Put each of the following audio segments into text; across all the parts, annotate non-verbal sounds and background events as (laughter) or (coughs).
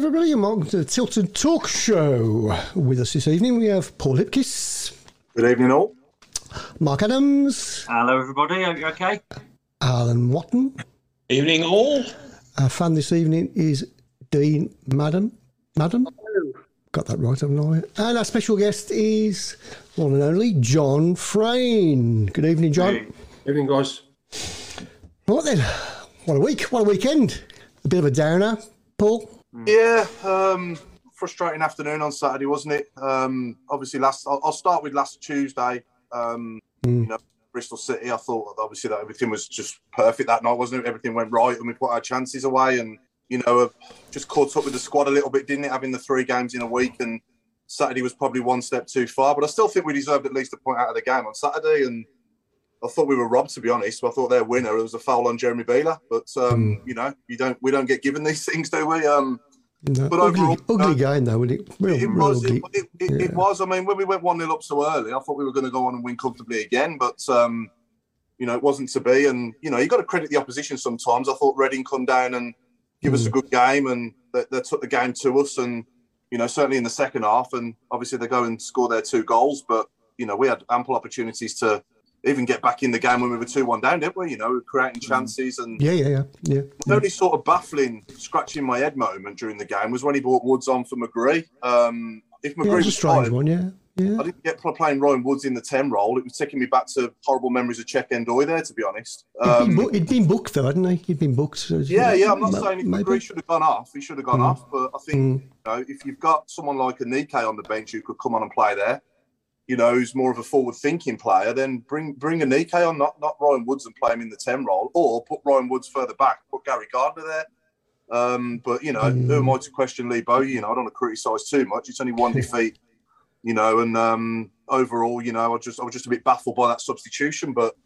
everybody, and welcome to the Tilton Talk Show. With us this evening, we have Paul Hipkiss, Good evening, all. Mark Adams, Hello, everybody. Are you okay? Alan Watton. Evening all. Our fan this evening is Dean Madden. Madden? Got that right, haven't I? And our special guest is one and only John Frain. Good evening, John. Evening, guys. Right then, what a week, what a weekend. A bit of a downer, Paul. Yeah, um, frustrating afternoon on Saturday, wasn't it? Um, obviously, last I'll, I'll start with last Tuesday. Um, You know, Bristol City. I thought obviously that everything was just perfect that night, wasn't it? Everything went right, and we put our chances away. And you know, just caught up with the squad a little bit, didn't it? Having the three games in a week, and Saturday was probably one step too far. But I still think we deserved at least a point out of the game on Saturday, and. I thought we were robbed, to be honest. I thought their winner it was a foul on Jérémie Bela, but um, you know, you don't we don't get given these (laughs) things, do we? Um, No, But ugly, overall, ugly uh, game, though, wasn't it? Real, it real was. It, it, it, it was. I mean, when we went one 0 up so early, I thought we were going to go on and win comfortably again, but um, you know, it wasn't to be. And you know, you got to credit the opposition sometimes. I thought Reading come down and give us a good game, and they, they took the game to us. And you know, certainly in the second half, and obviously they go and score their two goals. But you know, we had ample opportunities to even get back in the game when we were two one down, didn't we? You know, creating chances and. Yeah, yeah, yeah. yeah. The only sort of baffling, scratching my head moment during the game was when he brought Woods on for McGree. Um, if McGree it was a strange one, yeah. Yeah. I didn't get playing Ryan Woods in the 10 role. It was taking me back to horrible memories of Cheikh Ndoye there, to be honest. He'd, been Um, book- he'd been booked, though, hadn't he? He'd been booked. so- yeah, yeah, I'm not saying if maybe. McGree should have gone off, he should have gone off. But I think, you know, if you've got someone like a Nike on the bench who could come on and play there, you know, who's more of a forward thinking player, then bring bring a Nike on, not, not Ryan Woods and play him in the 10 role, or put Ryan Woods further back, put Gary Gardner there. Um, but, you know, who am I to question Lee Bowyer? You know, I don't want to criticise too much. It's only one (laughs) defeat, you know, and um, overall, you know, I just I was just a bit baffled by that substitution. But,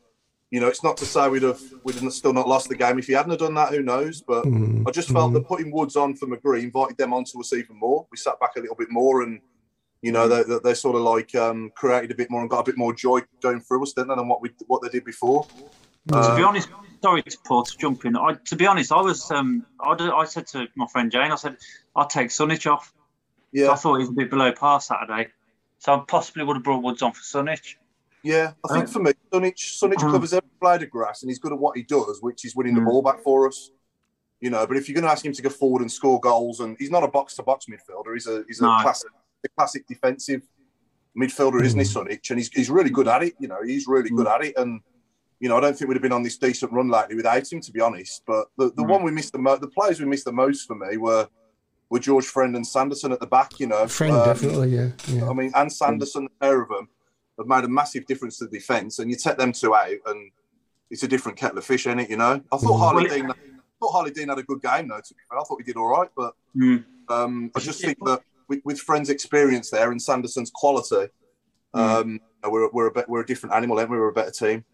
you know, it's not to say we'd have we'd have still not lost the game if he hadn't have done that. Who knows? But I just felt that putting Woods on for McGree invited them onto us even more. We sat back a little bit more and you know, hmm. they, they, they sort of like um, created a bit more and got a bit more joy going through us, didn't they, than what we what they did before. Hmm. to be uh, honest, sorry to Paul to jump in. I, to be honest, I was. Um, I, d- I said to my friend Jane, I said I'd take Šunjić off. Yeah. I thought he was a bit below par Saturday, so I possibly would have brought Woods on for Šunjić. Yeah, I think uh, for me, Šunjić, Šunjić uh-huh. covers every blade of grass and he's good at what he does, which is winning the hmm. ball back for us. You know, but if you're going to ask him to go forward and score goals, and he's not a box to box midfielder, he's a he's a No. classic a classic defensive midfielder, isn't he, Šunjić? And he's, he's really good at it. You know, he's really good at it. And you know, I don't think we'd have been on this decent run lately without him, to be honest. But the, the one we missed the most, the players we missed the most for me were were George Friend and Sanderson at the back. You know, Friend, Um, definitely, yeah. yeah. I mean, and Sanderson, the pair of them. have made a massive difference to the defence, and you take them two out, and it's a different kettle of fish, ain't it? You know, I thought Harlee Dean, I thought Harlee Dean had a good game though. To be fair, I thought he did all right, but Mm. um, I just think that with, with Friends' experience there and Sanderson's quality, um, we're we're a bit, we're a different animal, and we? We're a better team.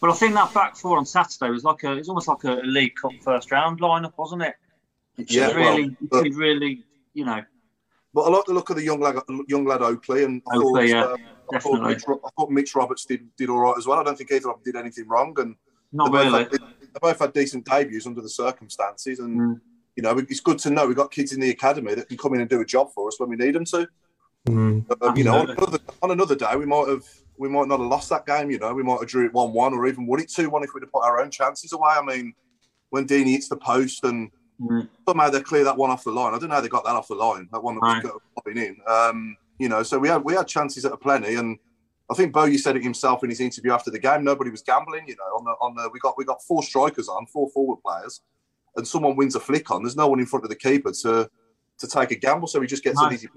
Well, I think that back four on Saturday was like a, it's almost like a League Cup first round lineup, wasn't it? It Yeah, should well, really, but- really, you know, But I like the look of the young lad, young lad Oakley, and I Oakley, yeah, thought, um, I thought. Mitch, I thought Mitch Roberts did, did all right as well. I don't think either of them did anything wrong, and Not they both, really. had, they both had decent debuts under the circumstances. And Mm. You know, it's good to know we've got kids in the academy that can come in and do a job for us when we need them to. Um, you know, on another, on another day we might have we might not have lost that game. You know, we might have drew it one one or even won it two one if we'd have put our own chances away. I mean, when Dean hits the post and Mm. somehow they clear that one off the line. I don't know how they got that off the line. That one that was Right. go- popping in. Um, you know, so we had we had chances at a plenty, and I think Bo, you said it himself in his interview after the game. Nobody was gambling. You know, on the on the we got we got four strikers on, four forward players, and someone wins a flick on. There's no one in front of the keeper to to take a gamble, so he just gets an easy.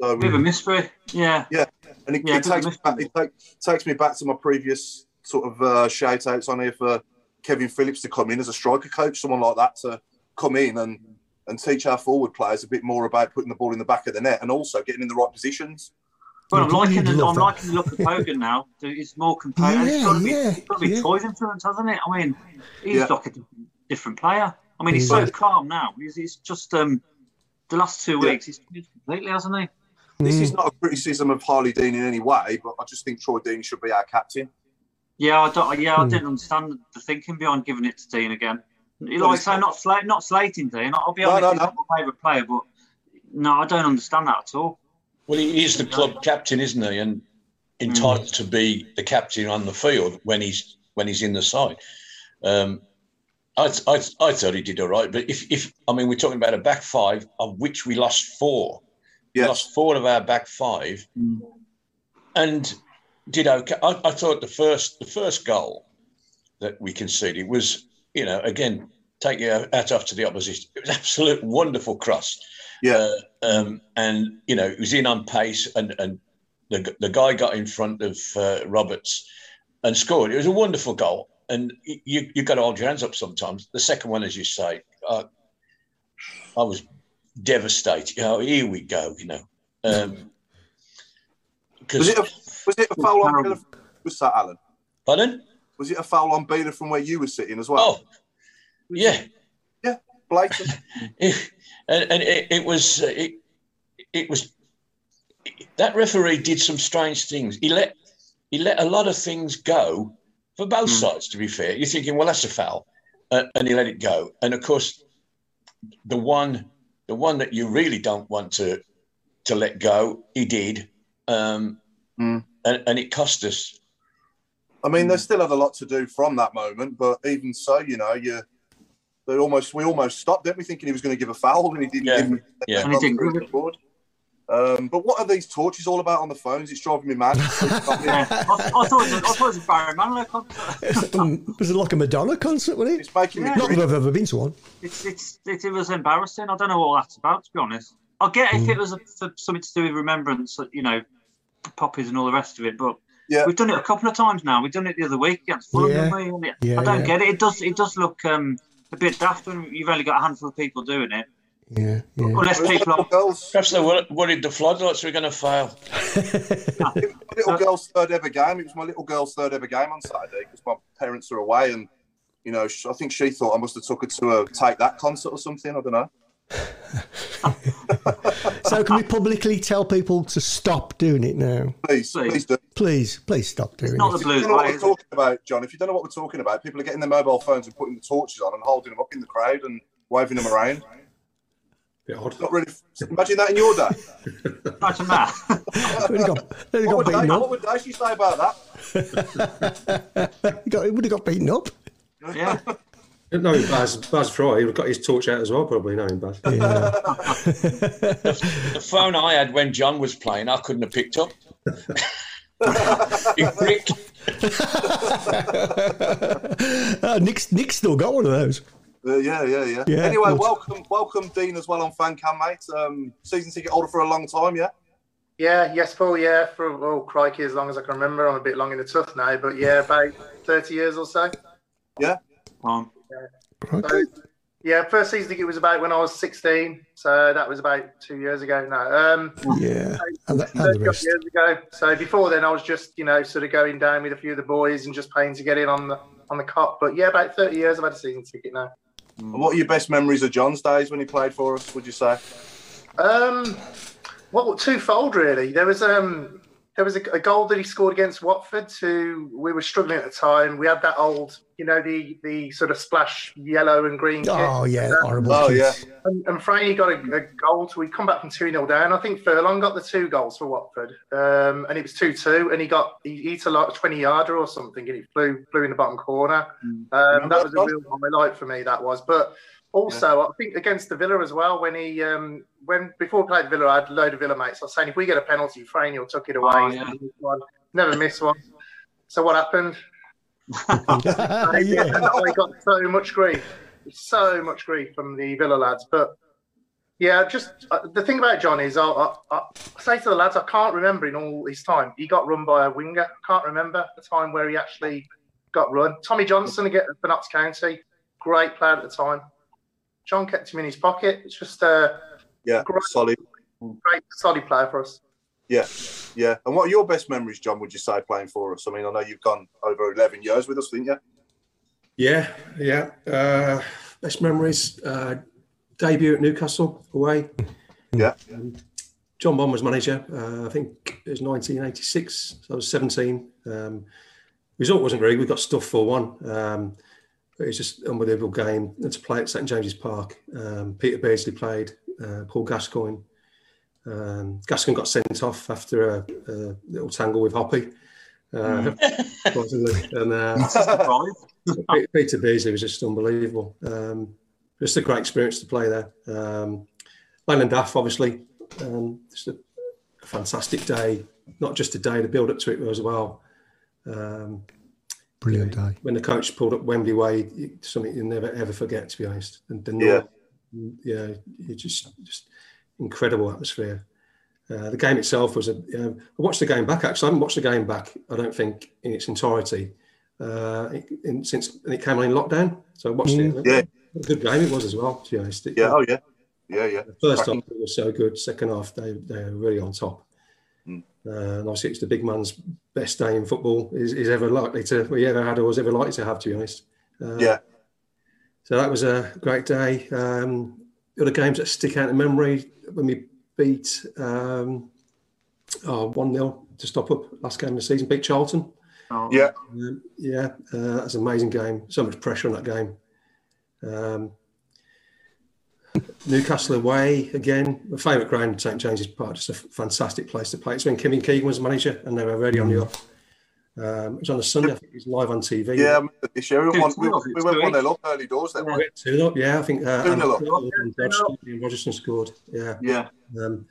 So, bit of a mystery. Yeah. yeah, and it, Yeah, it bit of a takes me back, it take, takes me back to my previous sort of uh, shout outs on here for Kevin Phillips to come in as a striker coach, someone like that to come in and and teach our forward players a bit more about putting the ball in the back of the net and also getting in the right positions. Well, I'm liking, you'd the, I'm liking the look of Hogan now. He's more (laughs) composed. it's Yeah, got to be, yeah, it's got to be yeah. Troy's influence, hasn't it? I mean, he's Yeah. like a different, different player. I mean, he's He's so like- calm now. He's, he's just um, the last two Yeah. weeks, he's completely, hasn't he? This Mm. is not a criticism of Harlee Dean in any way, but I just think Troy Dean should be our captain. Yeah, I don't. Yeah, Hmm. I didn't understand the thinking behind giving it to Dean again. Like Well, I it's- say, not sla- not slating Dean. I'll be No, honest, no, he's not my favourite player, but no, I don't understand that at all. Well, he is the club captain, isn't he? And entitled to be the captain on the field when he's when he's in the side. Um, I, I, I thought he did all right, but if, if I mean we're talking about a back five of which we lost four, we lost four of our back five, and did okay. I, I thought the first the first goal that we conceded was you know again take your hat off to the opposition. It was absolute wonderful cross. Yeah. Uh, um, and you know, it was in on pace, and and the the guy got in front of uh, Roberts and scored. It was a wonderful goal, and you you got to hold your hands up sometimes. The second one, as you say, uh, I was devastated. You know, here we go. You know, um, (laughs) Was it a, was it a foul on. Was that Alan? pardon? Was it a foul on Bela from where you were sitting as well? Oh, yeah. yeah, blatant. (laughs) and and it, it was uh, it, it was that referee did some strange things. He let he let a lot of things go for both sides. To be fair, you're thinking, well, that's a foul, uh, and he let it go. And of course, the one the one that you really don't want to to let go, he did, um, Mm. and, and it cost us. I mean, they still had a lot to do from that moment, but even so, you know, you they almost we almost stopped, didn't we, thinking he was going to give a foul and he didn't. Yeah, give yeah. And he didn't it. Forward. Um, but what are these torches all about on the phones? It's driving me mad. Yeah, (laughs) I, I thought it was, I thought it was a Barry Manilow concert. Um, was it like a Madonna concert, wasn't it? it's making me. Yeah. Not that I've ever been to one. It's, it's, it, it was embarrassing. I don't know what that's about, to be honest. I get if it was a, for something to do with remembrance, you know, poppies and all the rest of it, but Yeah. we've done it a couple of times now. We've done it the other week against Fulham, Yeah. didn't we? And it- Yeah, I don't yeah. get it. It does it does look um, a bit daft when you've only got a handful of people doing it. Yeah, yeah. Unless people little are. girls, Perhaps they wor- worried the floodlights were going to fail. (laughs) little girl's third ever game. It was my little girl's third ever game on Saturday because my parents are away, and you know, I think she thought I must have took her to a take that concert or something. I don't know. (laughs) So can we publicly tell people to stop doing it now? Please, Please. please do. Please, please stop doing not it. the If you don't know what we're it? talking about, John, if you don't know what we're talking about, people are getting their mobile phones and putting the torches on and holding them up in the crowd and waving them around. Bit odd. Not really. Imagine that in your day. Imagine that. (laughs) Would have got, would have What got would, beaten Dave, what would Dacey say about that? (laughs) He got- he would have got beaten up. yeah. Knowing Baz, Baz Fry, he'd have got his torch out as well, probably, knowing Baz. Yeah. (laughs) The phone I had when John was playing, I couldn't have picked up. you prick. uh, Nick's, Nick's still got one of those. Uh, yeah, yeah, yeah, Yeah, Anyway, well- welcome, welcome, Dean, as well on Fan Cam, mate. Um, season ticket holder for a long time, yeah. Yeah, yes, Paul. Yeah, for oh crikey, as long as I can remember, I'm a bit long in the tooth now, but yeah, about thirty years or so. Yeah. Um, So, yeah, first season I think it was about when I was 16, so that was about two years ago. No, um, Yeah, and, the, and the 30 odd rest. years ago. So before then, I was just you know sort of going down with a few of the boys and just paying to get in on the on the cop. But yeah, about 30 years I've had a season ticket now. And what are your best memories of John's days when he played for us? Would you say? Um, well, twofold really. There was um, there was a, a goal that he scored against Watford. To we were struggling at the time. We had that old, you know, the the sort of splash yellow and green. Oh kit. yeah, horrible. Oh, kids. And, and Franny got a, a goal. So we come back from two 0 down. I think Furlong got the two goals for Watford, um, and it was two two. And he got he hit a lot twenty yarder or something, and it flew flew in the bottom corner. Um, that was a real highlight for me. That was, but. Also, I think against the Villa as well. When he, um, when before we played Villa, I had a load of Villa mates. I was saying, if we get a penalty, Franny will tuck it away. Oh, yeah. never missed one. Never miss one. So what happened? (laughs) yeah. (laughs) I got so much grief, so much grief from the Villa lads. But yeah, just uh, the thing about John is, I, I, I say to the lads, I can't remember in all his time. He got run by a winger. I can't remember the time where he actually got run. Tommy Johnson again for Notts County, great player at the time. John kept him in his pocket. It's just a Yeah, solid. great, solid player for us. Yeah, yeah. And what are your best memories, John? Would you say playing for us? I mean, I know you've gone over eleven years with us, didn't you? Yeah, yeah. Uh, best memories. Uh, debut at Newcastle away. Yeah. Um, John Bond was manager. Uh, I think it was 1986. So I was 17. Um, result wasn't very. good. We got stuff for one. Um, but it was just an unbelievable game and to play at St James's Park. Um, Peter Beardsley played. Uh, Paul Gascoigne. Um, Gascoigne got sent off after a, a little tangle with Hoppy. (laughs) Uh, wasn't and uh, Peter Beardsley was just unbelievable. Um, just a great experience to play there. Um, Leyland DAF, obviously, um, just a, a fantastic day. Not just a day, the build up to it as well. Um, Brilliant day. when the coach pulled up Wembley Way, something you'll never ever forget, to be honest. And the Yeah. yeah, you just just incredible atmosphere. Uh, the game itself was a. You know, I watched the game back. Actually, I haven't watched the game back. I don't think in its entirety uh, in, since and it came on in lockdown. So I watched it. Yeah. What a good game it was as well. To be honest, It- Yeah. Oh, yeah. Yeah, yeah. the first half was so good. Second half they they were really on top. Uh, and obviously, it's the big man's best day in football is, is ever likely to we ever had or was ever likely to have. To be honest. Uh, Yeah. So that was a great day. Um, the other games that stick out in memory when we beat um, oh, 1 0 to stop up last game of the season, beat Charlton. Yeah. Um, yeah, uh, that's an amazing game. So much pressure on that game. Um, Newcastle away again. My favourite ground, St James's Park, just a f- fantastic place to play. It's when Kevin Keegan was manager and they were already on the up. Um, it was on a Sunday, I think it was live on TV. Yeah, I remember this year we, won, we, we went one 0 up early doors. Then, We went two up, yeah. I think uh, Two and- nil up. and Rogerson- and Rogerson scored. Yeah, Yeah. Um,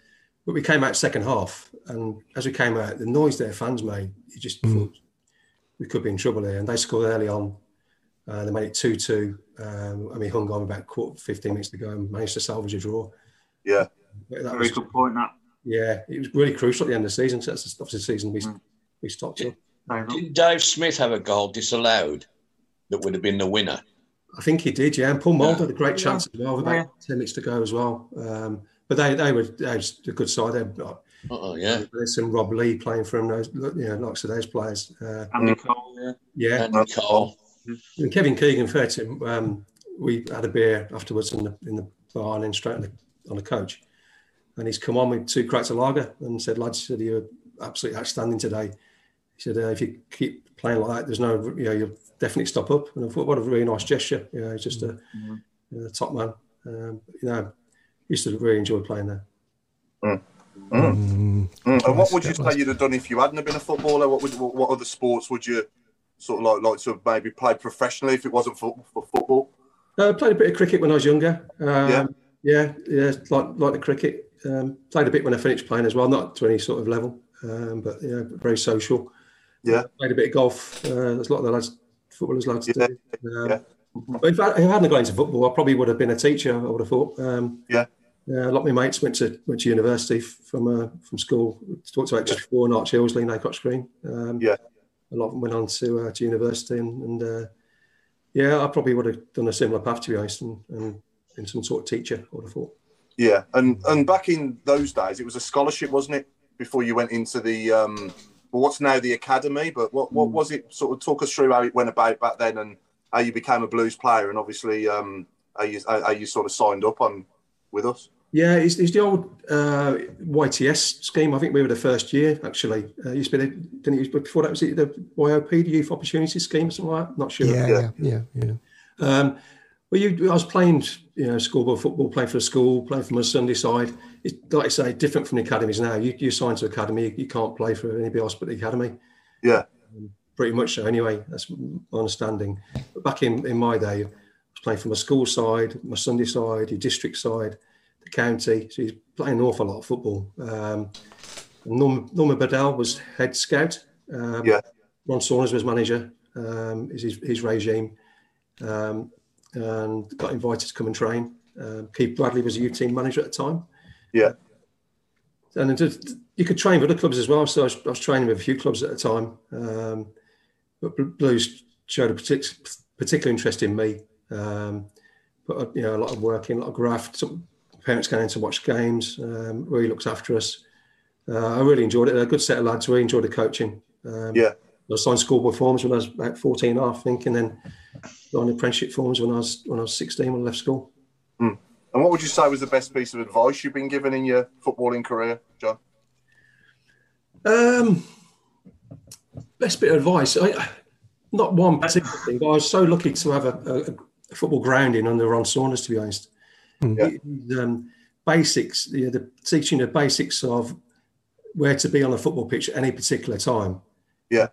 but we came out second half, and as we came out, the noise their fans made, you just Mm. thought we could be in trouble here. And they scored early on. Uh, they made it two-two. Um, and we hung on about quarter, fifteen minutes to go and managed to salvage a draw. Yeah. That Very was- good point. That. yeah, it was really crucial at the end of the season. So that's the obviously the season we we stopped up. Did Dave Smith have a goal disallowed that would have been the winner? I think he did, yeah. And Paul Mould had a great Yeah. chance as well, with about Yeah. 10 minutes to go as well. Um, but they, they were they was a good side. They've got Oh yeah. there's some Rob Lee playing for them, those, you know, lots of those players. Uh, Andy Cole, yeah. yeah. Andy Cole. And Kevin Keegan, fair to him, um, we had a beer afterwards in the, in the bar and then straight on the, on the coach. And he's come on with two crates of lager and said, lads, said, you're absolutely outstanding today. He said, uh, if you keep playing like that, there's no, you know, you'll definitely stop up. And I thought, what a really nice gesture. You know, he's just a, you know, top man. Um, you know, used to really enjoy playing there. Mm. Mm. And what would you say you'd have done if you hadn't have been a footballer? What would what, what other sports would you sort of like like to have maybe played professionally if it wasn't for, for football? I Uh, played a bit of cricket when I was younger. Um, Yeah. yeah, yeah, like like the cricket. Um, played a bit when I finished playing as well, not to any sort of level, um, but yeah, very social. Yeah. Played a bit of golf. Uh, there's a lot of the lads, footballers lads Yeah, do. Um, But if I, if I hadn't gone into football, I probably would have been a teacher. I would have thought. Um, Yeah. Yeah, a lot of my mates went to went to university from uh, from school. Talked to extra four and Arch Ilsley, Naycox Green. Um, Yeah. A lot of them went on to uh, to university, and, and uh, yeah, I probably would have done a similar path to be honest, and, and been some sort of teacher. I would have thought. Yeah, and and back in those days, it was a scholarship, wasn't it? Before you went into the um, well, what's now the academy, but what what was it? Sort of talk us through how it went about back then, and how you became a blues player, and obviously um, how you how you sort of signed up on with us. Yeah, it's, it's the old uh, YTS scheme. I think we were the first year actually. Uh, used to be the, didn't it? Before that was it the YOP, the Youth Opportunity Scheme, or something like that. Not sure. Yeah, yeah, yeah, yeah. Um, well, you, I was playing, you know, schoolboy football, playing for a school, playing for my Sunday side. It's like I say, different from the academies now. You, you sign to academy, you, you can't play for anybody else but the academy. Yeah, pretty much so. Anyway, that's my understanding. But back in, in my day, I was playing for my school side, my Sunday side, your district side, the county. So he's playing an awful lot of football. Um, Norman, Norman Bodell was head scout. Um, Yeah. Ron Saunders was manager. Um, is his, his regime, um, and got invited to come and train. Um, Keith Bradley was a youth team manager at the time. Yeah. And you could train with other clubs as well. So I was, I was training with a few clubs at the time. Um, but Bl- Blues showed a partic- particular interest in me. Um, put you know a lot of work in, a lot of graft. Some parents going in to watch games. Um, really looks after us. Uh, I really enjoyed it. They're a good set of lads. Really enjoyed the coaching. Um, Yeah. I signed schoolboy forms when I was about 14 half, I think, and then on apprenticeship forms when I was when I was 16 when I left school. Mm. And what would you say was the best piece of advice you've been given in your footballing career, John? Um, best bit of advice. I, not one particular thing, but I was so lucky to have a, a, a football grounding under Ron Saunders, to be honest. He- um, basics, you know, the teaching the basics of where to be on a football pitch at any particular time. Yeah.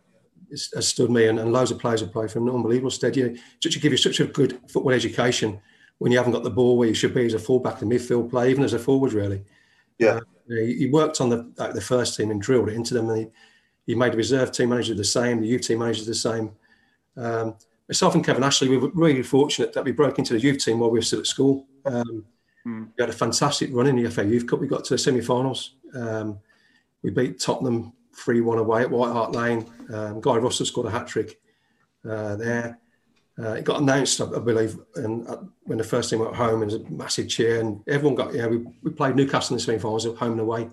Has, has stood me, and, and loads of players have played from an unbelievable steady. You to give you such a good football education when you haven't got the ball where you should be as a fullback and midfield player, even as a forward, really. Yeah. You know, he he worked on the like the first team and drilled it into them, and he, he made the reserve team manager the same, the youth team manager the same. Um, myself and Kevin Ashley, we were really fortunate that we broke into the youth team while we were still at school. Um, We had a fantastic run in the FA Youth Cup. We got to the semi-finals. Um, we beat Tottenham three-one away at White Hart Lane. Um, Guy Russell scored a hat trick uh, there. Uh, it got announced, I, I believe, and uh, when the first team went home, there was a massive cheer, and everyone got. Yeah, we, we played Newcastle in the semi-finals, home and away.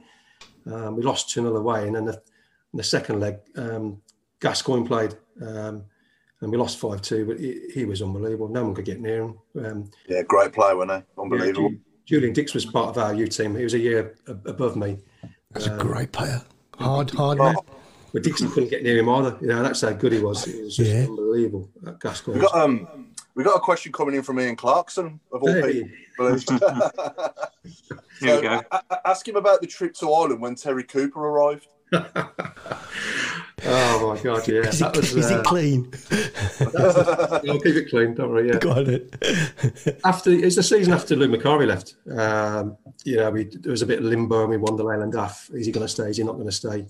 Um, we lost two 0 away, and then the, in the second leg, um, Gascoigne played, um, and we lost five two. But he, he was unbelievable. No one could get near him. Um, Yeah, great player, wasn't he? Unbelievable. yeah, Ju- Julian Dicks was part of our U team. He was a year a- above me. That's a great player. Hard, hard man. But Dixon couldn't get near him either. You know, that's how good he was. He was just Yeah. unbelievable. That Gascoigne. We got um, we got a question coming in from Ian Clarkson of all Hey. people. believe. (laughs) (laughs) Here we go. a- a- ask him about the trip to Ireland when Terry Cooper arrived. (laughs) Oh my god, yeah. Is, that it, was, is uh, it clean? (laughs) I'll keep it clean, don't worry. Yeah. Got it. (laughs) After it's the season after Lou Macari left. Um, you know, we, there was a bit of limbo and we won the Leyland DAF. Is he going to stay? Is he not going to stay?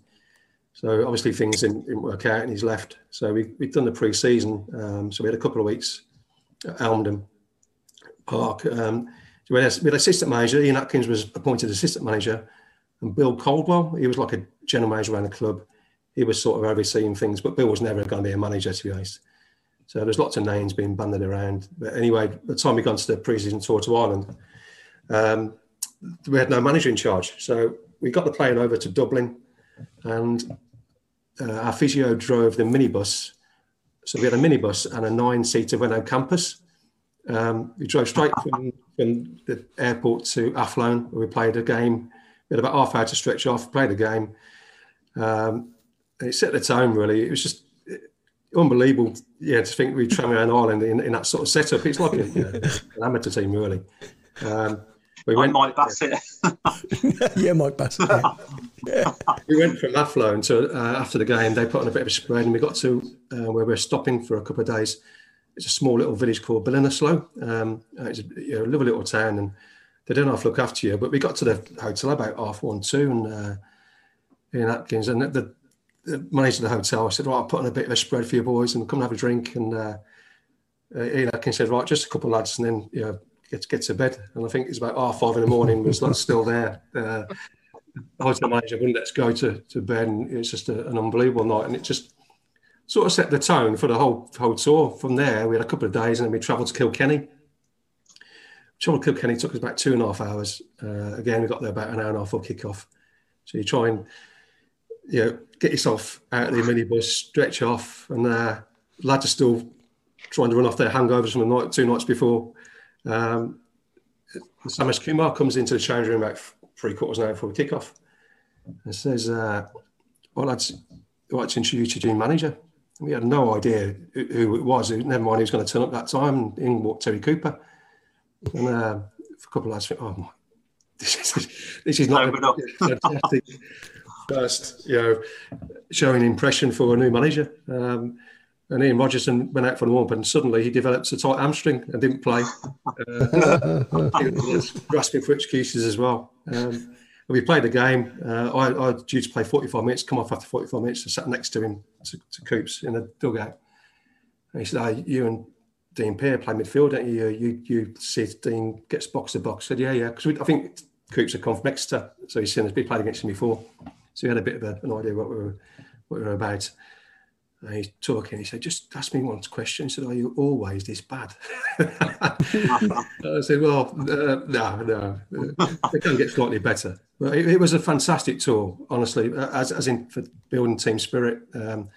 So obviously things didn't, didn't work out and he's left. So we, we've done the pre-season. Um, so we had a couple of weeks at Elmdon Park. Um, so we, had, we had assistant manager. Ian Atkins was appointed assistant manager, and Bill Coldwell. He was like a general manager around the club. He was sort of overseeing things, but Bill was never going to be a manager, to be honest. So there's lots of names being banded around. But anyway, by the time we got to the pre-season tour to Ireland, um, we had no manager in charge. So we got the plane over to Dublin, and uh, our physio drove the minibus. So we had a minibus and a nine-seater Renault Campus. Um, we drove straight from, from the airport to Athlone, where we played a game. We had about half hour to stretch off, played a game. Um, and it set the tone, really. It was just unbelievable, yeah, to think we'd travel around Ireland in, in that sort of setup. It's like a, you know, an amateur team, really. Um, we Like Mike Bassett. (laughs) yeah, Mike Bassett. Yeah. (laughs) we went from Athlone to uh, after the game. They put on a bit of a spread, and we got to uh, where we were stopping for a couple of days. It's a small little village called Ballinasloe. Um, it's a you know, lovely little town, and they don't have to look after you. But we got to the hotel about half one, two, and uh, Ian Atkins and the, the manager of the hotel. I said, "Right, I'll put on a bit of a spread for you boys, and come and have a drink." And uh, uh, Ian Atkins said, "Right, just a couple of lads," and then you know, get get to bed. And I think it's about half five in the morning. Was like still there. Uh, the hotel manager wouldn't let us go to, to bed, and it just a, an unbelievable night. And it just sort of set the tone for the whole whole tour. From there, we had a couple of days, and then we travelled to Kilkenny. Travel to Kilkenny took us about two and a half hours. Uh, again, we got there about an hour and a half for kick-off. So you try and you know, get yourself out of the minibus, stretch off, and uh, lads are still trying to run off their hangovers from the night, two nights before. Um, Samesh Kumar comes into the change room about three quarters an hour before kick-off and says, uh, well, lads, I'd like to introduce you to your manager. And we had no idea who, it was. Never mind, he was going to turn up that time. In walked Terry Cooper. And uh, a couple of lads went, oh, my, (laughs) this is, this is not fantastic first, you know, showing impression for a new manager. Um, and Ian Rogerson went out for a warm-up, and suddenly he developed a tight hamstring and didn't play. (laughs) Uh, grasping for excuses as well. Um, we played the game. Uh, I, I due to play 45 minutes, come off after 45 minutes and sat next to him, to, to Coops in the dugout. And he said, oh, you and Dean Peer play midfield, don't you? You, you see Dean gets box to box. I said, yeah, yeah. Because I think Coops had come from Exeter, so he's seen us, be played against him before. So he had a bit of a, an idea what we were, what we were about. And he's talking. He said, "Just ask me one question." He said, "Are you always this bad?" (laughs) I said, "Well, uh, no, no. It can get slightly better." But it, it, was a fantastic tour, honestly, as, as in for building team spirit, because um,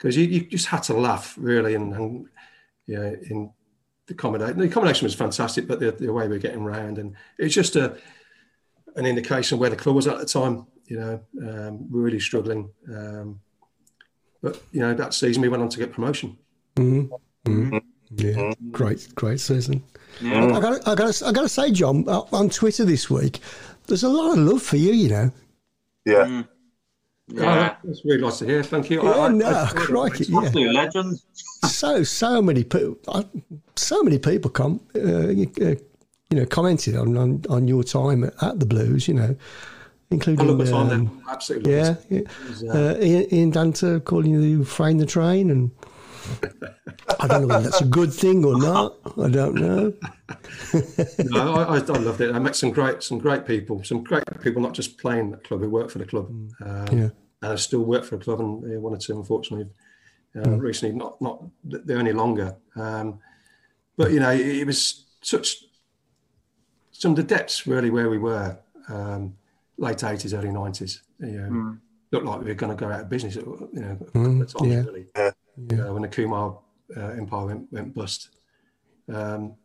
you, you, just had to laugh really, and, and know, in the accommodation. The accommodation was fantastic, but the, the way we were getting around, and it's just a an indication of where the club was at the time. You know, um, really struggling. Um, but you know, that season we went on to get promotion. Mm-hmm. Mm-hmm. Yeah, great, great season. Yeah. I got, I got, I got to say, John, uh, on Twitter this week, there's a lot of love for you. You know. Yeah. Mm. Yeah, oh, that's really nice to hear. Thank you. Yeah, I, no, I, I, crikey, yeah. legend. So, so many people, so mmany people come, uh, you, uh, you know, commented on, on on your time at, at the Blues. You know, including um, absolutely yeah, yeah. Uh, Ian, Ian Danter calling you Frain the Train and (laughs) I don't know whether that's a good thing or not. I don't know. (laughs) no, I, I, loved it. I met some great, some great people, some great people, not just playing the club, who work for the club. Um, yeah. And I still work for the club, and uh, one or two, unfortunately, uh, mm. recently, not not they're any longer. Um, but you know, it, it, was such some of the depths really where we were. Um, late 80s, early 90s. You know, mm. Looked like we were going to go out of business, you know, a couple of times, yeah. really. Yeah. Uh, when the Kumar uh, empire went, went bust. Um,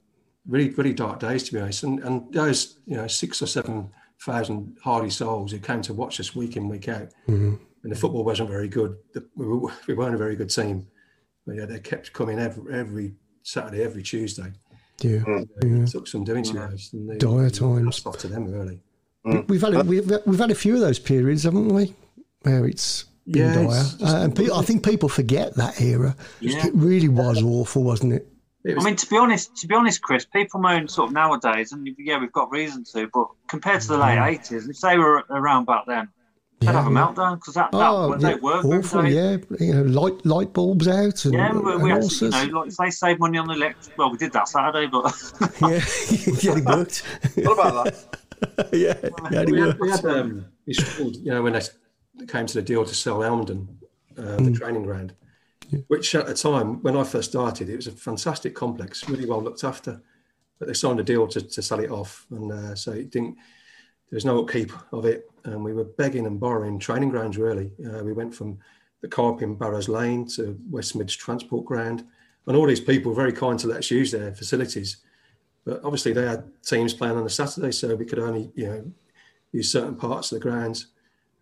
really, really dark days, to be honest. And, and those, you know, six or seven thousand hardy souls who came to watch us week in, week out. Mm-hmm. And the football wasn't very good. The, we, were, we weren't a very good team. But yeah, they kept coming every, every Saturday, every Tuesday. Yeah. Uh, yeah. Took some doing to us. Dire times. Off to them, really. Mm. We've had a, we've we've had a few of those periods, haven't we? Where it's been yeah, dire, uh, and pe- I think people forget that era. Yeah. It really was awful, wasn't it? it was, I mean, to be honest, to be honest, Chris, people moan sort of nowadays, and yeah, we've got reason to, but compared to the late mm. eighties, if they were around back then, they'd yeah, have a meltdown because that, that oh, yeah, work. Awful, yeah. You know, light light bulbs out and yeah, we, we and actually, you know, like if they save money on the electric. Well, we did that Saturday, but (laughs) yeah, (laughs) yeah, it worked. what about that? (laughs) (laughs) yeah, yeah we, had, we had um, you know, when I came to the deal to sell Elmdon, uh, mm. the training ground, yeah. which at the time when I first started, it was a fantastic complex, really well looked after. But they signed a deal to, to sell it off, and uh, so it didn't. There was no upkeep of it, and we were begging and borrowing training grounds. Really, uh, we went from the Carp in Barrows Lane to West Mids Transport Ground, and all these people were very kind to let us use their facilities. But obviously, they had teams playing on a Saturday, so we could only, you know, use certain parts of the grounds.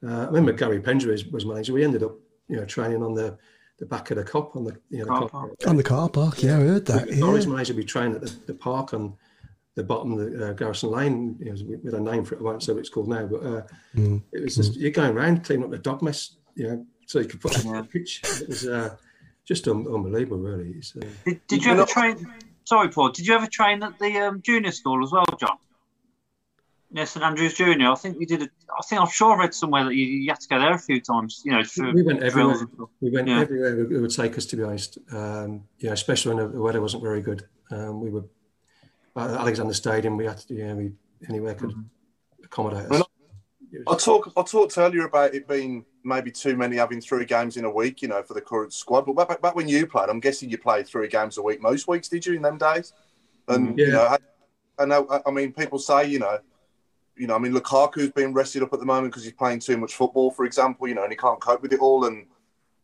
Uh, I remember Garry Pendrey was, was manager. We ended up, you know, training on the the back of the cop on the you know car the park. on the car park. Yeah, I heard that. Yeah. Always managed to be trained at the, the park on the bottom of the uh, Garrison Lane. You know, with a name for it, I won't say what it's called now, but uh, mm. it was just mm. you're going around cleaning up the dog mess, you know, so you could put on the pitch. It was uh, just un- unbelievable, really. Uh, did, did you ever train? Sorry, Paul. Did you ever train at the um, junior school as well, John? Yeah, St Andrews Junior. I think we did. A, I think I'm sure I read somewhere that you, you had to go there a few times. You know, we went everywhere. We went yeah. everywhere it would take us. To be honest, um, yeah, especially when the weather wasn't very good. Um, we were uh, Alexander Stadium, we had to, yeah, we anywhere could accommodate us. I talk I talked earlier about it being maybe too many having three games in a week, you know, for the current squad. But back, back when you played, I'm guessing you played three games a week most weeks, did you, in them days? And mm. Yeah. you know, I, I know. I- I mean, people say, you know, you know, I mean, Lukaku's being rested up at the moment because he's playing too much football, for example, you know, and he can't cope with it all. And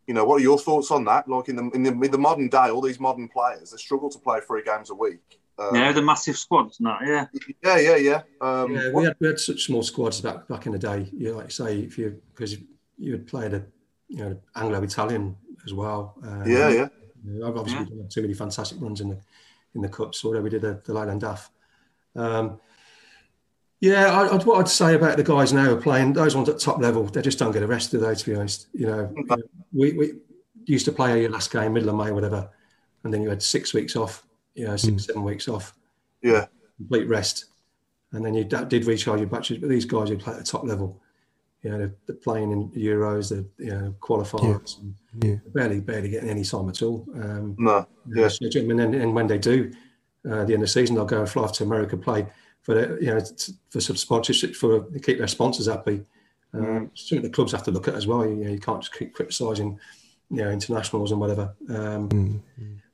you know, what are your thoughts on that? Like in the in the, in the modern day, all these modern players they struggle to play three games a week. Um, Yeah, the massive squads and that. Yeah. yeah, yeah, yeah. Um, yeah, what- we had, we had such small squads back back in the day. You know, like you say, if you because you had played a you know Anglo-Italian as well. Um, Yeah, yeah. you know, I've obviously done too many fantastic runs in the in the cups. Although we did the, the Leyland DAF. Um, yeah, I, I'd, what I'd say about the guys now who are playing those ones at top level, they just don't get a rest, do? To be honest, you know, we, we used to play your last game middle of May, whatever, and then you had six weeks off. You know, six seven weeks off Yeah. complete rest, and then you d- did recharge your batteries. But these guys who play at the top level, you know, they're, they're playing in Euros, they're you know qualifiers, and Yeah. barely barely getting any time at all. Um, No, you know, yeah. and then and when they do, uh, at the end of the season, they'll go and fly off to America, play for the, you know t- for some sponsorship for to keep their sponsors happy. Um, Something the clubs have to look at as well. You, know, you can't just keep criticising, you know, internationals and whatever. Um,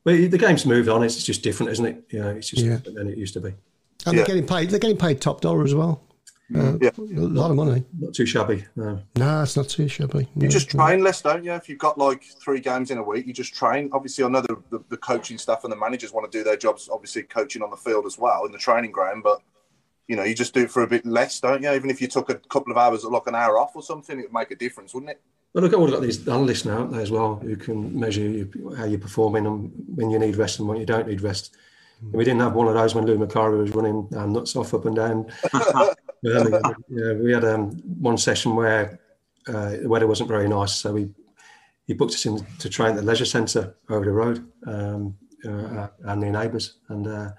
But the game's moved on. It's just different, isn't it? You know, it's just Yeah. different than it used to be. And they're getting paid. They're getting paid top dollar as well. Uh, Yeah. A lot of money. Not too shabby. No. No, it's not too shabby. You No, just no. train less, don't you? If you've got like three games in a week, you just train. Obviously, I know the, the, the coaching staff and the managers want to do their jobs, obviously, coaching on the field as well in the training ground. But, you know, you just do it for a bit less, don't you? Even if you took a couple of hours, like an hour off or something, it would make a difference, wouldn't it? But look, we've got these analysts now out there as well who can measure you, how you're performing and when you need rest and when you don't need rest. And we didn't have one of those when Lou Macari was running our nuts off up and down. (laughs) Yeah, we had um, one session where uh, the weather wasn't very nice, so we he booked us in to train at the leisure centre over the road um, uh, and near neighbours, and uh,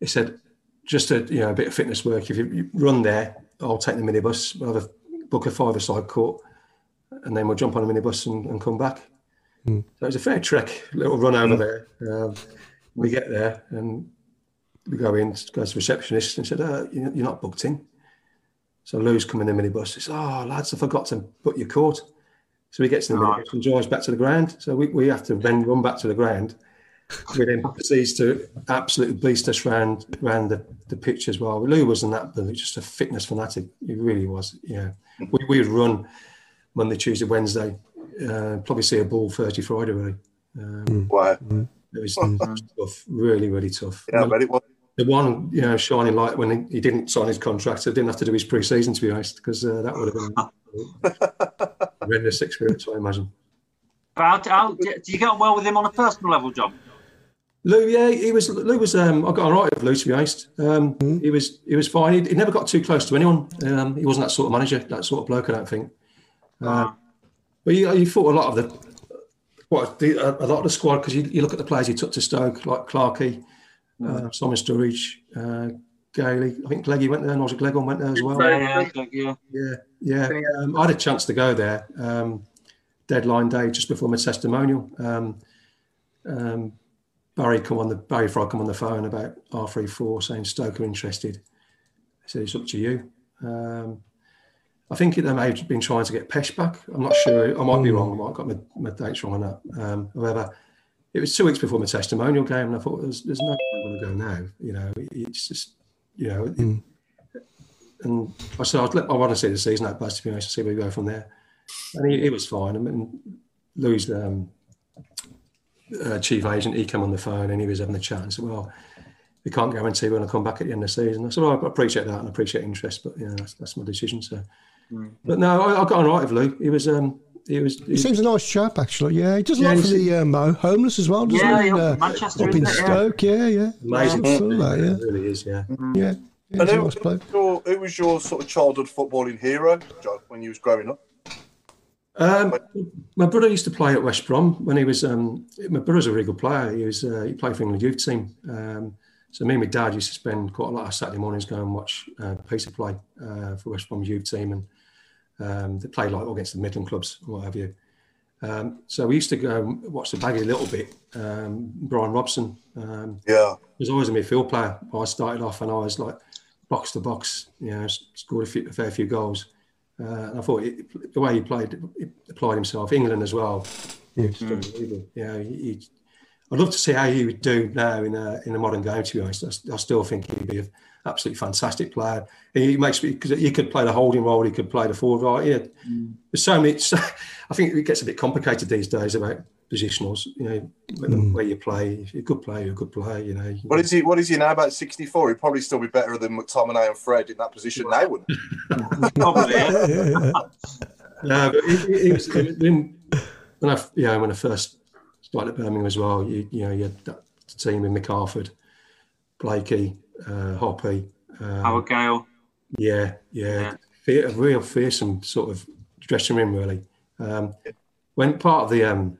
he said just a you know a bit of fitness work. If you, you run there, I'll take the minibus. We'll have a book a five-a-side court, and then we'll jump on a minibus and, and come back. So it was a fair trek, little run over there. Um, we get there and we go in, goes to the receptionist and said, uh, you- You're not booked in. So Lou's come in the minibus. He says, Oh, lads, I forgot to book your court. So he gets in the minibus and drives back to the ground. So we, we have to then run back to the ground. We then proceeds to absolutely beast us round, round the, the pitch as well. Lou wasn't that, but was just a fitness fanatic. He really was. Yeah. We, we would run Monday, Tuesday, Wednesday, uh, probably see a ball Thursday, Friday, really. Um, Wow. it was tough, really, really tough. Yeah, I bet it was. The one, you know, shining light when he, he didn't sign his contract, so didn't have to do his pre-season, to be honest, because uh, that would have been a (laughs) horrendous experience, I imagine. How, how, do you get on well with him on a personal level, John? Lou, yeah, he was. Lou was. Um, I got on right with Lou, to be honest. Um, He was. He was fine. He, he never got too close to anyone. Um, he wasn't that sort of manager, that sort of bloke. I don't think. Uh, but he, he fought a lot of the, what the, a, a lot of the squad because you, you look at the players he took to Stoke, like Clarkey, uh, Simon Sturridge, uh, Gailey. I think Gleggy went there, and also Gleghorn went there as well. Yeah, yeah, yeah. Yeah, yeah. Um, I had a chance to go there. Um, deadline day just before my testimonial. Um, um, Barry come on the Barry Fry come on the phone about R three four saying Stoke are interested. I said it's up to you. Um, I think they may have been trying to get Pesh back. I'm not sure. I might be wrong. I might have got my, my dates wrong on that. Um, however, it was two weeks before my testimonial game, and I thought there's, there's no way to go now. You know, it's just you know. And I said I'd let, I want to see the season out, best to be honest, to see where we go from there. And he, he was fine. I mean, Louis, um, uh, chief agent, he came on the phone and he was having a chat and said, "Well, we can't guarantee we're going to come back at the end of the season." I said, "Well, I appreciate that and I appreciate interest, but you know, that's, that's my decision." So, but no, I, I got on right with Lou. He was, um, he was. He seems a nice chap, actually. Yeah, he does a Yeah, lot for the um, ho- homeless as well, doesn't Yeah, he? yeah, In, uh, Manchester, up in isn't it? Yeah. Stoke, yeah, yeah. amazing. I saw that, It yeah. really is, yeah. Yeah, yeah And who, nice who, was your, who was your sort of childhood footballing hero, John, when you was growing up? Um, my brother used to play at West Brom when he was. Um, my brother's a really good player. He was. Uh, he played for England youth team. Um, so me and my dad used to spend quite a lot of Saturday mornings going and watch uh, Peter play uh, for West Brom's youth team, and um, they play like against the Midland clubs and what have you. Um, so we used to go and watch the baggy a little bit. Um, Brian Robson. Um, Yeah. was always a midfield player. I started off and I was like box to box, you know, scored a, few, a fair few goals. Uh, and I thought it, the way he played, he applied himself. England as well. Yeah, just unbelievable. You know, he, he- I'd love to see how he would do now in a, in a modern game. To be honest, I, s- I still think he'd be an absolutely fantastic player. He makes me because he could play the holding role, he could play the forward role. Yeah, mm. there's so many. So, (laughs) I think it gets a bit complicated these days about positionals. You know, where, mm. where you play. If you're a good player, you're a good player. You know, What is he? What is he now? About sixty-four. He'd probably still be better than McTominay and Fred in that position now, wouldn't he? (laughs) Probably. (laughs) No, but it, it, it was, when, when I, yeah, when I first started at Birmingham as well, you, you know, you had that team with McArthur, Blakey, uh, Hoppy. Um, Howard Gayle. yeah, yeah, Fe- a real fearsome sort of dressing room, really. Um, when part of the um,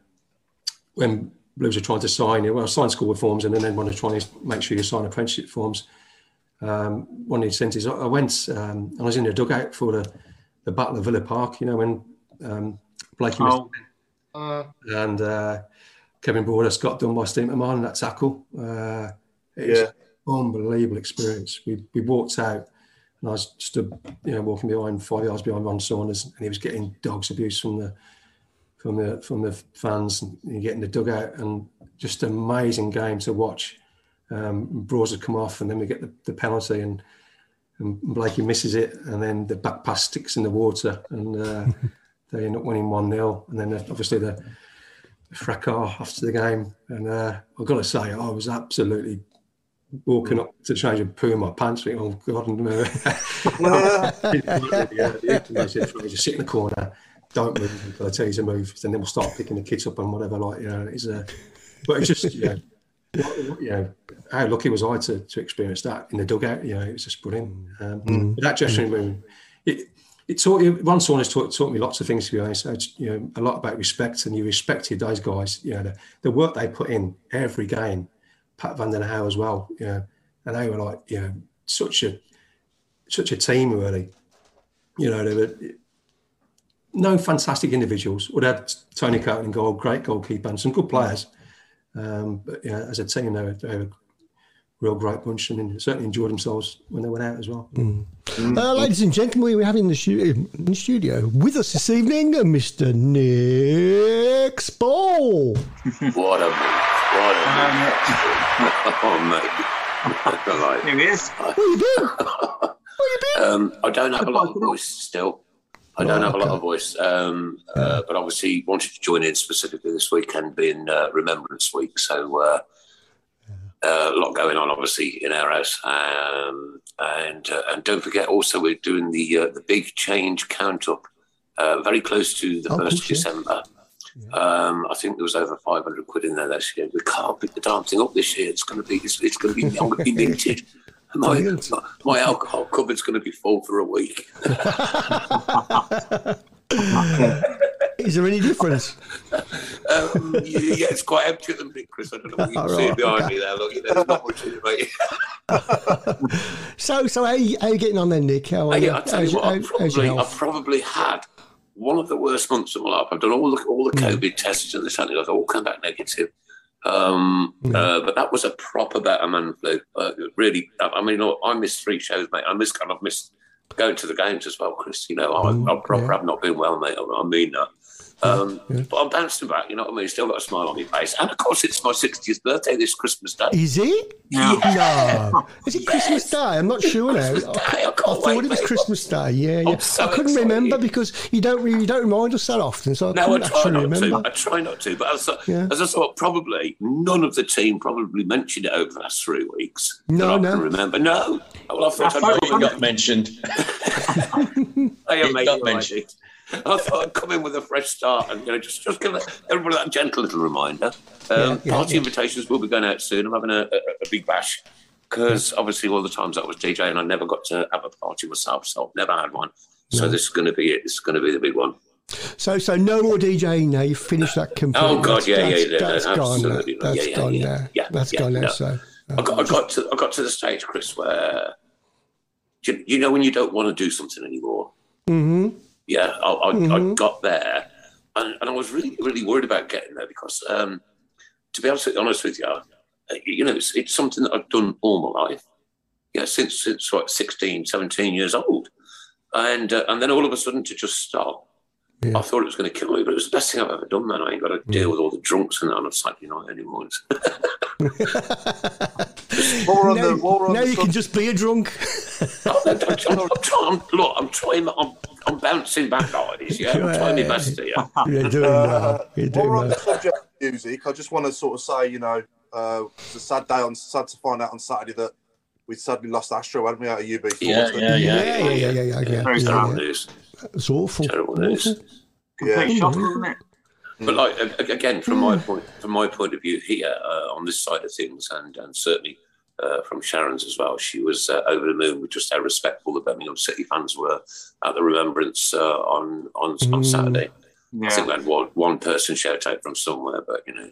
when Blues are trying to sign you, well, sign school forms, and then they want to try and make sure you sign apprenticeship forms. Um, one of the incentives, I I went, um, I was in the dugout for the, the Battle of Villa Park, you know, when um, Blakey was Oh, Uh, and uh, Kevin Broadhurst got done by Steve McMahon in that tackle. Uh, it Yeah. Unbelievable experience. We, we walked out and I stood, you know, walking behind five yards behind Ron Saunders, and he was getting dogs abuse from the from the from the fans and you get in the dugout and just amazing game to watch. Um, Broads had come off and then we get the, the penalty and and Blakey misses it and then the back pass sticks in the water and uh, (laughs) they end up winning 1-0 and then obviously the fracas after the game and uh, I've got to say I was absolutely walking up to change and pooing my pants thinking, oh God and just sit in the corner. Don't move until I tell you to move and then we'll start picking the kids up and whatever like you know it's a but it's just you know you know how lucky was I to, to experience that in the dugout you know it was just brilliant. Um, but that dressing room it, it taught you Ron Saunders taught, taught me lots of things to be honest. It's, you know a lot about respect and you respected those guys you know the, the work they put in every game Pat Van Den Hauwe as well you know and they were like you know such a such a team really you know they were no fantastic individuals. Would have Tony Coton in goal, great goalkeeper, and some good players. Um, but yeah, as a team, they were, they were a real great bunch, and certainly enjoyed themselves when they went out as well. Uh, ladies and gentlemen, we have in the, stu- in the studio with us this evening uh, Mr. Nick Spall. (laughs) What a move. What a move. Oh, mate. here he is. What you doing? What you been? um, I don't have a lot of voice still. I don't Right, have a lot okay. of voice, um, uh, but obviously wanted to join in specifically this weekend being uh, Remembrance Week. So uh, uh, a lot going on, obviously, in our house. Um, and uh, and don't forget, also we're doing the uh, the big change count up, uh, very close to the Oh, first cool, yeah. Um, I think there was over 500 quid in there this year. We can't pick the damn thing up this year. It's going to be it's, it's going to be I'm going to be minted. (laughs) My, my, my alcohol cupboard's going to be full for a week. (laughs) Is there any difference? Um, yeah, it's quite empty at the minute, Chris. I don't know what you can All see behind okay. me there. Look, you know, there's not much in it, mate. (laughs) So, so how you, how you getting on then, Nick? How are Hey, you? I tell you what, I've how- how's your probably, I've probably had one of the worst months of my life. I've done all the all the Mm. COVID tests and this and other, all come back negative. Um, Mm. uh, but that was a proper better man flu. Uh, really, I mean, I missed three shows, mate. I missed kind of missed going to the games as well, Chris. You know, I, I proper yeah. have not been well, mate. I, I mean that. Um, But I'm bouncing back, you know what I mean? Still got a smile on my face. And of course, it's my 60th birthday this Christmas Day. Is it? No. (laughs) Is it Christmas Day? I'm not sure now. Day, I I, can't thought wait, it was mate. Christmas Day. Yeah, yeah. I'm so I couldn't excited. remember because you don't really you don't remind us that often, so I No, I couldn't try actually not remember. to. I try not to. But as, I- Yeah. as I thought, probably none of the team probably mentioned it over the last three weeks. No, that I no. can remember. No. Well, I thought I I'd thought come it in- got mentioned. (laughs) I it got you're mentioned. (laughs) I thought I'd come in with a fresh start and you know just just give everybody that gentle little reminder. Um, Yeah, yeah, party yeah. invitations will be going out soon. I'm having a, a, a big bash because obviously all the times I was DJing, I never got to have a party myself, so I've never had one. So this is going to be it. This is going to be the big one. So, so no more DJing now. You've finished that completely. Oh, God, yeah, that's, yeah, yeah, That's no, gone. now. absolutely. That's Yeah, yeah, gone yeah. now. Yeah, That's yeah, gone now. no. So, I got, I got to I got to the stage, Chris, where you, you know when you don't want to do something anymore. hmm Yeah, I, I, I Mhm. got there and, and I was really, really worried about getting there because, um, to be honest, honest with you, uh, you know, it's, it's something that I've done all my life. Yeah, since since what, 16, 17 years old, and uh, and then all of a sudden to just stop. I thought it was going to kill me, but it was the best thing I've ever done. Man, I ain't got to deal with all the drunks and that on a Saturday night anymore. More on now the, more on now the you can just be a drunk. (laughs) I'm, I'm, I'm trying, look, I'm trying, I'm, I'm bouncing back ideas, yeah. I'm trying my best here. (laughs) You're doing that. You're doing we're on the subject of music, I just want to sort of say, you know, uh, it's a sad day on sad to find out on Saturday that we sadly lost Astro, hadn't we, out of UB? Yeah, yeah, yeah, Yeah, yeah, yeah, yeah, yeah. yeah, Very yeah, terrible yeah. news. It's awful. Terrible news. Awful. Complete shock, wasn't it? But like a- a- again, from my point from my point of view here uh, on this side of things, and and certainly uh, from Sharon's as well, she was uh, over the moon with just how respectful the Birmingham City fans were at the remembrance uh, on on on Saturday. I think we had one one person shout out from somewhere, but you know, Yeah,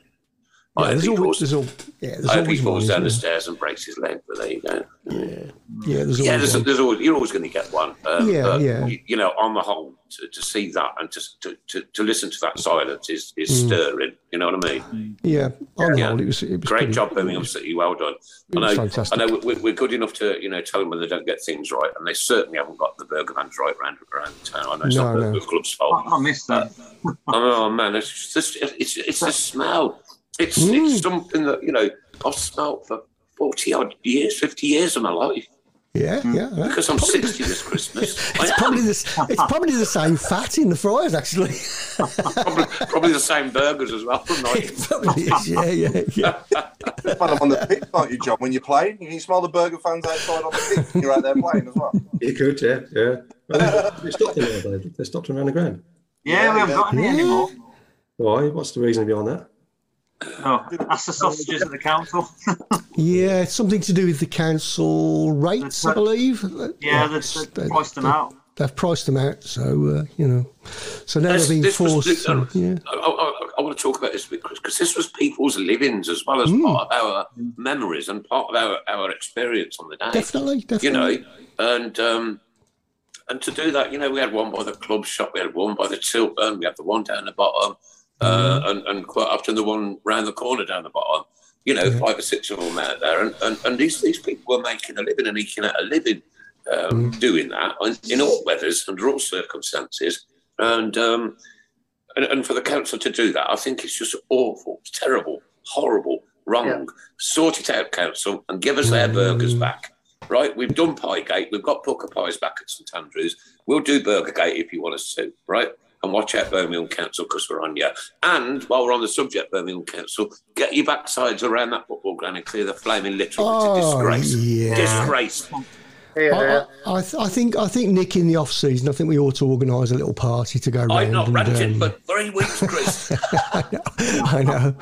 I hope there's he always, falls, there's all, yeah, there's I hope he falls one, down the stairs and breaks his leg. But there you go. there? Yeah, there's Yeah, there's, there's always you're always going to get one. Um, Yeah, but, yeah. You, you know, on the whole, to, to see that and to, to to to listen to that silence is is Mm. stirring. You know what I mean? Yeah, on the Yeah. whole, it was, it was Great pretty- job, Birmingham City. Well done. I know. fantastic. I know. We're, we're good enough to you know tell them when they don't get things right, and they certainly haven't got the burger vans right around around town. I know it's not No, the no. the club's fault. I missed that. (laughs) Oh man, it's just it's it's the smell. It's Mm. it's something that you know I've smelled for forty odd years, fifty years of my life Yeah, yeah. yeah. because I'm sixty (laughs) this Christmas. It's probably the it's probably the same fat in the fries actually. probably, probably the same burgers as well. Night. probably is, yeah, yeah, yeah. Well, I'm on the pitch, aren't you, John? When you're playing, you can smell the burger fans outside on the pitch. You're out there playing as well. You could, yeah, yeah. Well, they, they stopped them they, they stopped them around the ground. Yeah, we haven't got any anymore. Why? What's the reason behind that? Oh, (laughs) that's the sausages at the council. (laughs) Yeah, it's something to do with the council rates, I believe. Yeah, That's- they've, they- they've priced them they- out. They've priced them out, so uh, you know. So now This- they're being this was forced. uh, yeah. I, I, I want to talk about this a Chris, because this was people's livings as well as Mm. part of our memories and part of our, our experience on the day. Definitely, definitely. You know, and um, and to do that, you know, we had one by the club shop, we had one by the Tilton, we had the one down the bottom, uh, and, and quite often the one round the corner down the bottom. You know, five or six of them out there, and, and, and these these people were making a living and eking out a living um, doing that in all weathers under all circumstances, and um, and, and for the council to do that, I think it's just awful, it's terrible, horrible, wrong. Sort it out, council, and give us their burgers back. Right, we've done Piegate, we've got Pukka Pies back at St Andrews. We'll do Burgergate if you want us to, right? And watch out, Birmingham Council, because we're on you. And while we're on the subject, Birmingham Council, get your backsides around that football ground and clear the flaming litter. Oh, it's a disgrace. yeah. Disgrace. I, I, I, I think I think Nick in the off season. I think we ought to organise a little party to go round. I'm not and, ranting, um, but three weeks, Chris. (laughs) I know.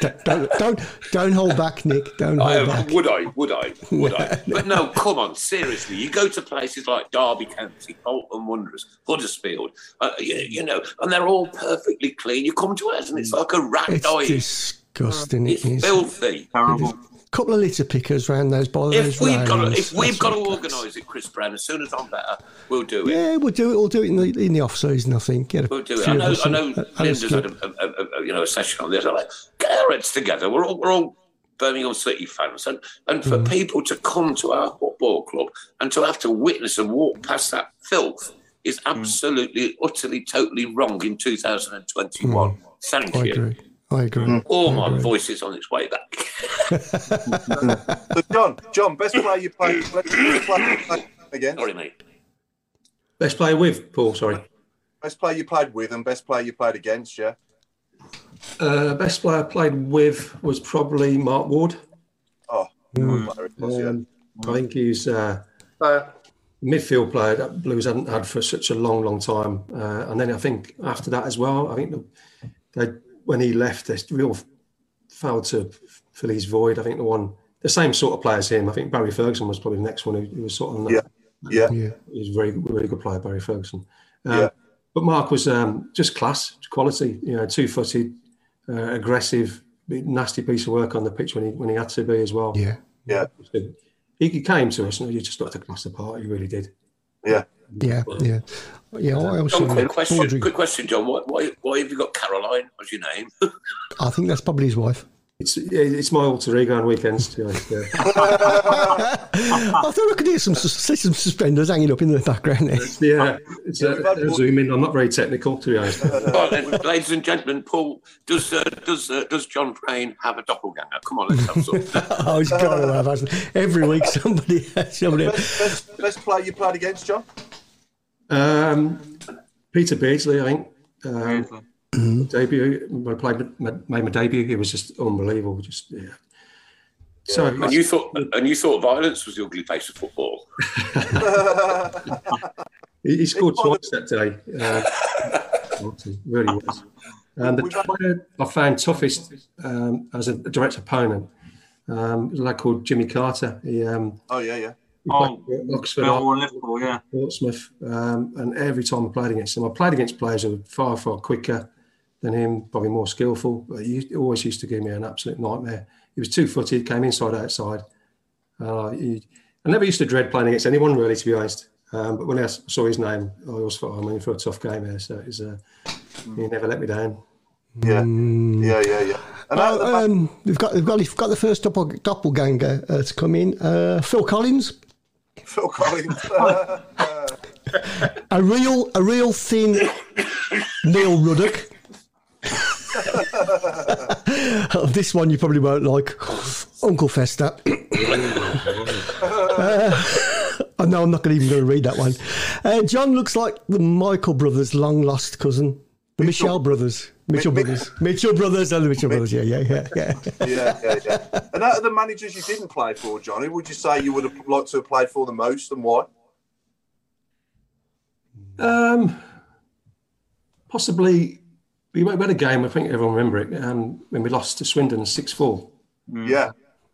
(laughs) don't, don't don't hold back, Nick. Don't hold am, back. would I? Would I? Would I? (laughs) But no, come on, seriously. You go to places like Derby County, Bolton Wanderers, Huddersfield, uh, you, you know, and they're all perfectly clean. You come to ours and it's like a rat It's dive. disgusting. It's it is. filthy. Terrible. Couple of litter pickers round those by If those we've got to, if we've got to organise it, Chris Brown, as soon as I'm better, we'll do it. Yeah, we'll do it. We'll do it in the in the off season. I think. Get a We'll do it. I know. us I know. and a Linda's had a, a, a, a, you know a session on this. I'm like, get our heads together. We're all we're all Birmingham City fans, and and for Mm. people to come to our football club and to have to witness and walk past that filth is Mm. absolutely, utterly, totally wrong in 2021. Thank Mm. I you. agree. I agree. Oh, I my agree. voice is on its way back. So John, John, best player you played. Best player you played again. Sorry, mate. Best player with Paul. Sorry. Best player you played with and best player you played against. Yeah. Uh, best player I played with was probably Mark Ward. Oh, Um, was, yeah. I think he's uh, Uh, midfield player that Blues hadn't had for such a long, long time. Uh, and then I think after that as well, I think the, they when he left, they real failed to fill his void. I think the one, the same sort of player as him. I think Barry Ferguson was probably the next one who, who was sort of on that. Yeah. Yeah. He's a very, very good player, Barry Ferguson. Um, Yeah. But Mark was um, just class, quality. You know, two-footed, uh, aggressive, nasty piece of work on the pitch when he when he had to be as well. Yeah. Yeah. He, he came to us and he just got to class apart. He really did. Yeah. Yeah, yeah, yeah. I also John, quick question. Audrey. Quick question, John. Why, why, why have you got Caroline as your name? (laughs) I think that's probably his wife. It's it's my alter ego on weekends. To be honest, yeah. (laughs) I thought I could hear some see some suspenders hanging up in the background. There. yeah, it's a, a zoom in. I'm not very technical, to be honest. (laughs) Well, then, ladies and gentlemen, Paul, does uh, does uh, does John Frain have a doppelganger? Come on, let's have some. oh, he's got to have hasn't every week somebody somebody. Best, best, best player you played against, John? Um, Peter Beardsley, I think. Um, Debut when I played my, made my debut, it was just unbelievable. Just yeah. So and you thought and you thought violence was the ugly face of football. (laughs) (laughs) he, he scored twice that day. Uh, (laughs) really was. And the player I found toughest um, as a direct opponent um, was a lad called Jimmy Carter. He, um, Oh yeah, yeah. He Oh, Oxford, Millwall, Liverpool, yeah. Portsmouth, um, and every time I played against him, I played against players who were far, far quicker than him, probably more skillful. But he always used to give me an absolute nightmare. He was two-footed, came inside, outside. Uh, he, I never used to dread playing against anyone, really, to be honest. Um, but when I saw his name, I always thought I'm in for a tough game here. So it was, uh, he never let me down. Yeah, yeah, yeah, yeah. And out the Oh, back- um, we've got we've got we've got the first doppel, doppelganger uh, to come in. Uh, Phil Collins, (laughs) Phil Collins. (laughs) a real a real thin Neil Ruddock. (laughs) This one you probably won't like, Uncle Fester. Uh, I know I'm not even going to read that one. Uh, John looks like the Michael brothers' long lost cousin, the Michelle brothers, Mitchell brothers, Mitchell brothers, and the Mitchell brothers. Yeah, yeah, yeah, yeah. (laughs) yeah, yeah, yeah. And out of the managers you didn't play for, Johnny, would you say you would have liked to have played for the most, and why? Um, possibly, we had a game. I think everyone remember it um, when we lost to Swindon six four. Yeah,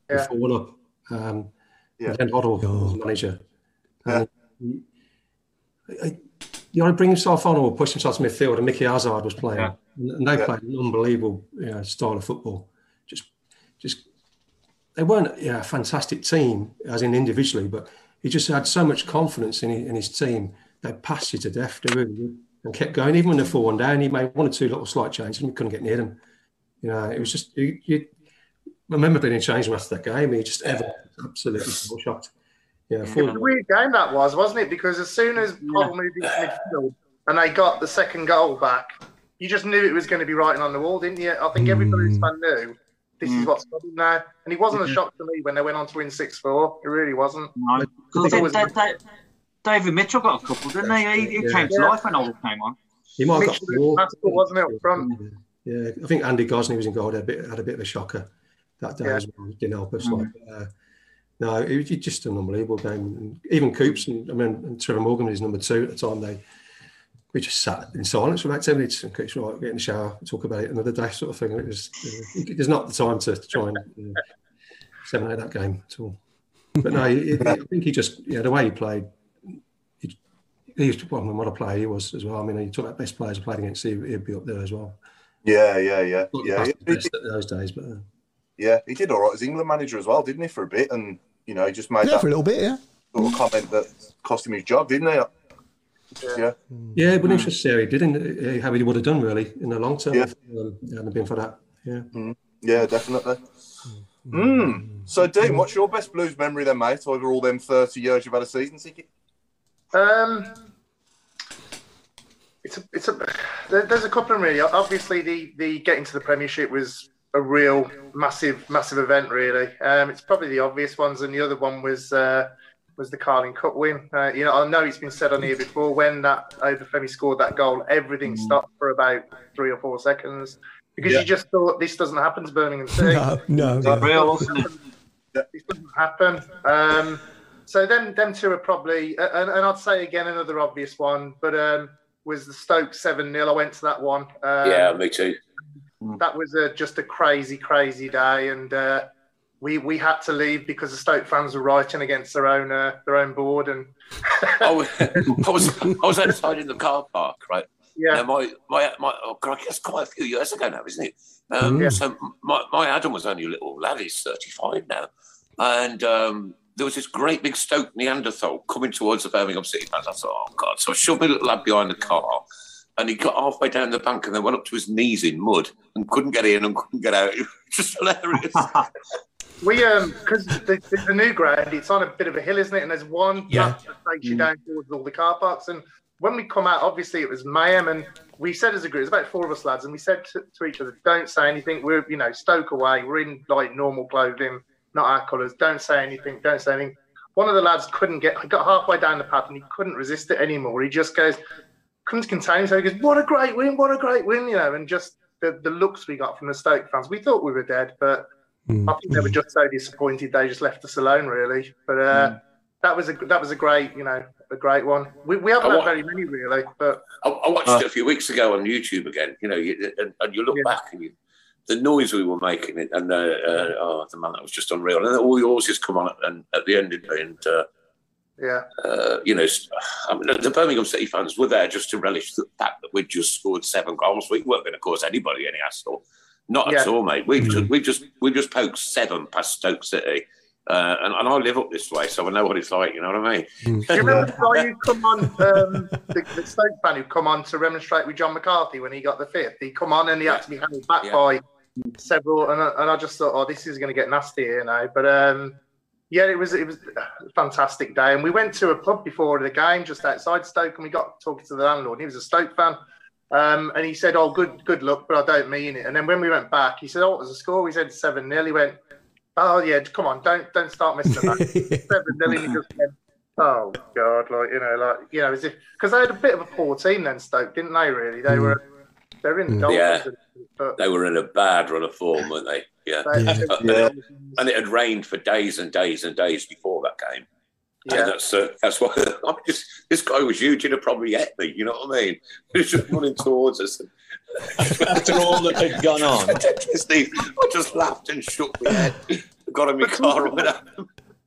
yeah. four one up. Um, Yeah. Then Hoddle was manager. And he- I- you know, bring himself on or push himself to midfield, and Micky Hazard was playing, Yeah. and they Yeah. played an unbelievable you know, style of football. Just, just they weren't yeah, a fantastic team as in individually, but he just had so much confidence in his, in his team. They passed you to death, they really and kept going. Even when they're four one down, he made one or two little slight changes, and we couldn't get near them. You know, it was just you. you I remember being in change after that game. He just ever absolutely shocked. Yeah, It was a weird game that was, wasn't it? Because as soon as Paul moved into midfield and they got the second goal back, you just knew it was going to be writing on the wall, didn't you? I think every Blues fan knew this is what's coming now. And it wasn't a shock to me when they went on to win 6 4. It really wasn't. No, I 'Cause it was- Da- Da- David Mitchell got a couple, didn't he? He, he Yeah. came to Yeah. life when Old came on. He might have got four. was masterful, wasn't it, up front? Yeah, I think Andy Gosney was in goal. Had a bit, had a bit of a shocker that day Yeah. as well. Didn't help us. Mm. Like, uh, no, it was just an unbelievable game. And even Coops and I mean, and Trevor Morgan was number two at the time. They we just sat in silence for about ten minutes and Coops right, get in the shower, talk about it another day, sort of thing. And it was uh, there's not the time to try and uh, seminate that game at all. But no, he- I think he just yeah the way he played. He, to, well, what a player he was as well. I mean, you talk about best players I played against, he, he'd be up there as well. yeah, yeah, yeah, yeah. He, best those days, but uh, yeah, he did all right as England manager as well, didn't he, for a bit? And you know, he just made Yeah, that for a little bit, yeah. sort of comment that cost him his job, didn't he? Yeah, yeah, but it would interesting to see how he did in, uh, how he would have done really in the long term Yeah. if um, hadn't been for that. Yeah. yeah, definitely. Mm. So, Dean, what's your best Blues memory then, mate? Over all them thirty years you've had a season ticket? Um, it's a, it's a. There, there's a couple of really. Obviously, the the getting to the Premiership was a real massive massive event. Really, um, it's probably the obvious ones, and the other one was uh, was the Carling Cup win. Uh, you know, I know it's been said on here before. When that Obafemi scored that goal, everything stopped for about three or four seconds because Yeah. you just thought this doesn't happen to Birmingham City No, no. It's yeah. real, wasn't it? it doesn't happen. Um, so them them two are probably, and, and I'd say again another obvious one, but um, was the Stoke seven 0 I went to that one. Um, yeah, me too. That was a, just a crazy, crazy day, and uh, we we had to leave because the Stoke fans were writing against their own uh, their own board, and I was, (laughs) (laughs) I was I was outside in the car park, right? yeah, Now my my my oh God, that's quite a few years ago now, isn't it? Um, Yeah. So my, my Adam was only a little lad. He's thirty five now, and um, there was this great big Stoke Neanderthal coming towards the Birmingham City fans. I thought, oh God. So I shoved my little lad behind the car and he got halfway down the bank and then went up to his knees in mud and couldn't get in and couldn't get out. (laughs) It was just hilarious. (laughs) We um because the, the, the new ground, it's on a bit of a hill, isn't it? And there's one Yeah. path that takes you down towards all the car parks. And when we come out, obviously it was mayhem, and we said as a group, there's about four of us lads, and we said to, to each other, "Don't say anything. We're you know Stoke away. We're in like normal clothing, not our colours. Don't say anything. Don't say anything." One of the lads couldn't get. He got halfway down the path and he couldn't resist it anymore. He just goes, couldn't contain himself. He goes, "What a great win! What a great win!" You know, and just the, the looks we got from the Stoke fans. We thought we were dead, but I think they were just so disappointed they just left us alone, really. But uh, that was a that was a great, you know, a great one. We, we haven't I had wa- very many, really. But I, I watched it a few weeks ago on YouTube again. You know, you, and, and you look back and you, the noise we were making, it, and uh, uh, oh, the man that was just unreal. And all the horses come on, and at the end, of it, and uh, yeah, uh, you know, I mean, the Birmingham City fans were there just to relish the fact that we'd just scored seven goals. We weren't going to cause anybody any hassle, not at all, mate. We've just, we've just we've just poked seven past Stoke City. Uh, and, and I live up this way, so I know what it's like. You know what I mean? do you remember the guy (laughs) who come on, um, the, the Stoke fan who come on to remonstrate with John McCarthy when he got the fifth? He come on and he had to be held back Yeah. by several, and I, and I just thought, oh, this is going to get nasty here now. But um, yeah, it was it was a fantastic day, and we went to a pub before the game just outside Stoke, and we got talking to the landlord. And he was a Stoke fan. Um, and he said, "Oh, good, good luck, but I don't mean it." And then when we went back, he said, "Oh, what was the score?" We said seven 0 He went, "Oh yeah, come on, don't don't start messing about." (laughs) seven 0 He just went, "Oh God, like you know, like you know, as if because they had a bit of a poor team then, Stoke, didn't they? Really, they were they're in the Yeah. doldrums, but They were in a bad run of form, weren't they? Yeah. Yeah. (laughs) Yeah. And it had rained for days and days and days before that game. Yeah. And that's uh, that's why (laughs) I'm just this guy was huge. He'd have probably hit me. You know what I mean? (laughs) He was just running towards us. After all that had gone on. I just laughed and shook my head. Got in my car and went out.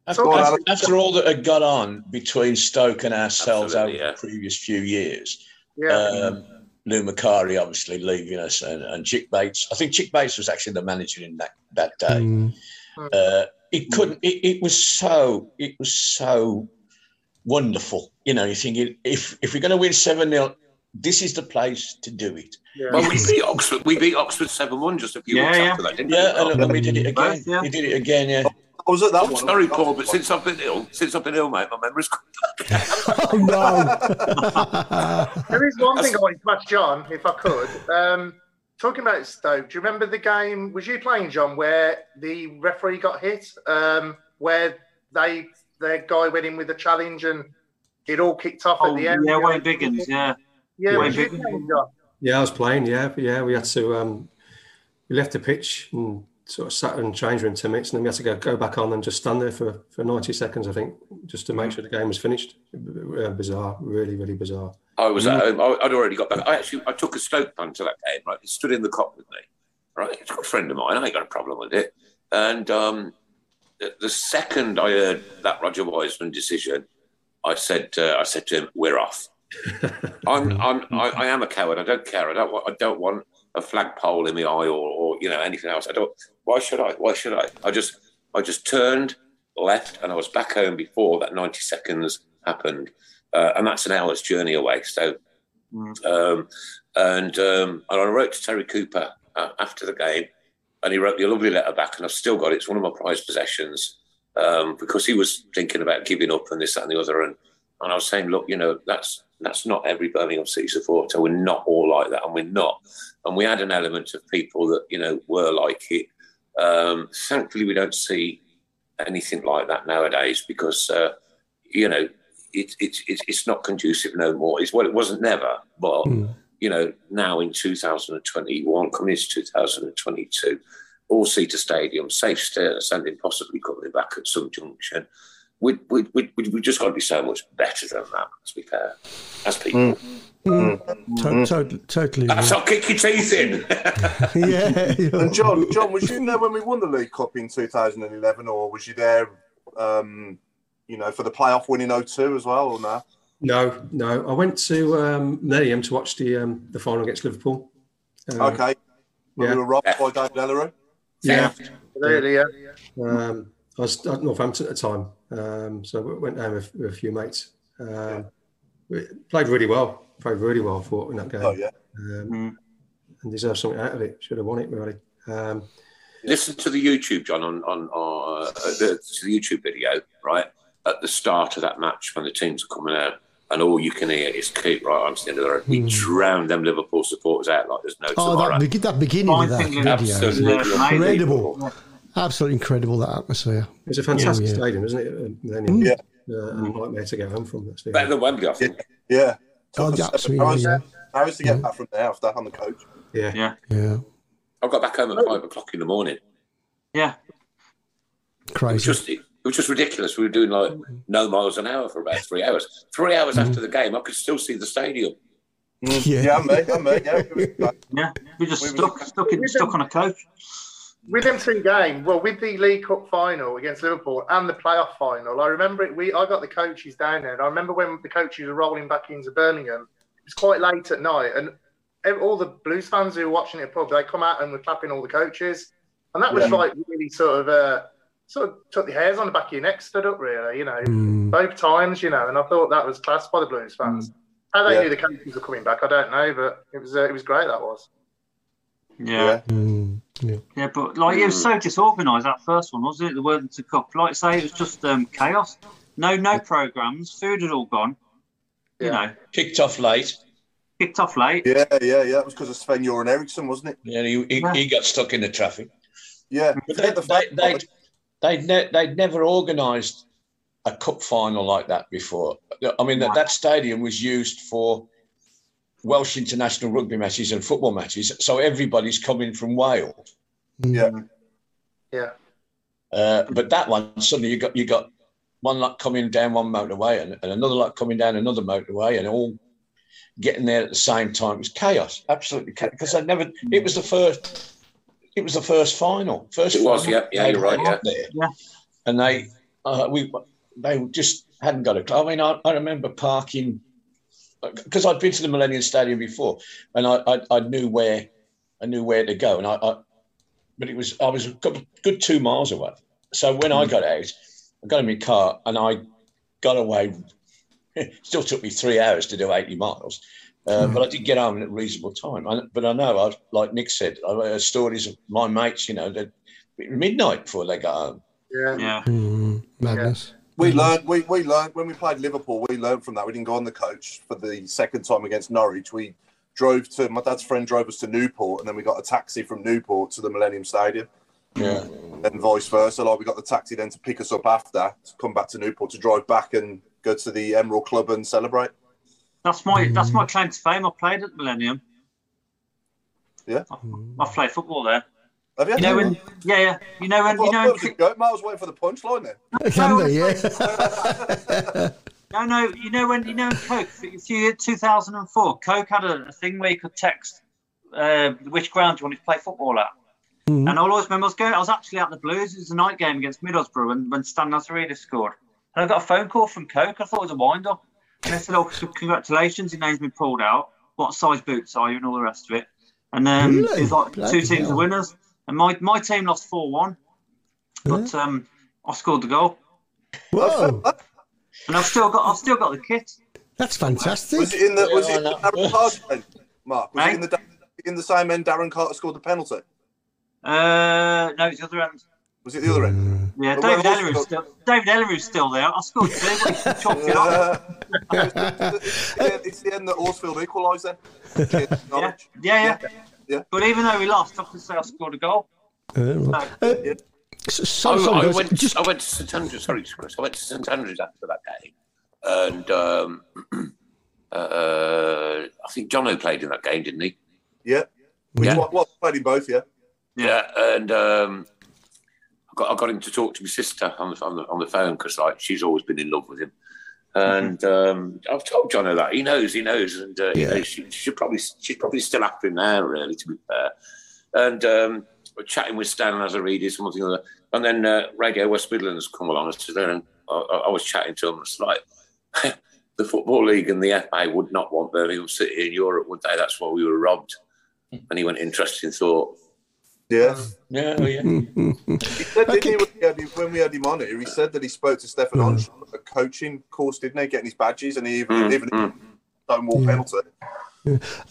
After, after- after all that had gone on between Stoke and ourselves Absolutely, over the previous few years, Yeah. um, Lou Macari obviously leaving us, and, and Chic Bates. I think Chic Bates was actually the manager in that that day. Mm. Uh, it couldn't. It, it was so. It was so wonderful. You know, you're thinking if if we're going to win seven 0 this is the place to do it. Well, we beat Oxford. We beat Oxford seven one just a few Yeah, weeks yeah. after that, didn't Yeah, we? and, and we did it again. We did it again. Yeah. I was at that I'm one. sorry, Paul, but since I've been ill, since I've been ill, mate, my memory's (laughs) Oh no! (laughs) There is one thing I wanted to ask John, if I could. Um, talking about Stoke, do you remember the game? Was you playing, John, where the referee got hit? Um, where they their guy went in with a challenge and it all kicked off Oh, at the end. yeah, Wayne Biggins, yeah. Yeah, Wayne was you Biggins. playing, John? Yeah, I was playing. Yeah, yeah. We had to. Um, we left the pitch and sort of sat in the change room ten minutes, and then we had to go go back on and just stand there for, for ninety seconds, I think, just to make sure the game was finished. Uh, bizarre, really, really bizarre. I was at home. I- I'd already got back. I actually I took a Stoke fan to that game. Right, he stood in the Kop with me. Right, he's a good friend of mine. I ain't got a problem with it. And um, the, the second I heard that Roger Wiseman decision, I said uh, I said to him, "We're off." (laughs) I'm I'm I, I am a coward. I don't care. I don't want I don't want a flagpole in my eye or, or you know anything else. I don't. Why should I? Why should I? I just I just turned left and I was back home before that ninety seconds happened, uh, and that's an hour's journey away. So, um, and um, and I wrote to Terry Cooper uh, after the game, and he wrote me a lovely letter back, and I've still got it. It's one of my prized possessions um, because he was thinking about giving up and this that and the other, and and I was saying, look, you know, that's that's not every Birmingham City supporter. We're not all like that, and we're not. And we had an element of people that you know were like it. Um, thankfully, we don't see anything like that nowadays because uh, you know it's it's it's it's not conducive no more. It's well, it wasn't never, but you know now in 2021, coming into 2022, all seater stadium, safe sta- standing, possibly coming back at some junction. We we we we we just got to be so much better than that. To be fair, as people. Mm. To- to- totally. That's I'll kick your teeth in. (laughs) yeah. And John, John, was you there when we won the League Cup in 2011, or was you there, um, you know, for the playoff win in 02 as well, or no? No, no. I went to um, Nottingham to watch the um, the final against Liverpool. Uh, Okay. When yeah. we were robbed by David Elleray. Yeah. Really, yeah. Um, I was at Northampton at the time, um, so I went down with, with a few mates. Um, we Played really well. Played really well. I thought in that game. Oh, yeah. Um, And deserved something out of it. Should have won it really. Um, Listen to the YouTube, John, on on, on uh, the, to the YouTube video, right at the start of that match when the teams are coming out, and all you can hear is Keep right on the end of the road. We drowned them Liverpool supporters out like there's no Oh, tomorrow. that, that beginning of that video. Absolutely is incredible. Absolutely incredible, that atmosphere. it's a fantastic Yeah, yeah. stadium, isn't it? Millennium? Mm. Uh, and a nightmare to get home from. That's Better than Wembley, I think. Yeah. Oh, Took us that's seven really, hours, yeah. to get back from there after on the coach. Yeah. Yeah. Yeah. I got back home at five o'clock in the morning. Yeah. It was just it was just ridiculous. We were doing like no miles an hour for about three hours. Three hours after the game, I could still see the stadium. Yeah. Yeah, I'm me, me, yeah. (laughs) Yeah. We just stuck stuck in, stuck on a coach. With them two games, well, with the League Cup final against Liverpool and the playoff final, I remember it. We I got the coaches down there, and I remember when the coaches were rolling back into Birmingham. It was quite late at night, and all the Blues fans who were watching it at pub, they come out and were clapping all the coaches, and that was Yeah. like really sort of uh, sort of took the hairs on the back of your neck, stood up really, you know, Mm. both times, you know, and I thought that was class by the Blues fans. How they Yeah. knew the coaches were coming back, I don't know, but it was uh, it was great. That was. Yeah. Mm. Yeah. Yeah, but like it was so disorganised that first one, wasn't it? The word Worthington Cup. Like I say, it was just um, chaos. No, no programs. Food had all gone. You know, Kicked off late. kicked off late. Yeah, yeah, yeah. That was because of Sven Göran Eriksson, wasn't it? Yeah, he, he, he got stuck in the traffic. Yeah. But they, Forget the they, fact they, that- they'd, ne- they'd never organised a cup final like that before. I mean, that, that stadium was used for Welsh international rugby matches and football matches. So everybody's coming from Wales. Yeah. Yeah. Uh, but that one, suddenly you got you got one lot coming down one motorway and, and another lot coming down another motorway and all getting there at the same time. It was chaos, absolutely chaos. Because I never. It was the first. It was the first final. First. It was, final yeah, yeah, you're right, yeah. There. Yeah. And they, uh, we, they just hadn't got a club. I mean, I, I remember parking because I'd been to the Millennium Stadium before, and I, I, I knew where, I knew where to go, and I, I but it was I was a good, good two miles away. So when I got out, I got in my car and I got away. It (laughs) still took me three hours to do eighty miles, uh, but I did get home in a reasonable time. I, but I know, I, like Nick said, I heard stories of my mates. You know, that midnight before they got home. Yeah. Yeah. Mm. Madness. We mm-hmm. learned. We, we learned when we played Liverpool. We learned from that. We didn't go on the coach for the second time against Norwich. We drove to my dad's friend drove us to Newport, and then we got a taxi from Newport to the Millennium Stadium, Yeah, and vice versa. Like we got the taxi then to pick us up after to come back to Newport to drive back and go to the Emerald Club and celebrate. That's my that's mm-hmm. my claim to fame. I played at the Millennium. Yeah. I played football there. Have you? You know when? Yeah, yeah. You know when? You know when? I thought I was waiting for the punchline there. (laughs) Can they? Yeah. (laughs) No, no. You know when? You know in Coke. If you 2004, Coke had a, a thing where you could text uh, which ground you wanted to play football at. Mm. And I'll always remember I was going. I was actually at the Blues. It was a night game against Middlesbrough when when Stan Lazaridis scored. And I got a phone call from Coke. I thought it was a wind up. And they said, "Oh, congratulations, your name's been pulled out. What size boots are you?" And all the rest of it. And um, Really? it was like Bloody two teams hell. of winners. And my, my team lost four one, but um, I scored the goal. Whoa. And I've still got I've still got the kit. That's fantastic. Was it in the? Was Yeah, it in the. Darren Carter end, Mark? Was Hey? it in the in the same end? Darren Carter scored the penalty. Uh, no, it's the other end. Was it the other end? Yeah, Well, David well, Elleray's still David Elleray's still there. I scored two, but he (laughs) chopped it off. Uh, it's, the, it's the end that Horsfield equalised then. Against Yeah, Norwich. yeah, yeah. Yeah. But even though we lost, I can say I scored a goal. Uh, right. So, Uh, so, so, I, I went. just I went to St Andrews. Sorry, Chris. I went to St Andrews after that game, and um, (clears throat) uh, I think Jono played in that game, didn't he? Yeah. Which Yeah. one? Well, played in both. Yeah. Yeah, and um, I got I got him to talk to my sister on the on the, on the phone because like she's always been in love with him, and um, I've told Jono that he knows, he knows, and uh, you know, she she probably she's probably still after him now, really, to be fair. And um, we're chatting with Stan Lazaridis and one thing or other, and then uh, Radio West Midlands come along and said, and I, I was chatting to him, and it's like. (laughs) The Football League and the FA would not want Birmingham City in Europe, would they? That's why we were robbed. And he went, interesting thought. Yeah. Yeah, oh, yeah. (laughs) He said, didn't he, when we, had him, when we had him on here, he said that he spoke to Stefan Mm. Onch a coaching course, didn't he? Getting his badges and he even, Mm, even Stonewall penalty.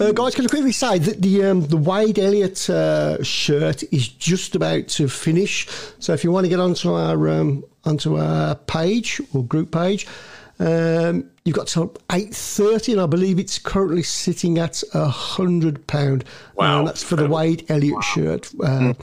Uh, guys, can I quickly say that the um, the Wade Elliott uh, shirt is just about to finish. So if you want to get onto our um, onto our page or group page, um, you've got till eight thirty, and I believe it's currently sitting at a hundred pound. Wow. and that's for the Wade Elliott shirt. Uh,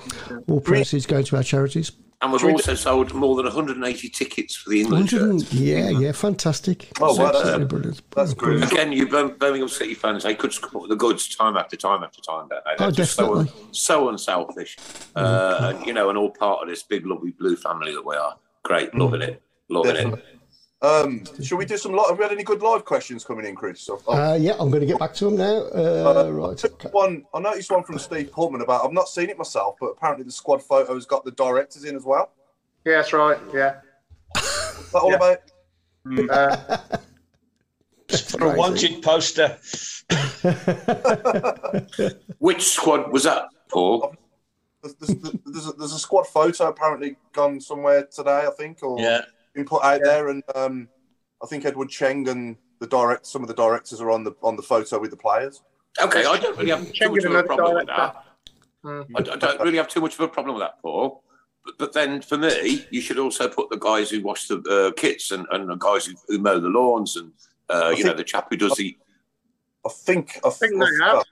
all proceeds going to our charities. And we've also sold more than 180 tickets for the England shirt. yeah, yeah, fantastic. Oh, wow, that's- brilliant. That's great. Again, you Bir- Birmingham City fans, they could support the goods time after time after time, don't they? They're Oh, just so, definitely. so unselfish. Uh, and, you know, and all part of this big, lovely blue family that we are. Great, loving it. Loving Definitely. it. Um, should we do some live? Have we had any good live questions coming in, Chris? Uh, yeah, I'm going to get back to them now. Uh, right. One, I noticed one from Steve Pullman about. I've not seen it myself, but apparently the squad photo's got the directors in as well. Yeah, that's right. Yeah. What's that all about? Uh, (laughs) For a wanted poster. (laughs) Which squad was that, Paul? There's, there's, there's, a, there's a squad photo apparently gone somewhere today, I think, or Yeah. Been put out there, and um, I think Edward Cheng and the direct, some of the directors are on the on the photo with the players. Okay, I don't really have too much of a another problem with director. that. I, I don't really have too much of a problem with that, Paul. But, but then for me, you should also put the guys who wash the uh, kits and, and the guys who, who mow the lawns and, uh, you know, the chap who does the. I think I, I think they have.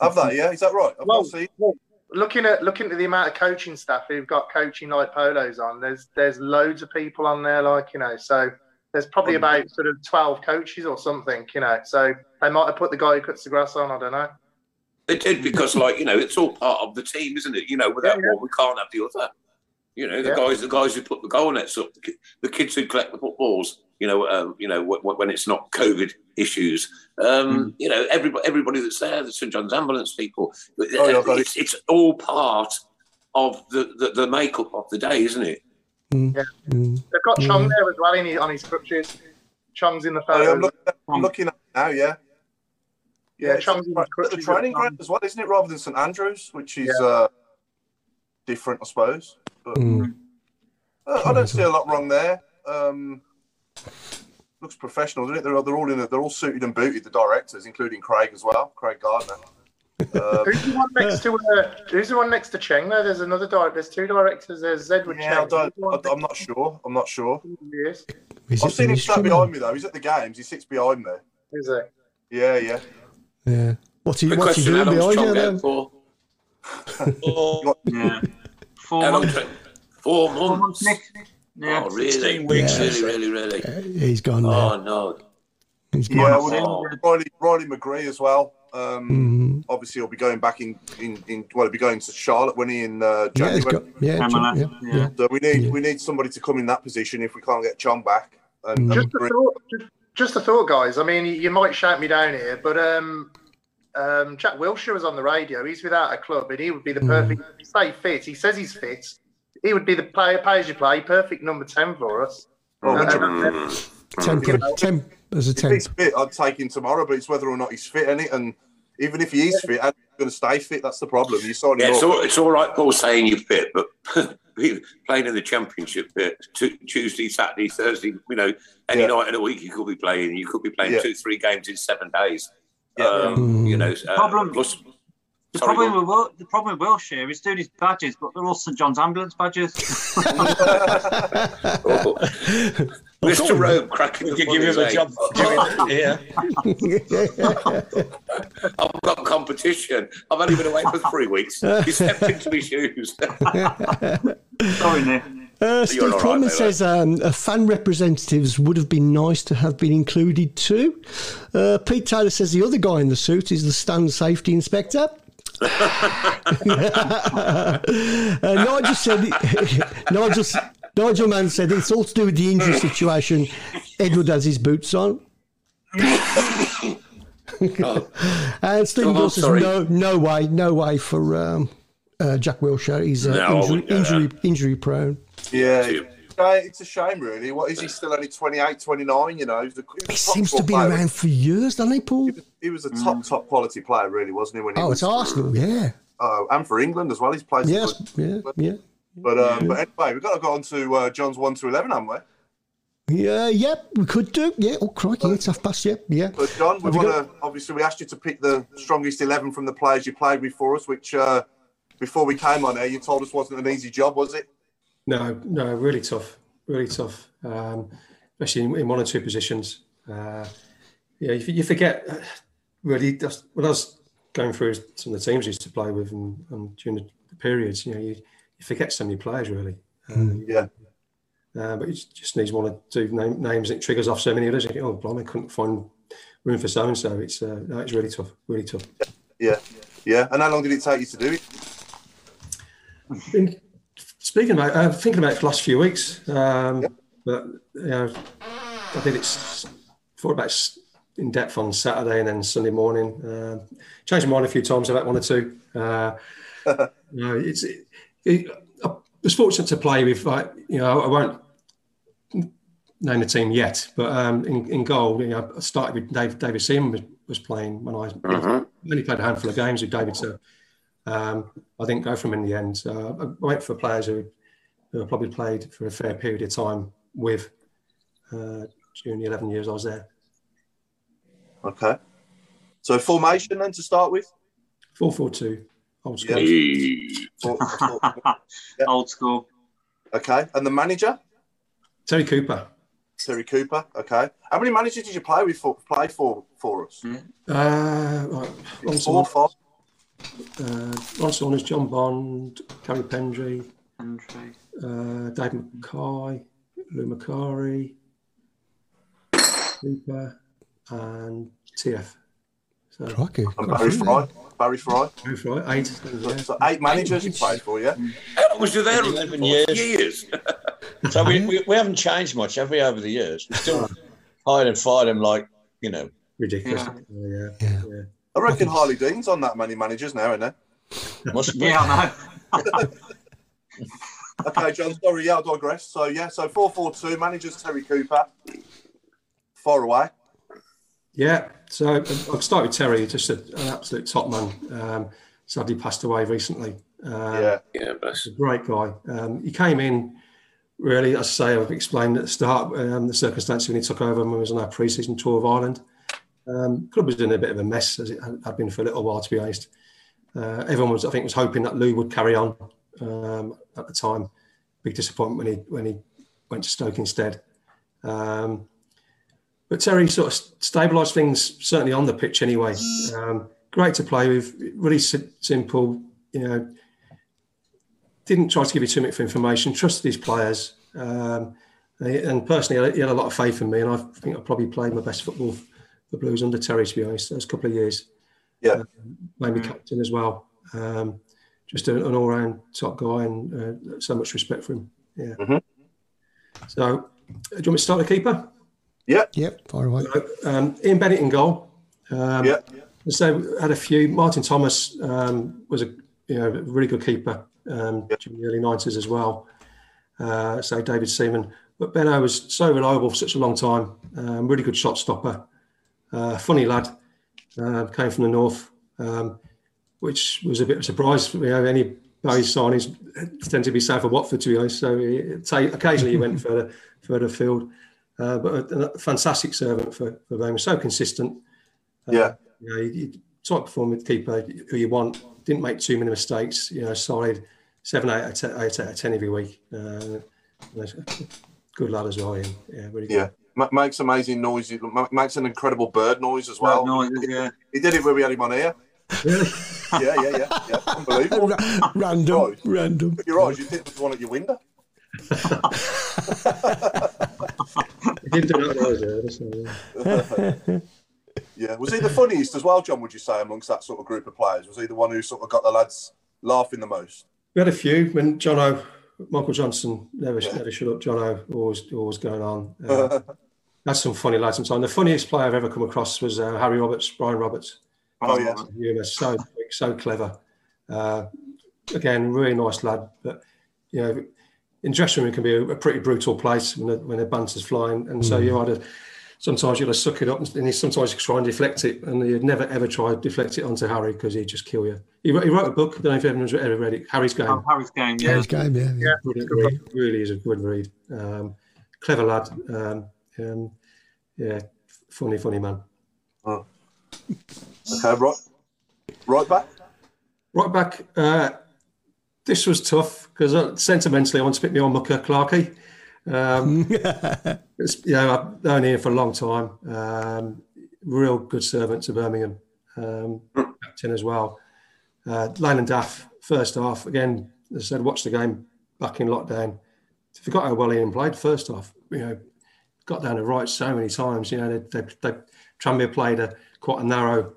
have that. Yeah, is that right? I've Well, not seen. Looking at looking at the amount of coaching staff who've got coaching like polos on, there's there's loads of people on there, like you know. So there's probably about sort of twelve coaches or something, you know. So they might have put the guy who cuts the grass on. I don't know. They did because, like, you know, it's all part of the team, isn't it? You know, without one, we can't have the other. You know, the Yeah. guys, the guys who put the goal nets up, the, kids who collect the footballs. You know, um, you know, w- w- when it's not COVID issues. Um, You know, everybody, everybody that's there, the St John's ambulance people. Oh, yeah, I've it's, it's all part of the, the, the makeup of the day, isn't it? Yeah. They've got Chong there as well in his, on his crutches. Chong's in the Oh, photo. I'm, looking at, I'm looking at now. Yeah. Yeah, it's Chong's in at the training ground as well, isn't it? Rather than St Andrews, which is Yeah. uh, different, I suppose. But Mm. uh, I don't see a lot wrong there. Um, looks professional, doesn't it? They're, they're all in. A, they're all suited and booted. The directors, including Craig as well, Craig Gardner. Um, (laughs) Who's the one next to uh, Who's the one next to Cheng? There, there's another director. There's two directors. There's Edward yeah, I Cheng. don't, Who's the one I, I'm not sure. I'm not sure. next to I've seen him sat behind me though. He's at the games. He sits behind me. Is it? Yeah, yeah. Yeah. What's he, Quick what's he question: How doing long's behind you then? for? (laughs) Oh, Yeah. Four How long? months. Four Four months, months. Nick. Yeah. Oh, really? 16 weeks. Really, really, really. Uh, He's gone Oh no. He's gone. Yeah, Oh. Riley, Riley McGree as well. Um, Mhm. Obviously, he'll be going back in, in, in. Well, he'll be going to Charlotte when he in uh, Yeah, January. got, yeah, Pamela, yeah, yeah. yeah. So we need Yeah. we need somebody to come in that position if we can't get Chong back. And, and Mm. Just a thought. Just, just a thought, guys. I mean, you, you might shout me down here, but um, um, Jack Wilshere was on the radio. He's without a club, and he would be the perfect. Stay fit. He says he's fit. He would be the player, pay as you play, perfect number ten for us. Oh, Uh, 100%. Temp, temp, as a if temp. he's fit, I'd take him tomorrow. But it's whether or not he's fit, is And even if he is fit, I'm going to stay fit. That's the problem. You saw. Yeah, it's all, it's all right, Paul, saying you're fit, but (laughs) playing in the championship bit, Tu- Tuesday, Saturday, Thursday, you know, any Yeah. night in a week you could be playing. You could be playing Yeah. two, three games in seven days. Yeah. Um, You know, uh, Problem- plus, The Sorry, problem, with Wil- the problem with Wilshere is doing his badges, but they're all St John's ambulance badges. (laughs) (laughs) oh, Mr. Rowe cracking we the give him a job way. doing it. Yeah. (laughs) I've got competition. I've only been away for three weeks. He stepped into my shoes. Sorry, Nick. Uh, Steve all right, mate, says um, uh, fan representatives would have been nice to have been included too. Uh, Pete Taylor says the other guy in the suit is the stand safety inspector. (laughs) uh, Nigel said, (laughs) Nigel, Nigel Mann said it's all to do with the injury situation. Edward has his boots on. (laughs) and Stephen Oh, says, sorry. no, no way, no way for um, uh, Jack Wilshere. He's uh, No, injury, wouldn't do that. injury, injury prone. Yeah, Too. It's a shame, really. What is he still only 28, 29? You know, he He seems to score be player. around for years, doesn't he, Paul? He was a top, top quality player, really, wasn't he? When he Oh, was, it's Arsenal, yeah. uh, and for England as well. He's played. some Yes, good- yeah, yeah. But um, but anyway, we've got to go on to uh, John's one to eleven, haven't we? Yeah, yep, we could do. Yeah, oh, crikey, it's half past, yep, yeah. But John, we want to obviously we asked you to pick the strongest eleven from the players you played with for us, which uh, before we came on air, you told us wasn't an easy job, was it? No, no, really tough, really tough, um, especially in, in one or two positions. Uh, yeah, you, you forget uh, really. That's, when I was going through some of the teams I used to play with and, and during the periods, you know, you, you forget so many players really. Um, yeah. Uh, but it just needs one or two name, names and it triggers off so many others. You think, oh, blimey, I couldn't find room for so and so. It's uh, no, it's really tough, really tough. Yeah, yeah. And how long did it take you to do it? Been speaking about, uh, thinking about it for the last few weeks, um, but you know, I did it thought about in depth on Saturday and then Sunday morning. Uh, changed my mind a few times about one or two. Uh, (laughs) you know, it's it, it, I was fortunate to play with, like, you know, I won't name the team yet, but um, in, in goal, you know, I started with Dave, David Seaman was, was playing when I only played a handful of games with David, so um, I didn't go from in the end. So I went for players who, who I probably played for a fair period of time with uh, during the 11 years I was there. Okay. So formation then to start with. 4 4 2, old school. Four- four- (laughs) yeah. Old school. Okay. And the manager, Terry Cooper. Terry Cooper. Okay. How many managers did you play with for play for for us? Uh, right, Four, five. Uh, Ron Saunders, John Bond, Garry Pendrey, Country. uh, Dave Mackay, Lou Macari, Cooper, and TF. So, Crikey. And Barry Fry. Barry Fry. Barry Fry, eight. So, so eight managers you played for, yeah. How long was you there? 11 years. Years. (laughs) So we, we, we haven't changed much, have we, over the years? We still hired and fired them like, you know. Ridiculous. Yeah. Yeah. yeah. I reckon Harlee Dean's on that many managers now, isn't there? Must be. Yeah, I know. (laughs) Okay, John. Sorry, yeah, I digress. So yeah, so four four two managers Terry Cooper. Far away. Yeah, so uh, I'll start with Terry, just a, an absolute top man. Um, sadly passed away recently. Um, Yeah. Yeah, bless. He's a great guy. Um, he came in really, as I say, I've explained at the start um, the circumstances when he took over when he was on our pre-season tour of Ireland. Um, club was in a bit of a mess as it had been for a little while, to be honest. Uh, everyone was, I think, was hoping that Lou would carry on um, at the time. Big disappointment when he when he went to Stoke instead. Um, but Terry sort of stabilised things certainly on the pitch anyway. Um, great to play with, really si- simple. You know, didn't try to give you too much information. Trusted his players, um, and personally, he had a lot of faith in me. And I think I probably played my best football for Blues under Terry, to be honest. Those couple of years, Yeah. made me captain as well. Um, just a, an all-round top guy, and uh, so much respect for him. Yeah. Mhm. So, uh, do you want me to start the keeper? Yeah. Yep, far away. Um, Ian Bennett in goal. Um, Yeah. So had a few. Martin Thomas um, was a you know a really good keeper um, during the early nineties as well. Uh, so David Seaman, but Benno was so reliable for such a long time. Um, really good shot stopper. Uh, funny lad. Uh, came from the north, um, which was a bit of a surprise. You know, any Barry signings tend to be south of Watford, to be honest. So he, ta- occasionally he went (laughs) further further afield. Uh, but a, a fantastic servant for, for them. So consistent. Uh, Yeah. You know, he, he top performing keeper who you want. Didn't make too many mistakes. You know, solid seven, eight, out of ten, eight out of ten every week. Uh, good lad as well. Yeah, really good. Yeah. Ma- makes amazing noise. He makes an incredible bird noise as well. Bird noises, yeah. He did it when we had him on here. Really? Yeah, yeah, yeah, yeah. (laughs) Unbelievable. Ra- random, Right. random. But your eyes, you think there's one at your window. (laughs) He didn't do that when I was there, so, yeah. Yeah. Was he the funniest as well, John? Would you say amongst that sort of group of players? Was he the one who sort of got the lads laughing the most? We had a few when John O, Michael Johnson never never shut up. John O always always going on. Uh, (laughs) that's some funny lads sometimes. The funniest player I've ever come across was uh, Harry Roberts, Brian Roberts. Oh yeah. Humour, so quick, so clever. Uh, again, really nice lad. But you know, in dressing room can be a, a pretty brutal place when the, when the banter's flying, and so you either sometimes you'll suck it up, and he sometimes you try and deflect it, and you'd never ever try to deflect it onto Harry because he'd just kill you. He wrote, he wrote a book. I don't know if anyone's ever read it. Harry's Game. Oh, Harry's game, yeah. Harry's game, yeah. yeah. Brilliant read. Really is a good read. Um, clever lad. Um, um, yeah, funny, funny man. Oh. Okay, right, right back. Right back. Uh, this was tough because uh, sentimentally, I want to pick me on Mucker Clarkey. Um, (laughs) it's, yeah, I've known him for a long time. Um, real good servant to Birmingham. Um, captain as well. Uh, Leyland DAF, first half. Again, as I said, watch the game back in lockdown. Forgot how well he played first half. You know, got down the right so many times. You know, they, they, they Tranmere played a quite a narrow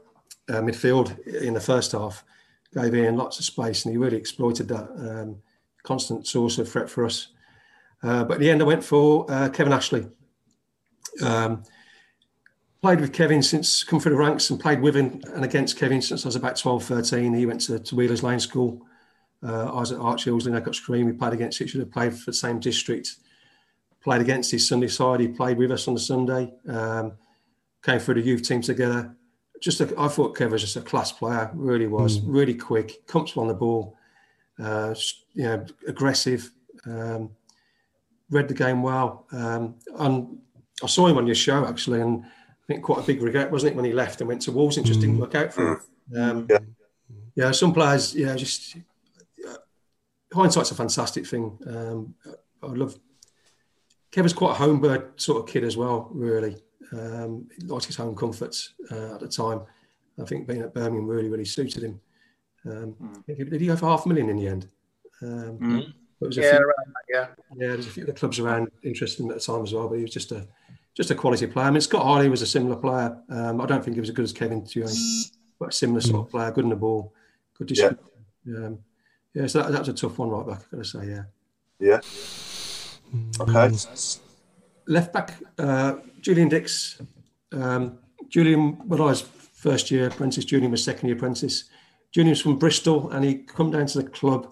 uh, midfield in the first half, gave Ian lots of space, and he really exploited that. Um, constant source of threat for us. Uh, but in the end, I went for uh, Kevin Ashley. Um, played with Kevin since come through the ranks and played with him and against Kevin since I was about 12, 13. He went to, to Wheelers Lane School. Uh, I was at Archills in Acocks Green. We played against each other, played for the same district. Played against his Sunday side. He played with us on the Sunday. Um, came through the youth team together. Just, a, I thought Kevin was just a class player. Really was. Mm. Really quick, comfortable on the ball. Uh, you know, aggressive. Um, read the game well. Um, and I saw him on your show actually, and I think quite a big regret, wasn't it, when he left and went to Wolves and just didn't work out for him. Um, yeah. yeah, some players, yeah, just uh, hindsight's a fantastic thing. Um, I love Kevin's quite a homebird sort of kid as well, really. Um, he liked his home comforts uh, at the time. I think being at Birmingham really, really suited him. Um, mm. Did he go for half a million in the end? Um, mm. yeah, few, right, yeah, yeah. There's a few of the clubs around interested at the time as well, but he was just a just a quality player. I mean, Scott Harley was a similar player. Um, I don't think he was as good as Kevin, to be but a similar sort of player, good in the ball, good distribution. Yeah. Um, yeah, so that, that was a tough one right back, I've got to say, yeah. Yeah. Okay. Left back, uh, Julian Dicks. Um, Julian, when I was first year apprentice, Julian was second year apprentice. Julian was from Bristol and he come down to the club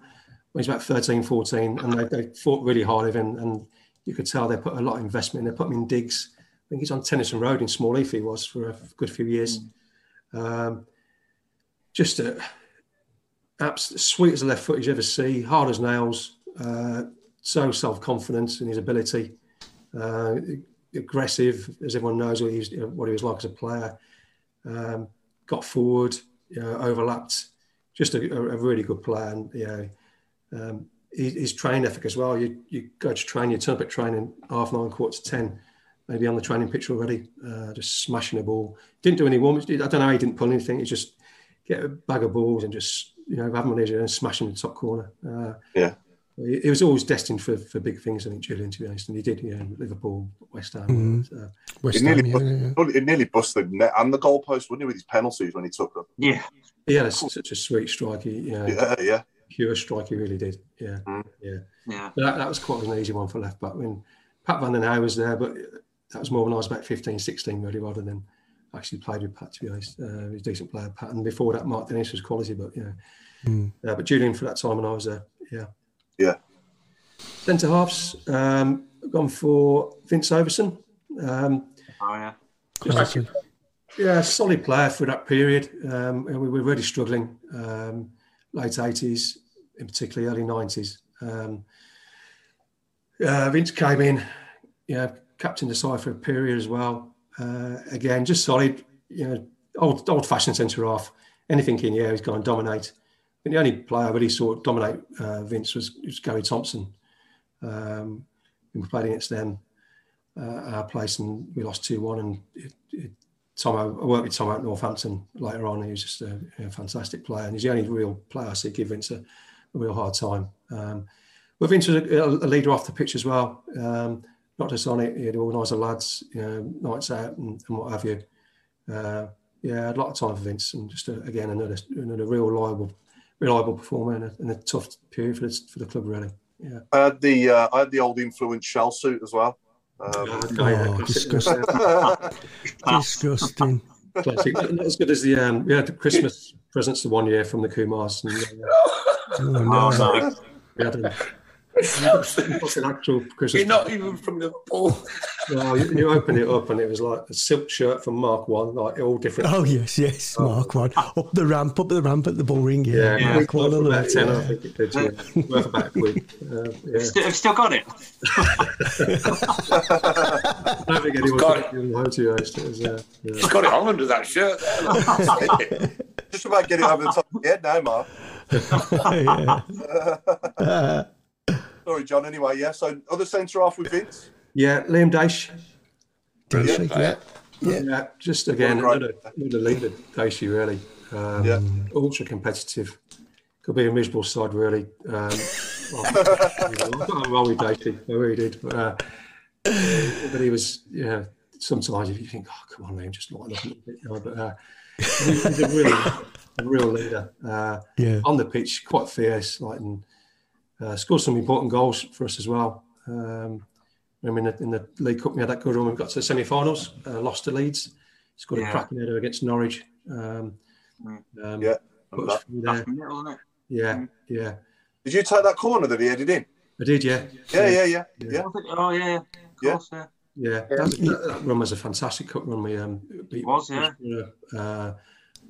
when he's about 13, 14, and they, they fought really hard with him. And you could tell they put a lot of investment in. They put him in digs. I think he's on Tennyson Road in Small Heath, he was for a good few years. Mm. Um, just a, absolutely sweet as a left foot you ever see, hard as nails, uh, so self confident in his ability, uh, aggressive, as everyone knows what he, was, what he was like as a player. Um, got forward, you know, overlapped. Just a, a, really good player. And, you know, um, his training ethic as well. You, you go to train, you turn up at training half nine, quarter to 10, maybe on the training pitch already, uh, just smashing the ball. Didn't do any warm I don't know how he didn't pull anything. He just get a bag of balls and just, you know, have them on his and smash them in the top corner. Uh, yeah. He was always destined for, for big things, I think, Julian, to be honest. And he did, yeah, Liverpool, West Ham. Mm-hmm. Uh, West He nearly, Ham, yeah, bust, nearly busted the net and the goalpost, wouldn't he, with his penalties when he took them? Yeah. He had a, such a sweet strike. He, you know, Yeah, yeah. pure strike, he really did. Yeah, Mm. yeah. Yeah. But that, that was quite an easy one for left back. When Pat Van den Hauwe was there, but that was more when I was about 15, 16, really, rather than actually played with Pat, to be honest. Uh, he was a decent player, Pat. And before that, Mark Dennis was quality, but, you know. Mm. Uh, but Julian for that time when I was there, yeah. Yeah. Centre halves, um, gone for Vince Overson. Um, Oh, yeah. just a- yeah, solid player for that period. Um, we were really struggling, um, late 80s, in particularly early 90s. Um, uh, Vince came in, you know, captain the side for a period as well. Uh, again, just solid, you know, old old fashioned centre half. Anything in the air, he's going to dominate. The only player I really saw dominate uh, Vince was, was Gary Thompson. Um, we played against them uh, our place and we lost 2 1. And it, it, Tom, I worked with Tom at Northampton later on. He was just a, a fantastic player. And he's the only real player I see give Vince a, a real hard time. Um, but Vince was a, a leader off the pitch as well. Um, not just on it, he'd organise the lads, you know, nights out and, and what have you. Uh, yeah, a lot of time for Vince, and just a, again another another real reliable, reliable performer in a, in a tough period for the, for the club, really. Yeah. I had the uh, I had the old influence shell suit as well. Um, Oh, disgusting. (laughs) disgusting. Classic. Not as good as the um, we had the Christmas presents the one year from the Kumars. And, uh, Oh, no. we had What's an actual Christmas? You're not even from Liverpool. No, you, you open it up and it was like a silk shirt from Mark One, like all different. Oh yes, yes, Mark one up the ramp, up the ramp at the bull ring. Yeah, Yeah, Mark one on the about left. ten, I think it did. Yeah. Worth about a quid. (laughs) Uh, yeah. Still, have still got it. (laughs) I don't think anyone Got got it in the. It was, uh, yeah. He's got it on under that shirt. (laughs) Just about getting over the top of your head now, Mark. Sorry, John. Anyway, yeah. So other centre half with Vince. Yeah, Liam Daish. Dacey, yeah. Yeah. just again, Right. another, another leader, Dacey, really. Um, Yeah. Ultra competitive. Could be a miserable side, really. Um, (laughs) well, I got on well with Dacey, I really did. But, uh, but he was, yeah, sometimes if you think, oh, come on, Liam, just lighten up a little bit. You know, but uh, he's a really a real leader. Uh, Yeah. On the pitch, quite fierce, like, and uh, scored some important goals for us as well. Um, I mean, in the, in the League Cup, we had that good run. We got to the semi-finals, uh, lost to Leeds, scored Yeah. a cracking header against Norwich. Um, um, Yeah, put remember us through there. Last minute, wasn't it? Yeah, yeah, Did you take that corner that he headed in? I did. Yeah, Yeah, yeah, yeah, yeah. Was it? Oh yeah, of Yeah. course, yeah. yeah. That, that, that run was a fantastic cup run. We um, beat Was, yeah. uh,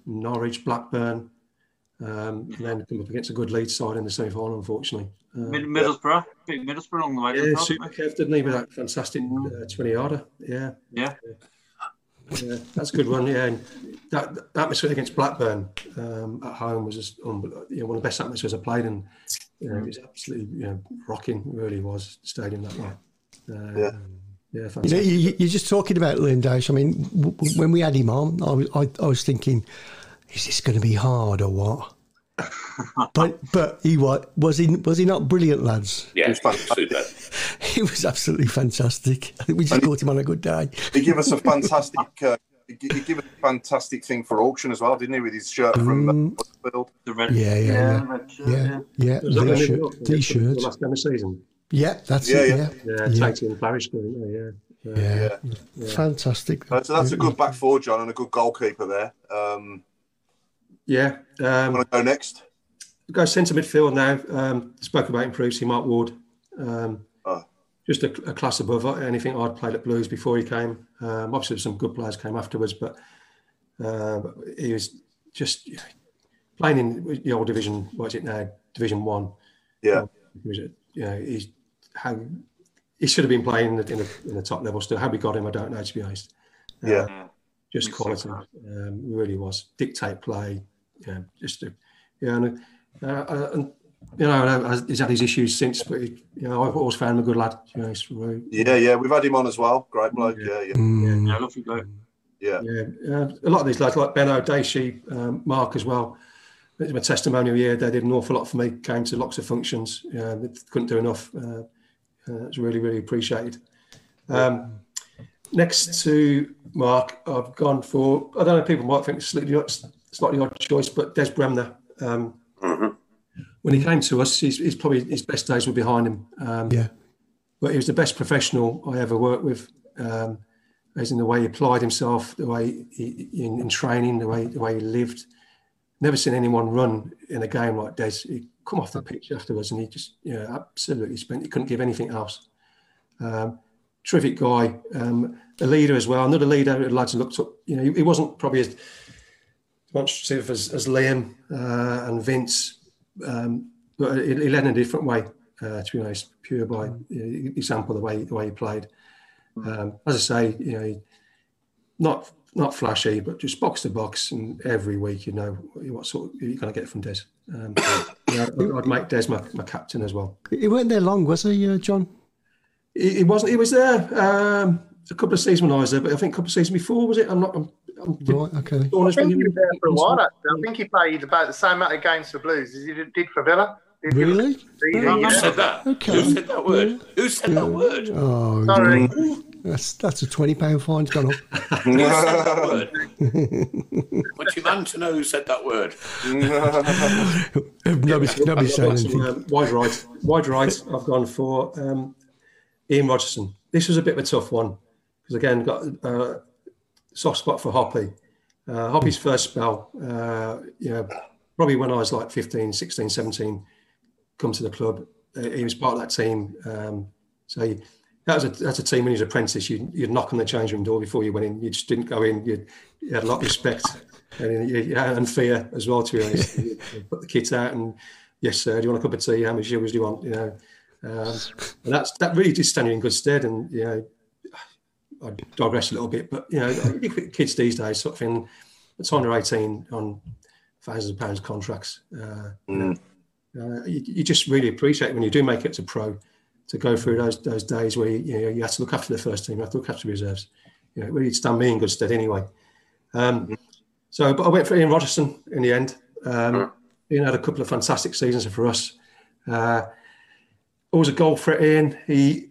Norwich, Blackburn, um, and then come up against a good Leeds side in the semi-final. Unfortunately, uh, Mid- Middlesbrough, big Middlesbrough on the way. Yeah, to super Kev, didn't he? With that fantastic uh, 20 yarder. Yeah. Yeah. Yeah, that's a good one. Yeah, and that, that atmosphere against Blackburn um, at home was just unbel- you know, one of the best atmospheres I played in. You know, it was absolutely you know, rocking. Really was stadium that night. Uh, Yeah. yeah, You know, fantastic. you, you- you're just talking about Liam Daish. I mean, w- w- when we had him on, I was, I, I was thinking, is this going to be hard or what? But but he was was he was he not brilliant, lads? Yeah, super. (laughs) He was absolutely fantastic. I (laughs) think we just caught him on a good day. He gave us a fantastic. (laughs) Uh, he gave us a fantastic thing for auction as well, didn't he? With his shirt from uh, The red. Yeah, yeah, yeah, red shirt, yeah, yeah. Was that The when he shirt, t-shirt. The last game of season. Yeah, that's Yeah, it. yeah. Yeah, Yeah, Yeah. And Parish. Yeah, yeah. yeah. Yeah. Fantastic. Uh, so that's a good back four, John, and a good goalkeeper there. Um, Yeah. Um, want to go next? go centre midfield now. Um, spoke about him previously, Mark Ward. Um, Oh. Just a, a class above anything I'd played at Blues before he came. Um, obviously, some good players came afterwards, but uh, he was just playing in the old division. What is it now? Division One. Yeah. He was, you know, he's how he should have been playing in the, in the, in the top level still. How we got him, I don't know. To be honest. Uh, Yeah. just quality. Um, really was dictate play. Yeah, just a, yeah, and, uh, uh, and you know, uh, he's had his issues since, but he, you know, I've always found him a good lad. You know, he's really, Yeah, yeah. We've had him on as well. Great bloke. Yeah, yeah, Mm. Yeah, lovely bloke. yeah. yeah, uh, a lot of these lads like Ben Dacey, um, Mark as well. It's my testimonial year. They did an awful lot for me. Came to lots of functions. Yeah, they couldn't do enough. Uh, uh, it's really, really appreciated. Um, next to Mark, I've gone for. I don't know. People might think it's slightly, odd- slightly odd choice, but Des Bremner. Um, When he came to us, he's, he's probably his best days were behind him. Um, Yeah. but he was the best professional I ever worked with. Um, as in the way he applied himself, the way he, in, in training, the way the way he lived. Never seen anyone run in a game like Des. He'd come off the pitch afterwards, and he just, you know, absolutely spent. He couldn't give anything else. Um, terrific guy, um, a leader as well. Another leader the lads looked up. You know, he, he wasn't probably as demonstrative as, as Liam uh, and Vince, um, but he, he led in a different way. Uh, to be honest, pure by example the way the way he played. Um, as I say, you know, not not flashy, but just box to box, and every week you know what sort of, you're going to get from Des. Um, (coughs) I'd make Des my, my captain as well. He weren't there long, was he, uh, John? He, he wasn't. He was there um, a couple of seasons when I was there, but I think a couple of seasons before was it? I'm not. I'm, I'm, Right, okay. I has been think he was there for a while. Actually. I think he played about the same amount of games for Blues as he did did for Villa. Did Really? Really, Who yeah. said that? Okay. Who said that word? Who said that word? Oh, Sorry. that's that's a twenty pound fine's gone up. (laughs) Who said that word? Want your man to know who said that word? (laughs) nobody's nobody's saying I've got some, anything. um, wide right, wide right. I've gone for um, Ian Rodgerson. This was a bit of a tough one because again got uh, soft spot for Hoppy. Uh, Hoppy's first spell, uh, you know, probably when I was like 15, 16, 17, come to the club. uh, he was part of that team. Um, so he, that was a, that's a team when he was apprentice. You'd, you'd knock on the change room door before you went in. You just didn't go in. You'd, you had a lot of respect and, you, and fear as well. To be honest, (laughs) you put the kit out and yes, sir. Do you want a cup of tea? How much yours do you want? You know, um, and that's that really did stand you in good stead. And you know, I digress a little bit, but you know, kids these days sort of in it's under eighteen on thousands of pounds contracts. Uh, mm. you, uh, you, you, just really appreciate when you do make it to pro to go through those those days where you, you, know, you have to look after the first team, you have to look after the reserves. You know, it really stand me in good stead anyway. Um, so, but I went for Ian Rodgerson in the end. Um, Ian had a couple of fantastic seasons for us. Uh, always a goal for Ian. He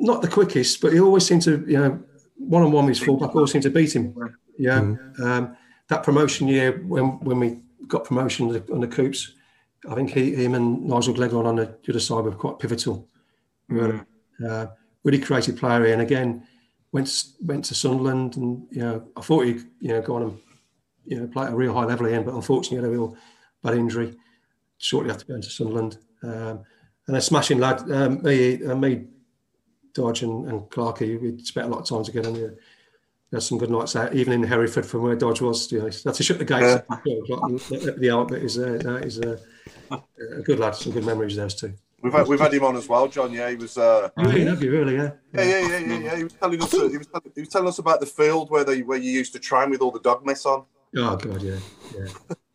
not the quickest, but he always seemed to, you know, one on one with his fullback always seemed to beat him. Yeah. Mm. Um, that promotion year when when we got promotion on the Coops, I think he, him and Nigel Gleghorn on the other side were quite pivotal. Mm. Uh, really creative player, and again went went to Sunderland, and you know I thought he'd you know go on and you know play at a real high level again, but unfortunately had a real bad injury shortly after going to Sunderland. Um, and a smashing lad, um, me, uh, me, Dodge and, and Clarkey, we spent a lot of time together. And, uh, had some good nights out, even in Hereford from where Dodge was. You know, had to shut the gates. Yeah. the out, but is uh, that is uh, a good lad. Some good memories there too. We've had, we've had him on as well, John. Yeah, he was. Uh, really, have you really? Yeah. Yeah, yeah, yeah, yeah. yeah. He was telling us. Uh, he, was, he was telling us about the field where they where you used to train with all the dog mess on. Oh god, yeah, yeah.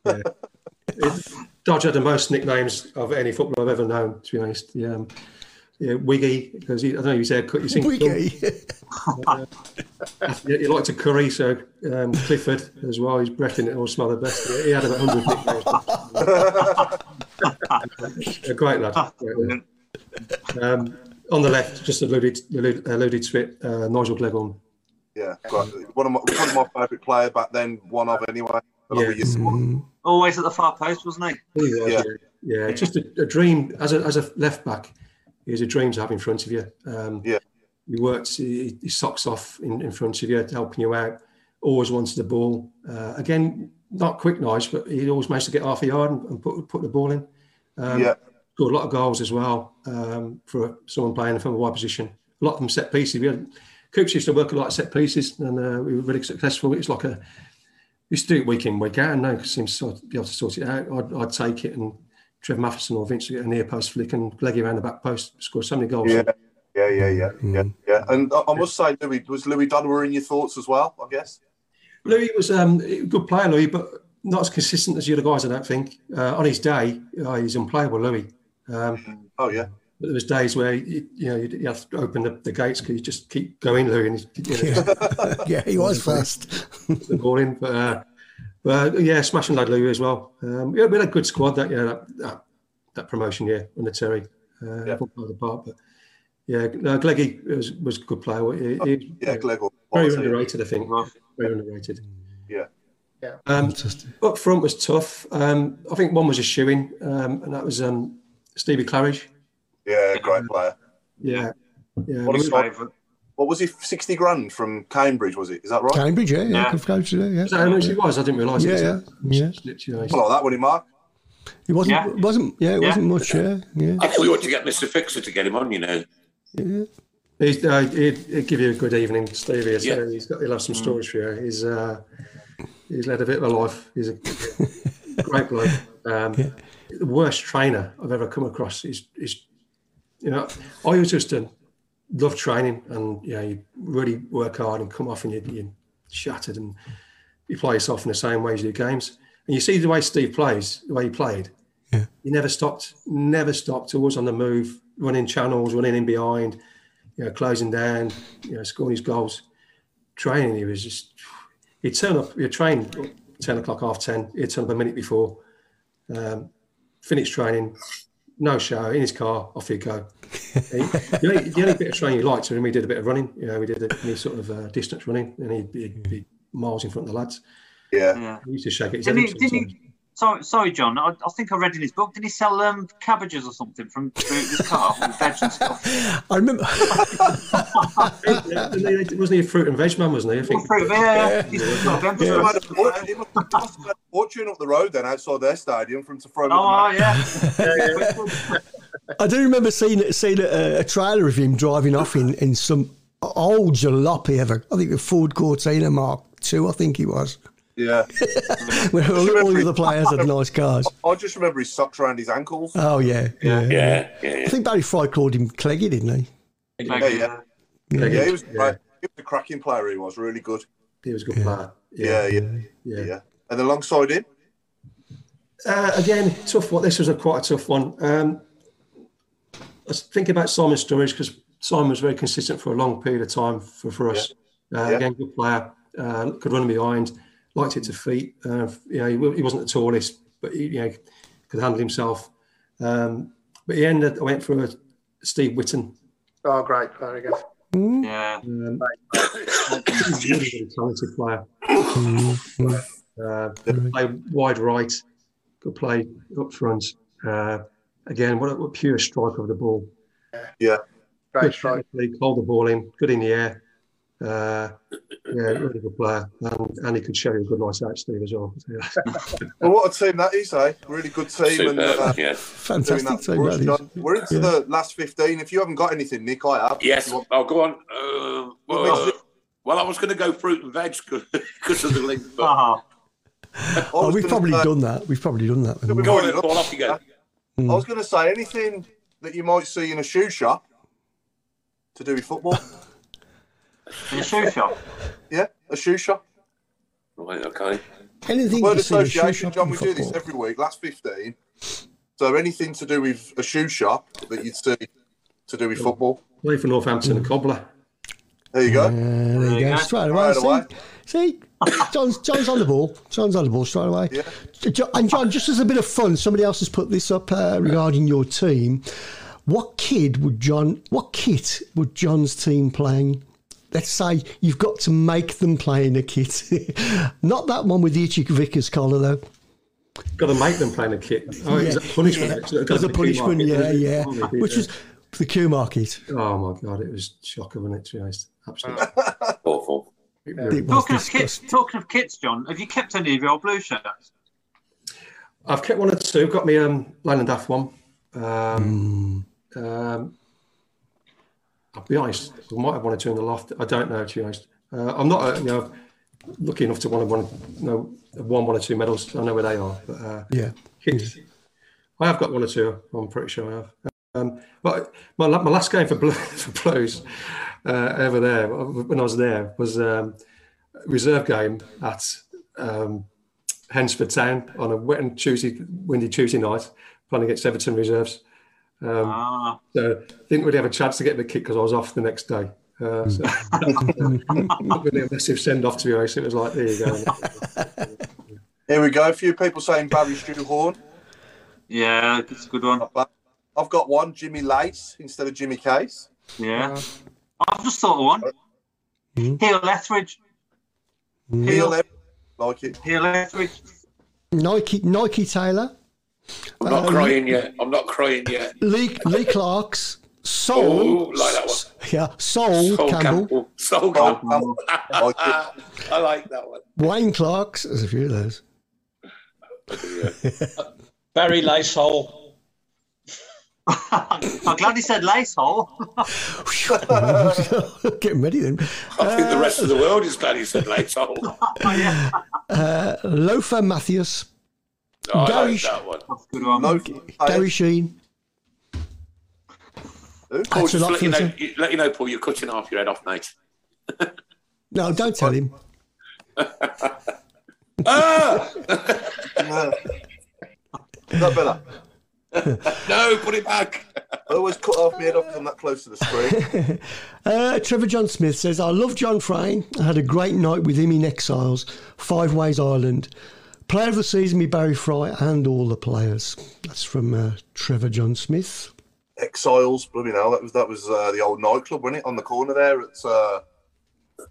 yeah. (laughs) it, Dodge had the most nicknames of any footballer I've ever known. To be honest, yeah. Yeah, Wiggy, because he, I don't know, if he's haircut. You seen Wiggy. uh, he liked to curry, so um, Clifford as well. He's breath in it all smell the best. He had about 100 (laughs) nicknames. a great lad. Great lad. Um, on the left, just alluded, alluded to it, uh, Nigel Gleghorn. Yeah, one of my, one of my favourite players back then, one of anyway. Yeah. Always at the far post, wasn't he? he was, yeah. yeah. yeah, just a, a, dream as a, as a left back is a dream to have in front of you. Um, yeah. He works his socks off in, in front of you, helping you out. Always wanted the ball. Uh, again, not quick nice, but he always managed to get half a yard and, and put put the ball in. Um, yeah. Scored a lot of goals as well um, for someone playing from a wide position. A lot of them set pieces. We had Coops used to work a lot of set pieces, and uh, we were really successful. It's like a we used to do it week in week out, and no seems to be able to sort it out. I'd, I'd take it and Trev Matthewson or Vince get a near post flick and Gleggy around the back post, score so many goals. Yeah, yeah, yeah, yeah, mm. yeah, yeah. And I must say, Louis was Louis Donowa in your thoughts as well. I guess. Louis was um, a good player, Louis, but not as consistent as the other guys. I don't think. Uh, on his day, uh, he's unplayable, Louis. Um, oh yeah. But there was days where you, you know you have to open the, the gates because you just keep going, Louis. And, you know, yeah. (laughs) yeah, he was (laughs) fast. (laughs) the ball in, but uh, but yeah, smashing lad Louis as well. Um, yeah, we had a good squad that yeah that, that, that promotion year under Terry. Uh, yeah. the part, but yeah, no, Gleggy was was a good player. He, oh, he, yeah, Glegg very underrated, I think. Very underrated. Yeah. Yeah. Um, up front was tough. Um, I think one was a shoeing, um, and that was um, Stevie Claridge. Yeah, great player. Yeah. Yeah. What, favourite? What was he? Sixty grand from Cambridge, was it? Is that right? Cambridge, yeah, yeah. yeah. Coach, yeah. Is that how much he was? I didn't realise. Yeah, yeah, yeah. yeah. Like that, when he Mark? It wasn't. Yeah. wasn't. Yeah, it yeah. wasn't much. Yeah, yeah. I thought we ought to get Mister Fixer to get him on. You know. Yeah. He's, uh, he'd, he'd, give you a good evening, Stevie. Yeah. He's got, he'll have some stories for you. He's uh, he's led a bit of a life. He's a great bloke. (laughs) Um, yeah. The worst trainer I've ever come across is, is you know, I used to love training and, you know, you really work hard and come off and you, you're shattered and you play yourself in the same way as you do games. And you see the way Steve plays, the way he played. Yeah. He never stopped, never stopped, always on the move, running channels, running in behind, you know, closing down, you know, scoring his goals. Training, he was just, he'd turn up, he'd train 10 o'clock, half 10, he'd turn up a minute before, um, finish training, no shower, in his car, off you go. the, only, the, only, bit of training he liked, so we did a bit of running, you know, we did any sort of uh, distance running, and he'd be, he'd be, miles in front of the lads. Yeah. yeah. He used to shake it. Didn't he, didn't he, sorry, sorry, John. I, I, think I read in his book. Did he sell um, cabbages or something from his car with veg and stuff? (laughs) I remember. (laughs) wasn't he a fruit and veg man? Wasn't he? I think. Fruit, yeah. yeah. yeah. He must have fortune up the road then outside their stadium from to throw. Oh, (laughs) yeah. yeah, I do remember seeing seeing a, a trailer of him driving off in, in some old jalopy ever. I think a Ford Cortina Mark II, I think he was. Yeah. (laughs) Where all, all the other players had nice cars. (laughs) I just remember his socks around his ankles. Oh yeah, yeah, Yeah, yeah, I yeah. think Barry Fry called him Cleggy, didn't he? Yeah, yeah. Yeah. Yeah, he was great. He was a cracking player. He was really good. He was a good player. Yeah, yeah, Yeah. yeah. And alongside him, Uh, again, tough one. This was a quite a tough one. Um, I was thinking about Simon Sturridge because Simon was very consistent for a long period of time for, for us. Uh, Yeah. Again, good player, uh, could run behind, liked it to feet. Uh, you know, he, he wasn't the tallest, but he you know, could handle himself. Um, but he ended. I went for a Steve Whitton. Oh, great. Very good. Yeah. Um, really, really (coughs) talented player. Uh, could play wide right, could play up front. Uh, again, what a, what a pure striker of the ball. Yeah. Great Good strike. technically, hold the ball in, good in the air. Uh, yeah, really good player. And, and he could show you a good night out, Steve, as well. (laughs) well, what a team that is, eh? Really good team. and, uh, yeah. Fantastic team, for us, that is. John. We're into Yeah. the last 15. If you haven't got anything, Nick, I have. Yes. You want- Oh, go on. Uh, well, Well, well, I was going to go fruit and veg because (laughs) of the link. But Uh-huh. (laughs) Oh, we've probably say- done that. We've probably done that. we? go on, then, off you go. I was going to say anything that you might see in a shoe shop to do with football. In a shoe shop. Yeah, a shoe shop. Right, okay. Anything Word you see in a shoe association, John. in We do this every week. Last 15. So anything to do with a shoe shop that you'd see to do with football. Play for Northampton and Cobbler. There you go. Uh, there you go. Straight away. Straight away. See, see, John's, John's on the ball. John's on the ball straight away. Jo- And John, just as a bit of fun, somebody else has put this up uh, regarding your team. What kid would John? What kit would John's team playing? Let's say you've got to make them play in a kit. (laughs) Not that one with the Itchy Vickers collar though. Got to make them play in a kit. Oh, Yeah, is that punishment? yeah. Got As a the punishment, market, yeah, yeah. Which was the Q market. Oh my god, it was shocking, wasn't it? To be honest, absolutely. (laughs) Awful. It Talking of, kits, talking of kits, John, have you kept any of your old blue shirts? I've kept one or two. Got me um, Leyland DAF one. Hmm. Um, um, I'll be honest. I might have one or two in the loft. I don't know. To be honest, uh, I'm not. Uh, you know, lucky enough to want to one, you know, have won one or two medals. I know where they are. But uh, Yeah. kits, I have got one or two. I'm pretty sure I have. Um, but my, my last game for, Blue, (laughs) for Blues uh, over there when I was there was um, a reserve game at um, Hensford Town on a wet and Tuesday, windy Tuesday night, playing against Everton reserves. Um, Ah. So didn't really have a chance to get the kick because I was off the next day. Uh, so not really a massive send off to be honest. It was like there you go. Here we go. A few people saying Barry Strewhorn. Yeah, it's a good one. I've got one, Jimmy Lace instead of Jimmy Case. Yeah. I've just thought of one. Hmm? Heel Etheridge. Heel Ev- like it. Heel Etheridge. Nike Nike Taylor. I'm not Uh, crying yet. I'm not crying yet. Lee Lee Clark's Oh, Soul. like that one. Yeah, Soul, Soul Campbell. Campbell. Soul Campbell. (laughs) I like that one. Wayne Clark's. There's a few of those. (laughs) Barry Lacehole. I'm glad he said lace hole. (laughs) Getting ready then. I think the rest of the world is glad he said Lacehole. Uh, Lofa Matthews. Oh, Gary, like that one. Good one. No, Gary Sheen. Paul, That's a just lot let you, know, you, you- let you know, Paul, you're cutting half your head off, mate. No, don't tell him. (laughs) Ah! Is that better? no, put it back. I always cut off my head off 'cause I'm that close to the screen. (laughs) Uh, Trevor John Smith says, I love John Frain. I had a great night with him in Exiles, Five Ways Island. Player of the season, me Barry Fry, and all the players. That's from uh, Trevor John Smith. Exiles, blooming hell, that was that was uh, the old nightclub, wasn't it? On the corner there. It's uh,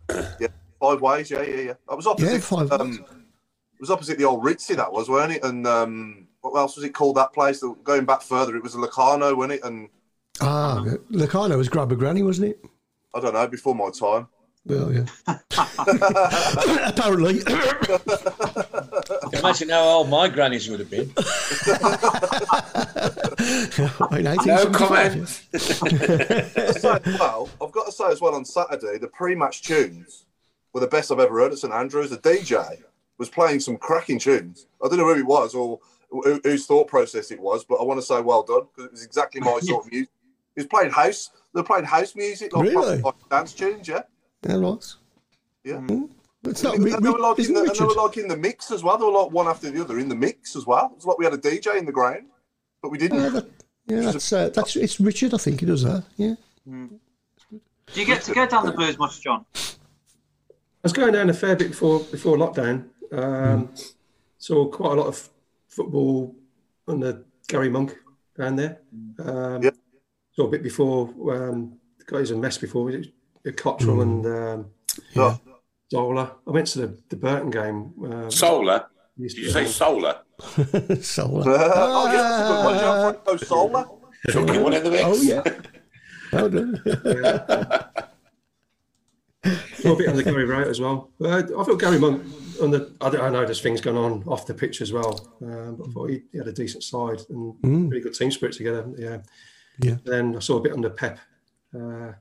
(coughs) yeah, five ways. Yeah, yeah, yeah. I was opposite. Yeah, Five um, it was opposite the old Ritzy. That was, weren't it? And um, what else was it called? That place. Going back further, it was a Locarno, wasn't it? And Ah, Locarno was Grabber Granny, wasn't it? I don't know, before my time. Well, yeah. (laughs) (laughs) Apparently. (laughs) Imagine how old my grannies would have been. (laughs) No comment. I've got to say, well, I've got to say as well on Saturday, the pre-match tunes were the best I've ever heard at St Andrews. The DJ was playing some cracking tunes. I don't know who it was or who, whose thought process it was, but I want to say well done because it was exactly my (laughs) sort of music. He was playing house. They were playing house music, like, Really? like dance tunes. Yeah, That was. yeah. It's not. and they were like in the, and they were like in the mix as well. They were like one after the other in the mix as well. It's like we had a DJ in the ground, but we didn't. Yeah, that, yeah, that's uh, that's it's Richard. I think he does that. Yeah. Do you get to go down the blues much, John? I was going down a fair bit before before lockdown. Um, Saw quite a lot of football under Gary Monk down there. Um, Saw a bit before. Um, the guys a mess before. It was Cotterill and um, Yeah. Zola. I went to the, the Burton game. Um, Solar. Did you say be- solar? (laughs) Solar. oh, yes, that's a good one, John. Franco Solar. Chuck you one in the mix. Oh yeah. (laughs) Well done. Saw a bit under Garry Rowett as well. But I, I thought Gary Monk on the. I, don't, I know there's things going on off the pitch as well. Um, but I thought he, he had a decent side and Mm. really good team spirit together. Yeah. Yeah. Then I saw a bit under Pep, uh,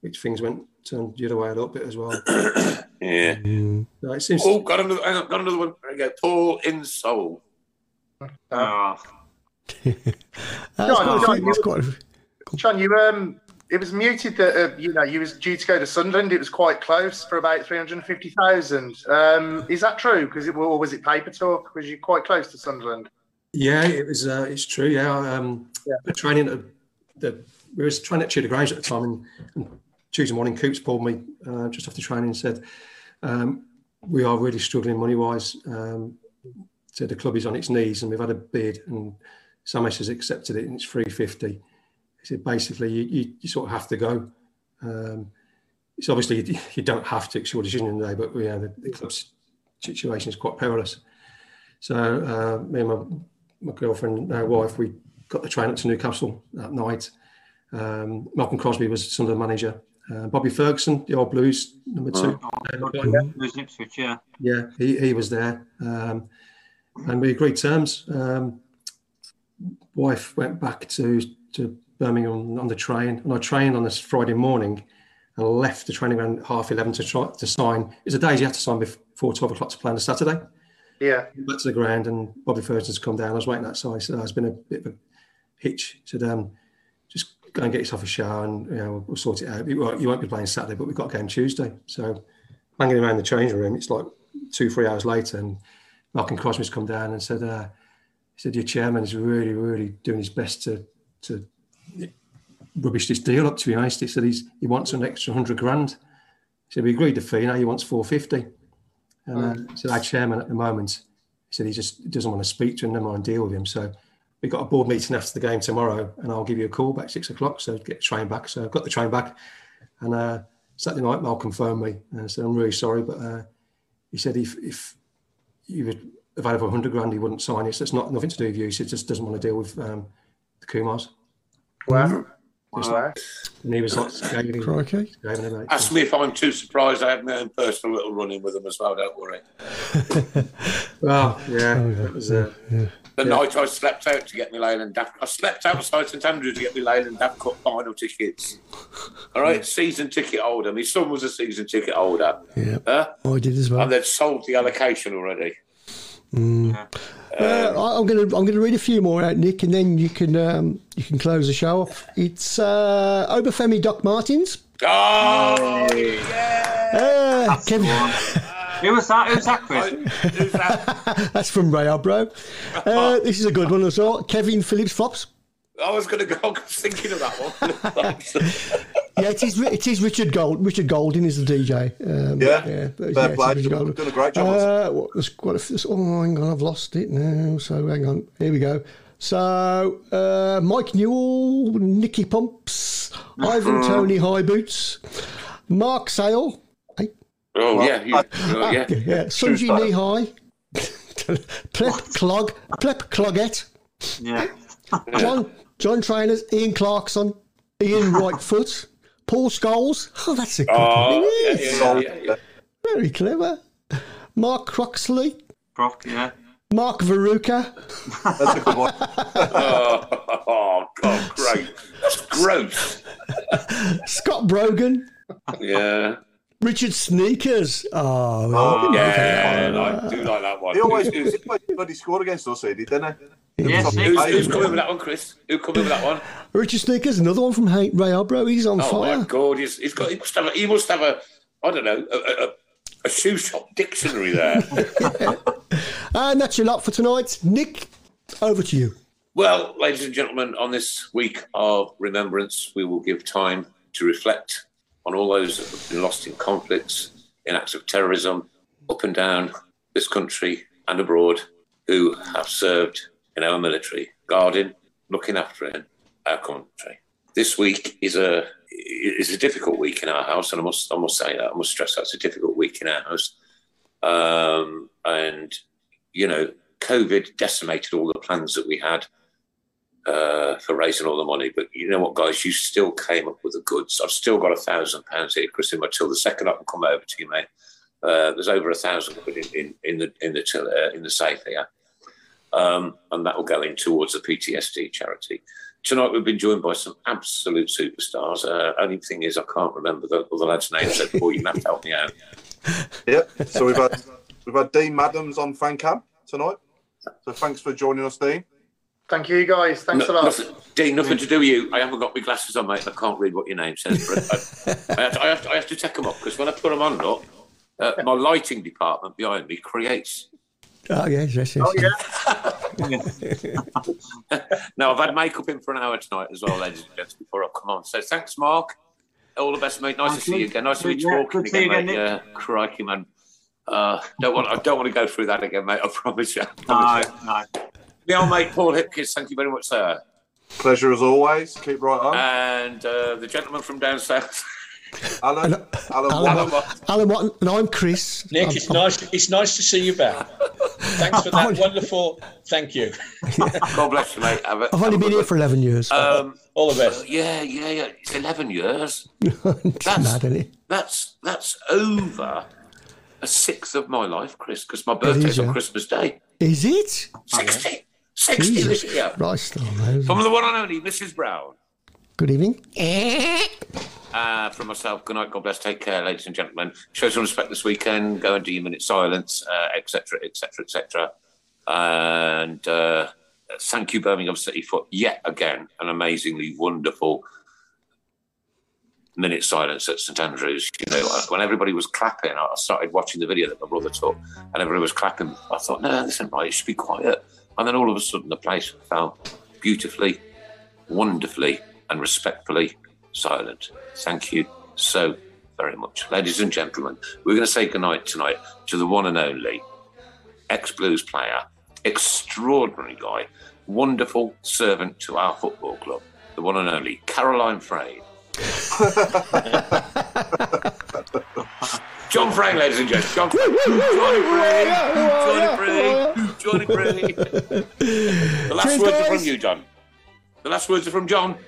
which things went turned the other way a little bit as well. (coughs) Yeah. No, it seems. Oh, got another, hang on, got another one. There you go. Paul in Soul. Oh, (laughs) John, John, few- quite John, you um, it was muted that uh, you know you was due to go to Sunderland. It was quite close for about three hundred and fifty thousand. Um, is that true? Because it or was it paper talk? Was you quite close to Sunderland? Yeah, it was. Uh, it's true. Yeah, um, the training at the we was training at Tudor Grange at the time, and, and Tuesday morning, Coops called me uh, just after training and said, um, "We are really struggling money wise." Um, said the club is on its knees, and we've had a bid, and Samesh has accepted it, and it's three fifty. He said, basically, you, you, you sort of have to go. Um, it's obviously you, you don't have to; it's your decision in the day, but yeah, the, the club's situation is quite perilous. So uh, me and my, my girlfriend, now wife, we got the train up to Newcastle that night. Um, Malcolm Crosby was Sunderland manager. Uh, Bobby Ferguson, the old Blues number two. Blues Ipswich, yeah. Yeah, he, he was there. Um, and we agreed terms. Um, wife went back to, to Birmingham on the train, and I trained on this Friday morning and left the training ground at half 11 to try to sign. It's a day you have to sign before 12 o'clock to play on a Saturday. Yeah. Back to the ground, and Bobby Ferguson's come down. I was waiting outside. Oh, There's been a bit of a hitch. He said, um, go and get yourself a shower and you know, we'll, we'll sort it out. You won't, you won't be playing Saturday, but we've got a game Tuesday. So hanging around the changing room, it's like two, three hours later, and Malcolm Crosby's come down and said, uh, he said, your chairman is really, really doing his best to to rubbish this deal up. To be honest, he said he's he wants an extra hundred grand. He said we agreed the fee. Now he wants four fifty. And uh, so our chairman at the moment, he said he just doesn't want to speak to him, never mind deal with him. So we've got a board meeting after the game tomorrow, and I'll give you a call back six o'clock. So get the train back. So I've got the train back, and uh, Saturday night Malcolm phoned me and said I'm really sorry, but uh, he said if if you were available 100 grand, he wouldn't sign it. So it's not nothing to do with you. He said just doesn't want to deal with um, the Kumars. Wow. Wow. And he was like, scathing- Crikey. scathing about. Ask me if I'm too surprised. I had my own personal little run in with them as well. Don't worry. (laughs) Well, yeah, that was uh, The night I slept out to get me Leyland DAF. I slept outside St Andrews to get me Leyland DAF Cup final tickets. All right, season ticket holder. My son was a season ticket holder. Yeah. Huh? I did as well. And they'd sold the allocation already. Mm. Uh, I- I'm gonna I'm gonna read a few more out, Nick, and then you can um, you can close the show off. It's uh, Obafemi Doc Martins. Oh, yeah. Uh, Kevin, (laughs) Who was that? Who was that, Chris? (laughs) that's from Ray Bro. Uh, (laughs) this is a good one as well. Kevin Phillips Flops. I was going to go. (laughs) I was thinking of that one. Yeah, it is. It is Richard Gold. Richard Golding is the DJ. Um, Yeah. yeah. but Fair it's play. Richard Golding. Done a great job Uh, what, there's quite a few, oh, hang on, I've lost it now. So hang on, here we go. So uh, Mike Newell, Nicky Pumps, Ivan Toney High Boots, Mark Sale. Hey, oh, yeah. You, uh, oh, yeah. yeah, Sunji Knee High, Plep Clog, Plep Cloggett, Yeah. (laughs) John John Trainers, Ian Clarkson, Ian (laughs) Whitefoot, Paul Scholes. (laughs) Oh, that's a good Oh, one. yeah, yeah, yeah, yeah, yeah. Very clever. Mark Croxley, Prof, yeah. Mark Veruca, That's a good one. Oh, Oh God, great. That's gross. Scott Brogan, Yeah. Richard Sneakers. Oh, Oh, yeah. yeah, I do like that one. He always does. He bloody scored against us, he did, didn't he? Yes, Top who's, eight. who's coming with that one, Chris? Who coming with that one? (laughs) Richard Sneakers, another one from Ray Albro. He's on oh fire. Oh my God, he's, he's got. He must have. A, he must have a. I don't know. A, a, a- a shoe shop dictionary there. (laughs) And that's your lot for tonight. Nick, over to you. Well, ladies and gentlemen, on this week of remembrance, we will give time to reflect on all those that have been lost in conflicts, in acts of terrorism, up and down this country and abroad, who have served in our military, guarding, looking after our country. This week is a is a difficult week in our house, and I must I must say that I must stress that it's a difficult week in our house. Um, and you know, COVID decimated all the plans that we had uh, for raising all the money. But you know what, guys, you still came up with the goods. I've still got a thousand pounds here, Chris, in my till. The second I can come over to you, mate. Uh, there's over a thousand quid in, in, in the in the till, uh, in the safe here, um, and that will go in towards the PTSD charity. Tonight we've been joined by some absolute superstars. Uh, only thing is, I can't remember the, the lads' names. So, Paul, you have to help me out. Yeah. So we've had we've had Dean Madams on fan cam tonight. So thanks for joining us, Dean. Thank you, guys. Thanks a lot. Nothing, Dean, nothing to do with you. I haven't got my glasses on, mate. I can't read what your name says. But I, (laughs) I, have, to, I, have, to, I have to take them off because when I put them on, look, uh, my lighting department behind me creates. Oh, yes, yes, yes. Oh, yeah. (laughs) No, I've had makeup in for an hour tonight as well, ladies and gents, before I come on. So thanks, Mark. All the best, mate. Nice to see you again. Nice to be Yeah, talking good to again, you mate. again, Yeah, crikey, man. Uh, don't want. I don't want to go through that again, mate. I promise you. I promise you. No, no. My old mate Paul Hipkins, thank you very much, sir. Pleasure as always. Keep right on. And uh, the gentleman from down south. (laughs) Alan, Alan, Alan, Watt. Watt- Alan Watton, and I'm Chris. Nick, I'm- it's nice. It's nice to see you back. Thanks for that (laughs) wonderful. Thank you. (laughs) God bless you, mate. Have a- I've only have a been here for 11 years. Um, All the best. yeah, yeah, yeah. It's eleven years. that's- mad, isn't it? That's that's over a sixth of my life, Chris, because my birthday's on yeah. Christmas Day. Is it? 60. 60 Jesus this year. Christ almighty. From the one and only Mrs. Brown. Good evening. Uh, from myself, good night, God bless, take care, ladies and gentlemen. Show some respect this weekend, go and do your minute silence, etc., etc., etc. And uh, thank you, Birmingham City, for yet again an amazingly wonderful minute silence at St Andrews. You know, when everybody was clapping, I started watching the video that my brother took, and everybody was clapping. I thought, no, this isn't right, it should be quiet. And then all of a sudden, the place fell beautifully, wonderfully, and respectfully silent. Thank you so very much. Ladies and gentlemen, we're going to say goodnight tonight to the one and only ex Blues player, extraordinary guy, wonderful servant to our football club, the one and only Caroline Frain. (laughs) John Frain, ladies and gentlemen. John Frain. Johnny Frain. Johnny Frain. Johnny Frain. The last Cheers, words are from you, John. The last words are from John.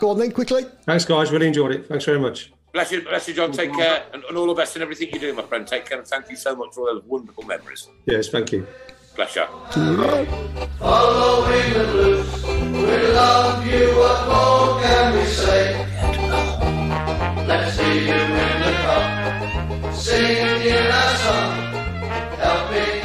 Go on then, quickly. Thanks, guys. Really enjoyed it. Thanks very much. Bless you, bless you, John. Take care and, and all the best in everything you do, my friend. Take care and thank you so much for all those wonderful memories. Yes, thank you. Bless you. Following the blues, we love you. What more can we say? Let's see you in the cup, singing in our song, helping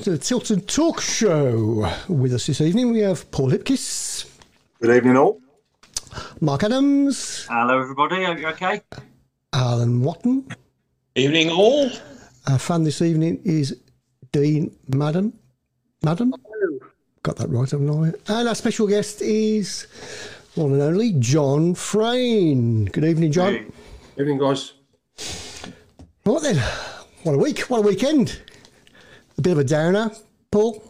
welcome to the Tilton Talk Show. With us this evening, we have Paul Hipkiss. Good evening, all. Mark Adams. Hello, everybody. Are you okay? Alan Watton. Evening, all. Our fan this evening is Dean Madden. Madden? Got that right, haven't I? And our special guest is one and only John Frain. Good evening, John. Evening, guys. Right then, what a week, what a weekend. A bit of a downer, Paul.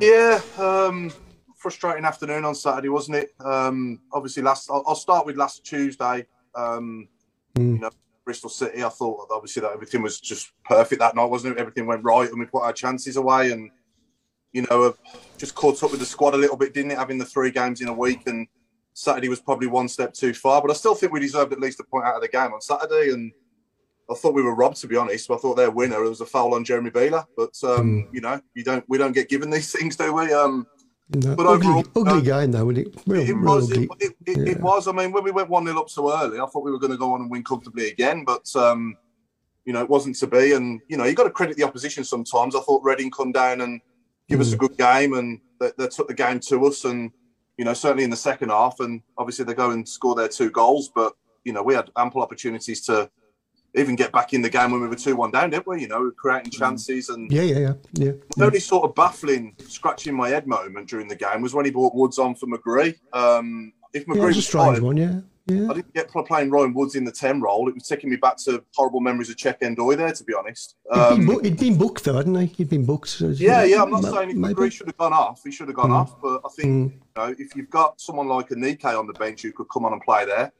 Yeah, um, frustrating afternoon on Saturday, wasn't it? Um, obviously, last I'll, I'll start with last Tuesday. Um, You know, Bristol City. I thought obviously that everything was just perfect that night, wasn't it? Everything went right, and we put our chances away. And you know, uh, just caught up with the squad a little bit, didn't it? Having the three games in a week, and Saturday was probably one step too far. But I still think we deserved at least a point out of the game on Saturday, and I thought we were robbed, to be honest. I thought their winner it was a foul on Jérémie Bela, but um, you know, you don't we don't get given these (laughs) things, do we? Um, No, But ugly, overall, ugly uh, game though, wasn't it? Real, it was. ugly. It, it, it, it was. I mean, when we went one 0 up so early, I thought we were going to go on and win comfortably again, but um, you know, it wasn't to be. And you know, you got to credit the opposition sometimes. I thought Reading come down and give us a good game, and they, they took the game to us. And you know, certainly in the second half, and obviously they go and score their two goals. But you know, we had ample opportunities to even get back in the game when we were two one down, didn't we? You know, creating chances and. Yeah, yeah, yeah, yeah. The only sort of baffling, scratching my head moment during the game was when he brought Woods on for McGree. Um, if McGree it was a strange fine, one, yeah. Yeah. I didn't get playing Ryan Woods in the 10 role. It was taking me back to horrible memories of Cheikh Ndoye there, to be honest. He'd, been Um, book, he'd been booked though, hadn't he? He'd been booked. so- yeah, yeah, I'm not saying if. McGree should have gone off, he should have gone Mm. off. But I think, you know, if you've got someone like Aneke on the bench who could come on and play there,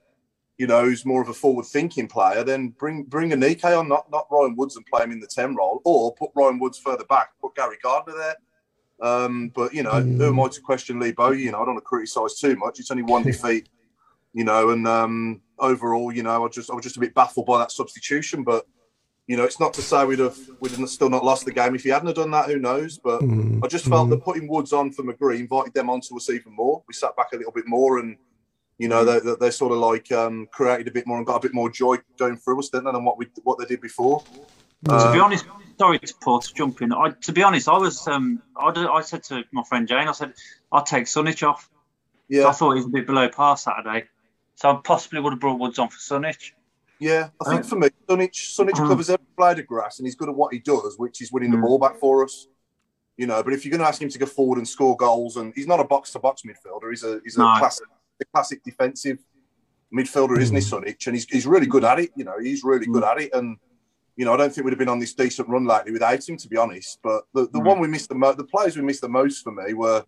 you know, who's more of a forward thinking player, then bring bring Aneke on, not, not Ryan Woods and play him in the 10 role, or put Ryan Woods further back, put Gary Gardner there. Um, but, you know, who am I to question Lee Bowyer? You know, I don't want to criticise too much. It's only one (laughs) defeat, you know, and um, overall, you know, I just I was just a bit baffled by that substitution. But, you know, it's not to say we'd have we'd have still not lost the game if he hadn't have done that. Who knows? But I just felt that putting Woods on for McGree invited them onto us even more. We sat back a little bit more and. You know, they, they, they sort of like um, created a bit more and got a bit more joy going through us, didn't they, than what we what they did before. to be Um, honest, sorry to Paul to jump in. I, to be honest, I was um, I, d- I said to my friend Jane, I said I'd take Šunjić off. Yeah. I thought he was a bit below par Saturday, so I possibly would have brought Woods on for Šunjić. Yeah, I think for me, Šunjić, Šunjić Mhm. covers every blade of grass and he's good at what he does, which is winning the ball back for us. You know, but if you're going to ask him to go forward and score goals, and he's not a box to box midfielder, he's a he's a No. classic a classic defensive midfielder, isn't he, Šunjić? And he's, he's really good at it. You know, he's really good at it. And you know, I don't think we'd have been on this decent run lately without him, to be honest. But the, the Mm. one we missed the most, the players we missed the most for me were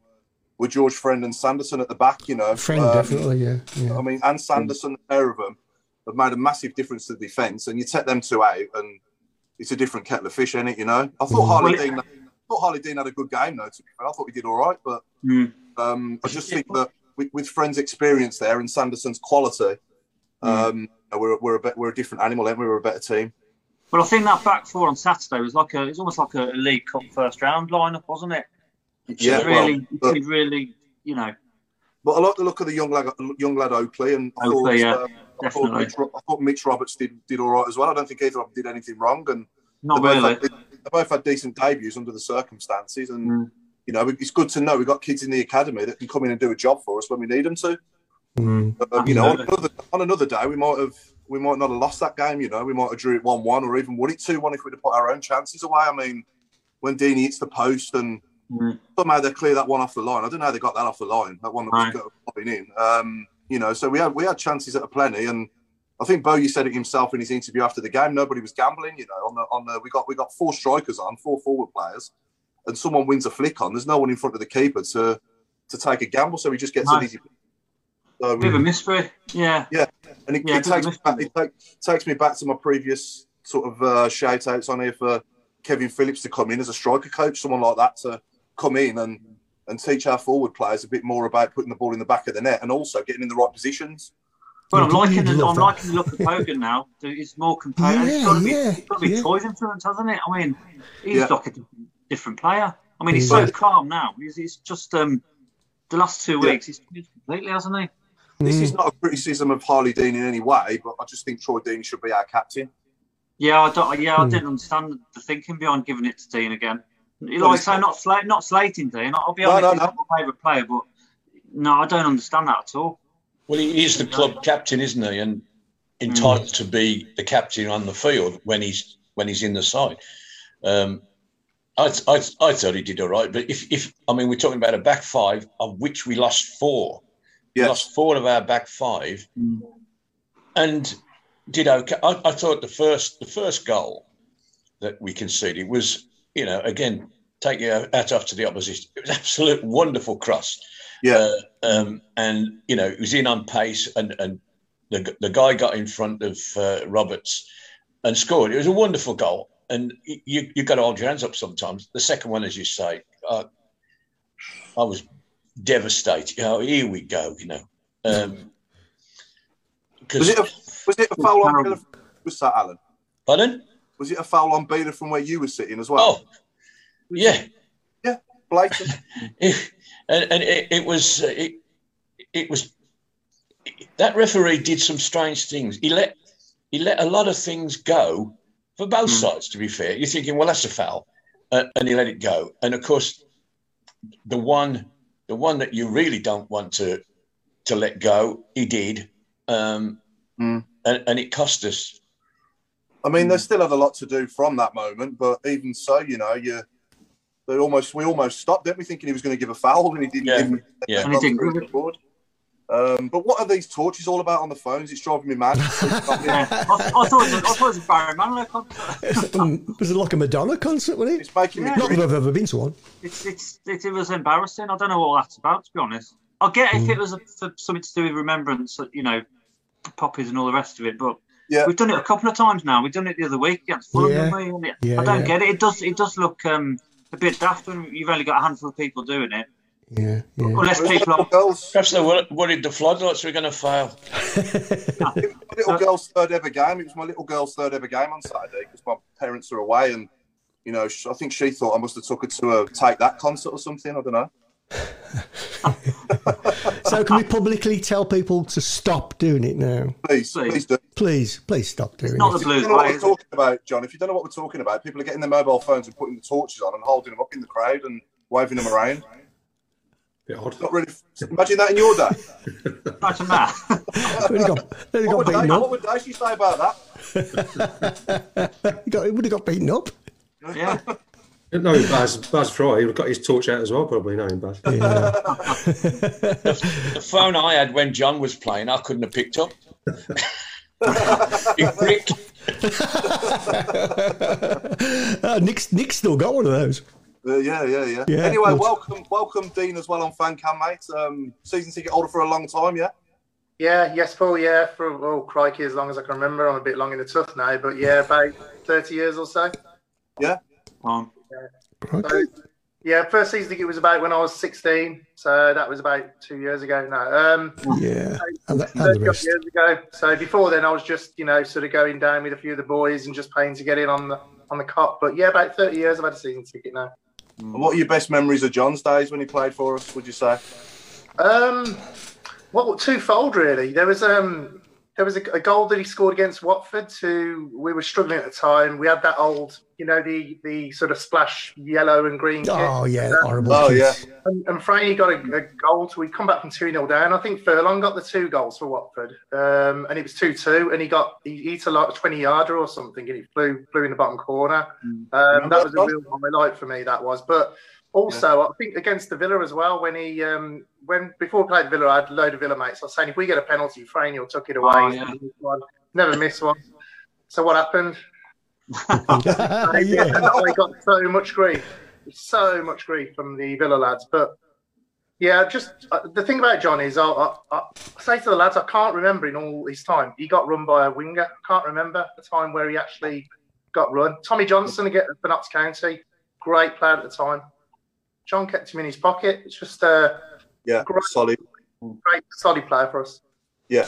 were George Friend and Sanderson at the back. You know, Friend, Um, definitely, yeah. yeah. I mean, and Sanderson, the pair of them have made a massive difference to the defence. And you take them two out, and it's a different kettle of fish, ain't it? You know, I thought Mm. Harlee Well, Dean, I thought Harlee Dean had a good game though. To be fair, I thought we did all right, but Mm. um, I just think that with, with Friend's experience there and Sanderson's quality, um, we're we're a bit, we're a different animal, and we? We're a better team. But I think that back four on Saturday was like a it was almost like a League Cup first round lineup, wasn't it? It Yeah, should well, really, but- really, you know, But I like the look of the young lad, young lad Oakley, and I Oakley, yeah, thought, um, I thought. Mitch, I thought Mitch Roberts did did all right as well. I don't think either of them did anything wrong, and Not they both really. Had, they both had decent debuts under the circumstances, and Mm. You know it's good to know we've got kids in the academy that can come in and do a job for us when we need them to. Mm. Um, you know, on another, on another day we might have we might not have lost that game. You know, we might have drew it one one or even won it two one if we'd have put our own chances away. I mean, when Deeney hits the post and Mm. somehow they clear that one off the line. I don't know how they got that off the line. That one that was Right. go- popping in. Um, you know, so we had we had chances at a plenty, and I think Bowyer said it himself in his interview after the game. Nobody was gambling. You know, on the on the we got we got four strikers on, four forward players, and someone wins a flick on. There's no one in front of the keeper to to take a gamble, so he just gets No. an easy. So, bit of a mystery. Yeah, yeah, and it, Yeah, it bit of a takes me back, it take, takes me back to my previous sort of uh, shout outs on here for Kevin Phillips to come in as a striker coach, someone like that to come in and and teach our forward players a bit more about putting the ball in the back of the net and also getting in the right positions. Well, I'm liking the, I'm that. liking the look of Hogan now. It's more compared. it's Yeah, got to be, yeah, it's got to be yeah. Troy's influence, hasn't it? I mean, he's Yeah. like a different, different player. I mean, he's Mm. so calm now. He's, he's just um, the last two Yeah. weeks. He's changed completely, hasn't he? This Mm. is not a criticism of Harlee Dean in any way, but I just think Troy Deeney should be our captain. Yeah, I don't. Yeah, I Hmm. didn't understand the thinking behind giving it to Dean again. Like Well, I say, not slate, not slating Dean. I'll be honest, no, he's no. not my favourite player, but no, I don't understand that at all. Well, he is the club captain, isn't he? And entitled to be the captain on the field when he's when he's in the side. Um, I, I, I thought he did all right, but if, if I mean we're talking about a back five of which we lost four, we lost four of our back five, and did okay. I, I thought the first the first goal that we conceded was you know again take your hat off to the opposition. It was absolute wonderful cross. Yeah. Uh, um, and you know, it was in on pace, and and the the guy got in front of uh, Roberts and scored. It was a wonderful goal, and you you got to hold your hands up sometimes. The second one, as you say, uh, I was devastated. Oh, here we go. You know, um, (laughs) Was it a, was it a foul on? Was that Alan? Pardon? Was it a foul on Bela from where you were sitting as well? Oh, yeah, yeah, blatant. (laughs) and and it, it was uh, it, it was that referee did some strange things. He let he let a lot of things go for both sides. To be fair, you're thinking, well, that's a foul, uh, and he let it go. And of course, the one the one that you really don't want to to let go, he did, um, and, and it cost us. I mean, they still had a lot to do from that moment, but even so, you know, you they almost we almost stopped, didn't we, thinking he was going to give a foul, and he didn't. Yeah, give it. yeah. And he didn't the board. Um, but what are these torches all about on the phones? It's driving me mad. (laughs) I, I thought it was, I thought it was a Barry Manilow concert. Um, was it like a Madonna concert, wasn't it? It's making me Not that. I've ever been to one. It's, it's, it, it was embarrassing. I don't know what that's about, to be honest. I get if Mm. it was a, for something to do with remembrance, you know, poppies and all the rest of it, but Yeah. we've done it a couple of times now. We've done it the other week against Fulham, Yeah. haven't we? And it- Yeah, I don't yeah. get it. It does it does look um, a bit daft when you've only got a handful of people doing it. Yeah, yeah. Unless people are. Perhaps they were worried the floodlights were going to fail. my (laughs) little uh, girl's third ever game. It was my little girl's third ever game on Saturday because my parents are away, and you know, I think she thought I must have took her to a take that concert or something. I don't know. (laughs) So can we publicly tell people to stop doing it now? Please, please, do. Please, please stop doing not it. the Blues If you don't know what we're talking about, John. If you don't know what we're talking about, people are getting their mobile phones and putting the torches on and holding them up in the crowd and waving them around. Bit odd. Not really. Imagine that in your day. (laughs) Imagine that. Would got, would have What would, got beaten they, what would Daish say about that? He (laughs) got- He would have got beaten up. Yeah. Knowing Baz, Baz Fry, he would have got his torch out as well, probably, knowing Baz. The phone I had when John was playing, I couldn't have picked up. you prick. Uh, Nick's, Nick's still got one of those. Uh, yeah, yeah, yeah, Yeah, Anyway, good. welcome, welcome, Dean, as well on Fan Cam, mate. Um, season ticket holder for a long time, yeah. Yeah, yes, Paul. Yeah, for oh crikey, as long as I can remember, I'm a bit long in the tooth now, but yeah, about thirty years or so. Yeah. Um, Okay. Yeah, first season ticket was about when I was 16, so that was about two years ago now. Um, Yeah. And, the, and 30 the years ago. So before then, I was just you know sort of going down with a few of the boys and just paying to get in on the on the Kop. But yeah, about 30 years I've had a season ticket now. And what are your best memories of John's days when he played for us? Would you say? Um, well, twofold really. There was um, there was a, a goal that he scored against Watford. To we were struggling at the time. We had that old, you know, the the sort of splash yellow and green. kit. Oh, yeah. Horrible. Oh, kids. And, and Franny got a, a goal. To, we come back from 2 0 down. I think Furlong got the two goals for Watford. Um, and it was 2 2. And he got, he hit a like 20 yarder or something and he flew flew in the bottom corner. Um, that was a real highlight for me, that was. But also, I think against the Villa as well, when he, um, when before we played the Villa, I had a load of Villa mates. I was saying, if we get a penalty, Franny will tuck it away. Oh, yeah. One. (laughs) Never miss one. So what happened? (laughs) yeah. I got so much grief, so much grief from the Villa lads. But yeah, just uh, the thing about John is, I, I, I say to the lads, I can't remember in all his time. He got run by a winger. I can't remember the time where he actually got run. Tommy Johnson again for Notts County, great player at the time. John kept him in his pocket. It's just a Yeah, Great. solid. great, solid player for us. Yeah,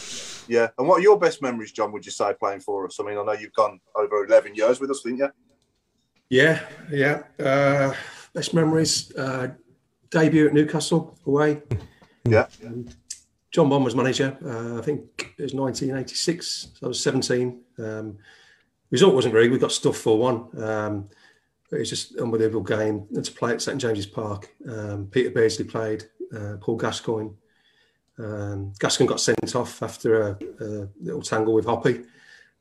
yeah. And what are your best memories, John? Would you say playing for us? I mean, I know you've gone over eleven years with us, didn't you? Yeah, yeah. Uh, best memories. Uh, debut at Newcastle away. (laughs) Yeah. John Bond was manager. Uh, I think it was 1986. So I was 17. Um, result wasn't great. We got stuffed for one. Um, it was just an unbelievable game. And to play at St James's Park, um, Peter Beardsley played, uh, Paul Gascoigne. Um, Gascoigne got sent off after a, a little tangle with Hoppy. (laughs)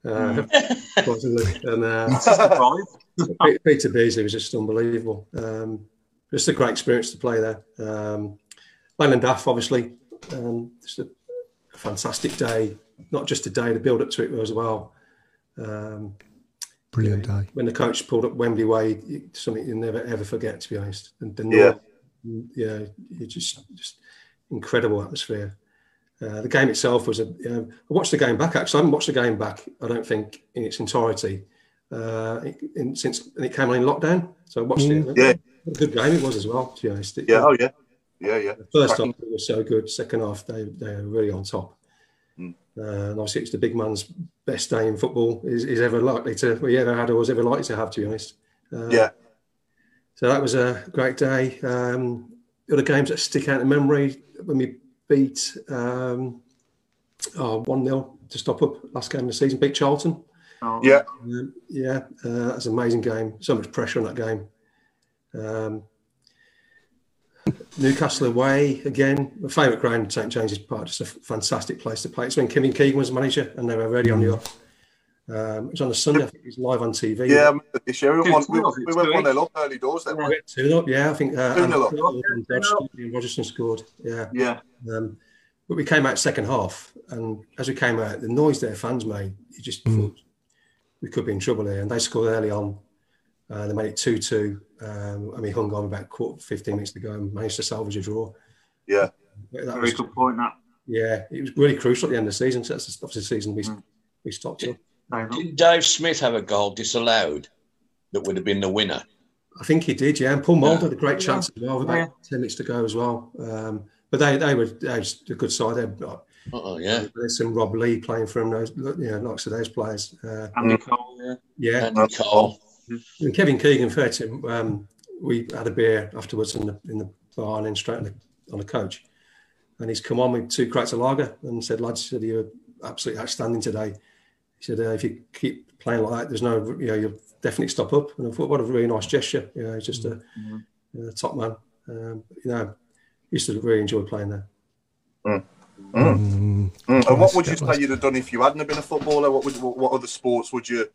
Uh, and uh, (laughs) Peter Beardsley was just unbelievable. Um, just a great experience to play there. Um, Leyland DAF, obviously, um, just a, a, fantastic day. Not just a day, the build up to it as well. Um, Brilliant day. When the coach pulled up Wembley Way, something you'll never ever forget, to be honest. And the Yeah. yeah, it's just just incredible atmosphere. Uh, the game itself was a. You know, I watched the game back. Actually, I haven't watched the game back. I don't think in its entirety. Uh, in, since and it came on in lockdown, so I watched Mm. it. Yeah. a good game it was as well. To be honest, It- Yeah, oh yeah, yeah, yeah. the first Cracking. half was so good. Second half, they they were really on top. Uh, and obviously, it's the big man's best day in football is, is ever likely to, well, he ever had or was ever likely to have, to be honest. Uh, Yeah. So that was a great day. Um, the other games that stick out in memory when we beat um, oh, 1 0 to stop up last game of the season, beat Charlton. Yeah. Um, yeah, uh, that's an amazing game. So much pressure on that game. Um, Newcastle away again. My favourite ground, St James's Park, just a f- fantastic place to play. It's when Kevin Keegan was manager and they were already on the up. Um, it was on a Sunday, I think it was live on TV. Yeah, I this year we, won, we, we went one each. nil up early doors. Then Right, two up, yeah. I think uh, Two Anna up. And Rodgerson, and Rodgerson scored. Yeah, Yeah. Um, but we came out second half, and as we came out, the noise their fans made, you just thought we could be in trouble here. And they scored early on. Uh, they made it two-two, um, and we hung on about quarter, fifteen minutes to go and managed to salvage a draw. Yeah, that Very was good point. That. yeah, it was really crucial at the end of the season. So that's the, obviously the season we we stopped up. Did Dave Smith have a goal disallowed that would have been the winner? I think he did, yeah. And Paul Mould Yeah. had a great chance as well, with about Yeah. 10 minutes to go as well. Um, but they, they were they was a good side. They, Oh yeah. There's some Rob Lee playing from those, you know, lots of those players. Uh, Andy Cole, yeah. yeah. Andy Cole. And Kevin Keegan, fair to him, um, we had a beer afterwards in the, in the bar and then straight on the, on the coach. And he's come on with two crates of lager and said, lads, said, you're absolutely outstanding today. He said, uh, if you keep playing like that, there's no, you know, you'll definitely stop up. And I thought, what a really nice gesture. You know, he's just a, a top man. Um, you know, used to really enjoy playing there. Mm. Mm. And what would you say you'd have done if you hadn't have been a footballer? What would what other sports would you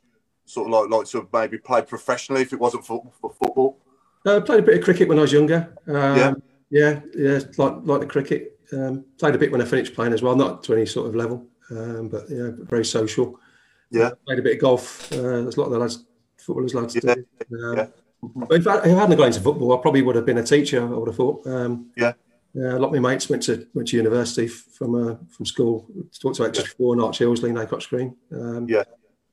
sort of like like to have maybe played professionally if it wasn't for, for football? Uh, I played a bit of cricket when I was younger. Um, Yeah. yeah, yeah, like like the cricket. Um, played a bit when I finished playing as well, not to any sort of level, um, but yeah, very social. Yeah. Played a bit of golf. Uh, there's a lot of the lads, footballers lads Yeah, do. Um, But if I, if I hadn't gone into football, I probably would have been a teacher. I would have thought. Um, Yeah. Yeah, a lot of my mates went to went to university from uh, from school. Talked to about just before Arch Ilsley, Acocks Green. Um, Yeah.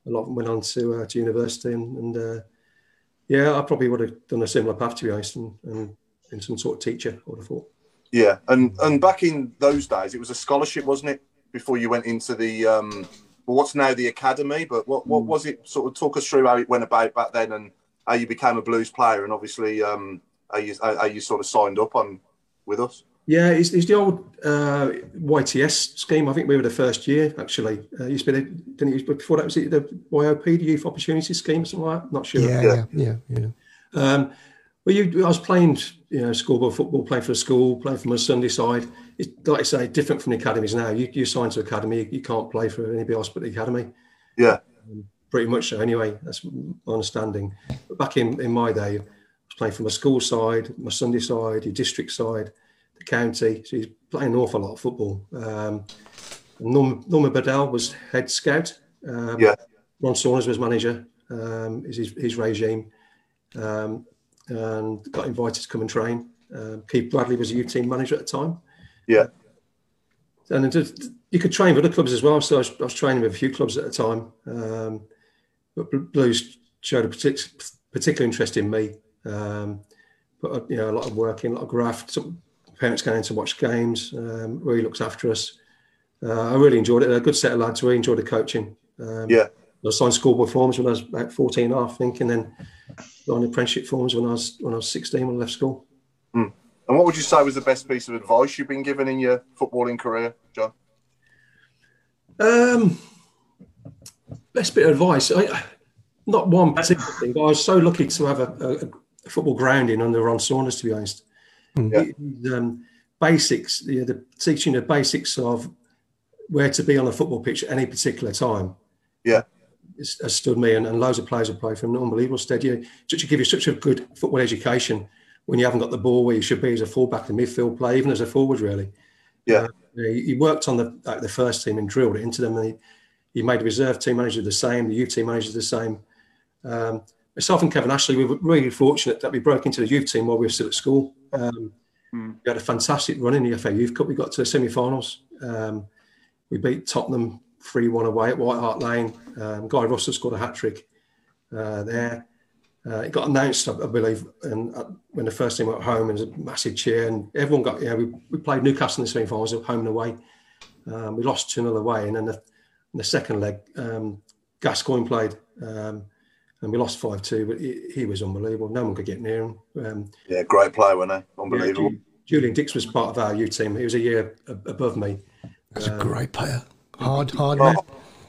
A lot of them went on to uh, to university, and, and uh, yeah, I probably would have done a similar path to be honest, and, and been some sort of teacher. I would have thought. Yeah, and and back in those days, it was a scholarship, wasn't it? Before you went into the um, well, what's now the academy, but what what was it? Sort of talk us through how it went about back then, and how you became a blues player, and obviously um, how you how you sort of signed up on with us. Yeah, it's, it's the old uh, YTS scheme. I think we were the first year actually. Uh, it used to be, the, didn't it? Before that was it the YOP, the Youth Opportunity Scheme, or something like that. Not sure. Yeah, yeah, yeah, yeah. Um, well, you, I was playing, you know, schoolboy football, playing for the school, playing for my Sunday side. It's like I say, different from the academies now. You, you sign to academy, you, you can't play for anybody else but the academy. Yeah, Pretty much so, anyway. That's my understanding. But back in, in my day, I was playing for my school side, my Sunday side, your district side, the county. So he's playing an awful lot of football. Um, Norman, Norman Bodell was head scout. Um, Yeah. Ron Saunders was manager. Um, is his, his regime, um, and got invited to come and train. Um, Keith Bradley was a youth team manager at the time, Yeah, and it you could train with other clubs as well. So I was, I was training with a few clubs at the time. Um, but Bl- Blues showed a partic- particular interest in me. Um, but you know, a lot of working, a lot of graft. Some parents going in to watch games. Um, really looks after us. Uh, I really enjoyed it. A good set of lads. Really enjoyed the coaching. Um, Yeah. I signed schoolboy forms when I was about 14 and a half, I think, and then signed apprenticeship forms when I was when I was 16 when I left school. Mm. And what would you say was the best piece of advice you've been given in your footballing career, John? Um, best bit of advice. I, not one particular thing, but I was so lucky to have a, a, a football grounding under Ron Saunders, to be honest. Yeah. He- um, basics, you know, the teaching the basics of where to be on a football pitch at any particular time. Yeah. Has, has stood me and, and loads of players have played from an unbelievable stead. You, to to give you such a good football education when you haven't got the ball where you should be as a fullback and midfield play, even as a forward, really. Yeah. You know, he, he worked on the like the first team and drilled it into them. And he, he made the reserve team manager the same, the youth team manager the same. Um, myself and Kevin Ashley, we were really fortunate that we broke into the youth team while we were still at school. Um, We had a fantastic run in the FA Youth Cup. We got to the semi-finals. Um, we beat Tottenham 3-1 away at White Hart Lane. Um, Guy Russell scored a hat-trick uh, there. Uh, it got announced, I believe, and uh, when the first team went home, and there was a massive cheer, and everyone got. Yeah, we, we played Newcastle in the semi-finals, home and away. Um, we lost two 0 away, and then the, in the second leg, um, Gascoigne played, um, and we lost five two. But he, he was unbelievable. No one could get near him. Um, Yeah, great player, wasn't he? Unbelievable. yeah, Julian Dicks was part of our U team. He was a year above me. That's a great player. Hard, hard Oh, man.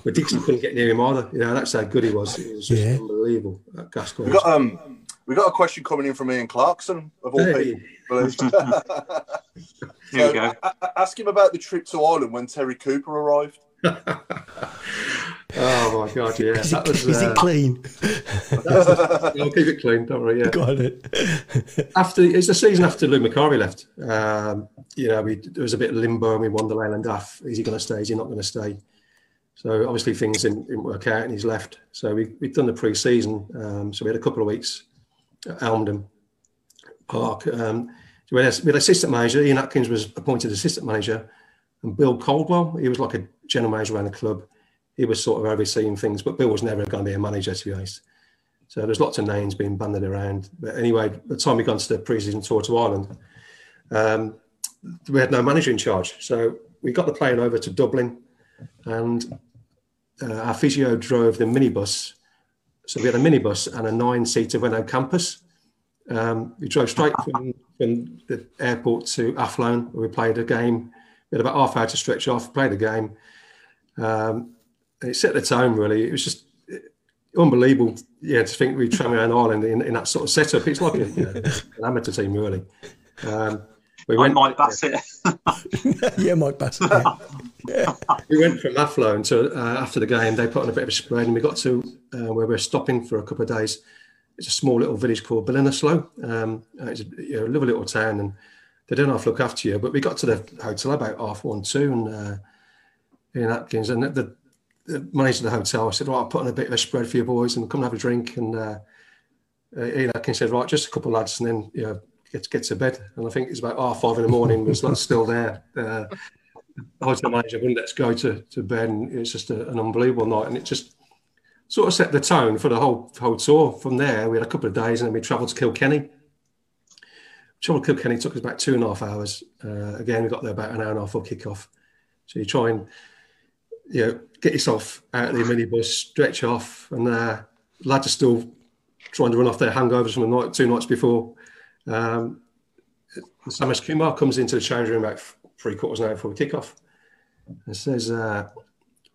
But Dixon couldn't get near him either. You know, that's how good he was. It was just Yeah. unbelievable. That Gascoigne. We got um, we got a question coming in from Ian Clarkson of all Hey. people. believe. (laughs) Here we go. a- a- ask him about the trip to Ireland when Terry Cooper arrived. (laughs) Oh my god, yeah. Is, it, was, is uh, it clean? I'll keep it clean, don't worry. Yeah. (laughs) Got it. After it's the season after Lou Macari left. Um, you know, we, there was a bit of limbo and we won the Leyland DAF. Is he going to stay? Is he not going to stay? So obviously things didn't, didn't work out and he's left. So we, we'd done the pre-season. Um, so we had a couple of weeks at Elmdon Park. Um, so we, had, we had assistant manager. Ian Atkins was appointed assistant manager and Bill Coldwell, he was like a general manager around the club. He was sort of overseeing things, but Bill was never going to be a manager, to be honest. So there's lots of names being banded around. But anyway, by the time we got to the pre-season tour to Ireland, um, we had no manager in charge. So we got the plane over to Dublin, and uh, our physio drove the minibus. So we had a minibus and a nine-seater Renault Campus. Um, we drove straight from, from the airport to Athlone, where we played a game. We had about half an hour to stretch off, played a game. Um, it set the tone, really. It was just unbelievable, yeah, to think we'd travel around Ireland in, in that sort of setup. It's like a, you know, an amateur team, really. Um, we I might bass it. yeah, Mike Bassett. Yeah. (laughs) we went from Athlone to uh, after the game. They put on a bit of a spread, and we got to uh, where we are stopping for a couple of days. It's a small little village called Ballinasloe. Um, it's a, you know, a lovely little town, and they don't have to look after you. But we got to the hotel about half one, two, and uh, Ian Atkins and the, the manager of the hotel. I said, "Right, I'll put on a bit of a spread for you boys, and come and have a drink." And uh, uh, Ian Atkins said, "Right, just a couple of lads, and then you know, get get to bed." And I think it's about half five in the morning. Was still there? Uh, the hotel manager wouldn't let us go to, to bed, and it's just a, an unbelievable night. And it just sort of set the tone for the whole whole tour. From there, we had a couple of days, and then we travelled to Kilkenny. Travelled to Kilkenny took us about two and a half hours. Uh, again, we got there about an hour and a half for kick-off. So you try and you know get yourself out of the minibus, stretch off, and uh, lads are still trying to run off their hangovers from the night two nights before. Um, Samesh Kumar comes into the change room about three quarters an hour before we kick off and says, uh,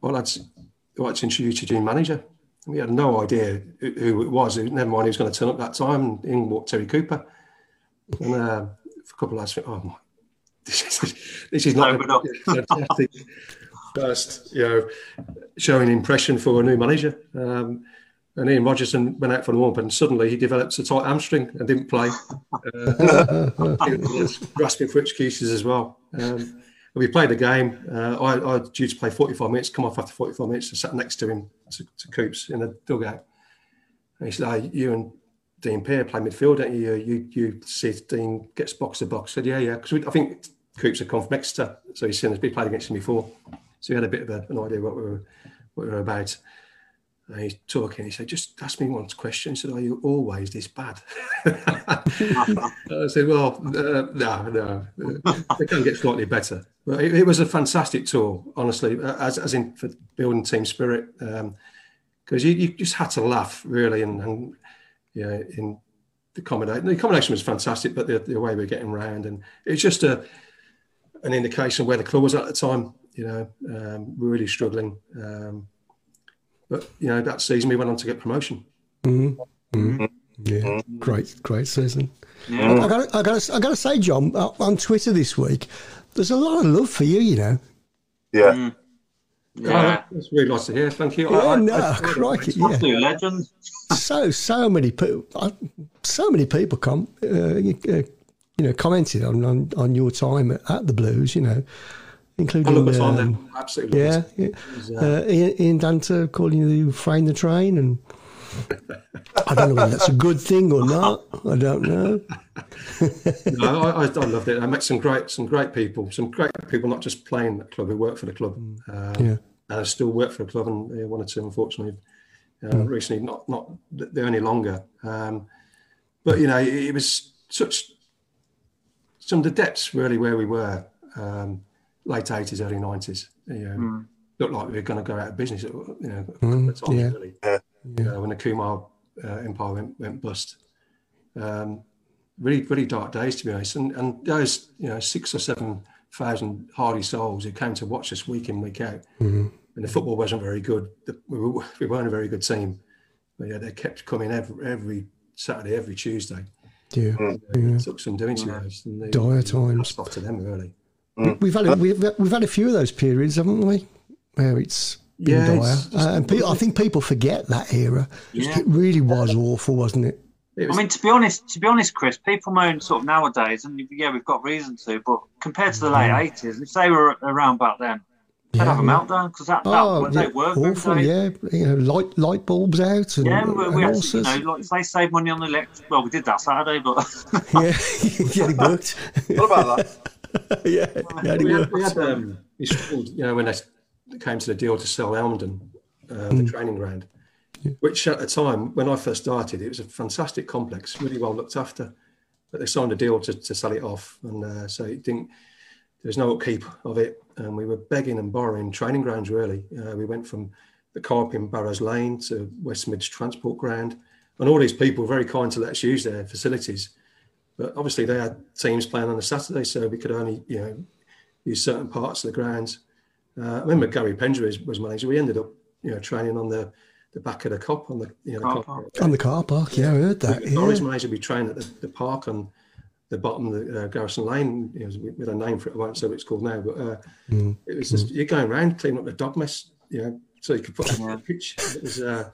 Well, lads, I'd like to introduce you to your manager. And we had no idea who who it was. Never mind, he was going to turn up that time. In walked Terry Cooper. And uh, a couple of lads think, Oh, my, (laughs) this is, this is not fantastic first, you know, showing impression for a new manager. Um, and Ian Rodgerson went out for the warm up and suddenly he developed a tight hamstring and didn't play. Uh, (laughs) grasping for excuses as well. Um, we played the game. Uh, I, I due to play 45 minutes, come off after 45 minutes, and sat next to him, to, to Coops in the dugout. And he said, oh, You and Dean Peer play midfield, don't you? You, you see if Dean gets box to box. I said, Yeah, yeah. Because I think Coops had come from Exeter, so he's seen us, we played against him before. So he had a bit of a, an idea what we were, what we were about. And he's talking. He said, "Just ask me one question." He said, "Are you always this bad?" (laughs) I said, "Well, uh, no, no. They can get slightly better." But it, it was a fantastic tour, honestly, as, as in for building team spirit, because you, you just had to laugh really, and, and yeah, in the accommodation. The accommodation was fantastic, but the, the way we were getting round, and it's just a an indication of where the club was at the time. You know, um, we were really struggling. Um, but you know that season we went on to get promotion. Mm, mm, yeah, great, great season. Yeah. I got, I got, I got to say, John, uh, on Twitter this week, there's a lot of love for you. You know. Yeah. Yeah. that's really nice to hear. Thank you. Yeah, I- I- no, I- crikey, Must be a yeah. legend. So, so many people, so many people come, uh, you uh, you know, commented on, on on your time at, at the Blues. You know, including I love the time um, then. Absolutely. Yeah, yeah. it. It was, uh, Uh, Ian, Ian Danter calling you Frain the Train, and I don't know whether that's a good thing or not. I don't know. (laughs) no, I, I, loved it. I met some great, some great people, some great people, not just playing the club, who work for the club. Um, Yeah. And I still work for the club, and uh, one or two, unfortunately, uh, Mm. recently, not not they're any longer. Um, but you know, it, it was such some of the depths really where we were, um, late eighties, early nineties. You know, Mm. looked like we were going to go out of business. You know, Mm, of yeah. really. Yeah. Uh, when the Kumar uh, empire went, went bust. Um, really, really dark days to be honest. And and those you know six or seven thousand hardy souls who came to watch us week in week out. Mhm. And the football wasn't very good. The, we, were, we weren't a very good team. But yeah, they kept coming every, every Saturday, every Tuesday. Yeah, And, uh, yeah. It took some doing to us. And they, Dire times. hats off to them really. We- We've had a, we've, we've had a few of those periods, haven't we? Where it's been Yeah, dire, it's just- uh, and pe- I think people forget that era. Yeah. It really was awful, wasn't it? It I mean, to be honest, to be honest, Chris, people moan sort of nowadays, and yeah, we've got reason to. But compared to the late eighties, if they were around back then, they'd have a meltdown because that, that Oh, they yeah, work. awful. Yeah, you know, light light bulbs out and, Yeah, we, and we all actually, you know, like they save money on the electric. Well, we did that Saturday, but (laughs) yeah, (laughs) yeah, it worked. What about that? (laughs) (laughs) yeah, yeah, we had, we had um, we struggled, you know, when they came to the deal to sell Elmdon, uh, Mm. the training ground, which at the time when I first started, it was a fantastic complex, really well looked after. But they signed a deal to, to sell it off, and uh, so it didn't. There's no upkeep of it, and we were begging and borrowing training grounds. Really, uh, we went from the Carp in Barrows Lane to West Mids Transport Ground, and all these people were very kind to let us use their facilities. But obviously, they had teams playing on a Saturday, so we could only, you know, use certain parts of the grounds. Uh, I remember Garry Pendrey was, was manager. We ended up, you know, training on the, the back of the Kop on the, you know, Car the park. On the car park, yeah, I heard that. Yeah. Norwich Yeah. manager, we trained at the, the park on the bottom of the uh, Garrison Lane. You know, with a name for it, I won't say what it's called now, but uh, Mm. it was just you're going around cleaning up the dog mess, you know, so you could put on a pitch. It was uh,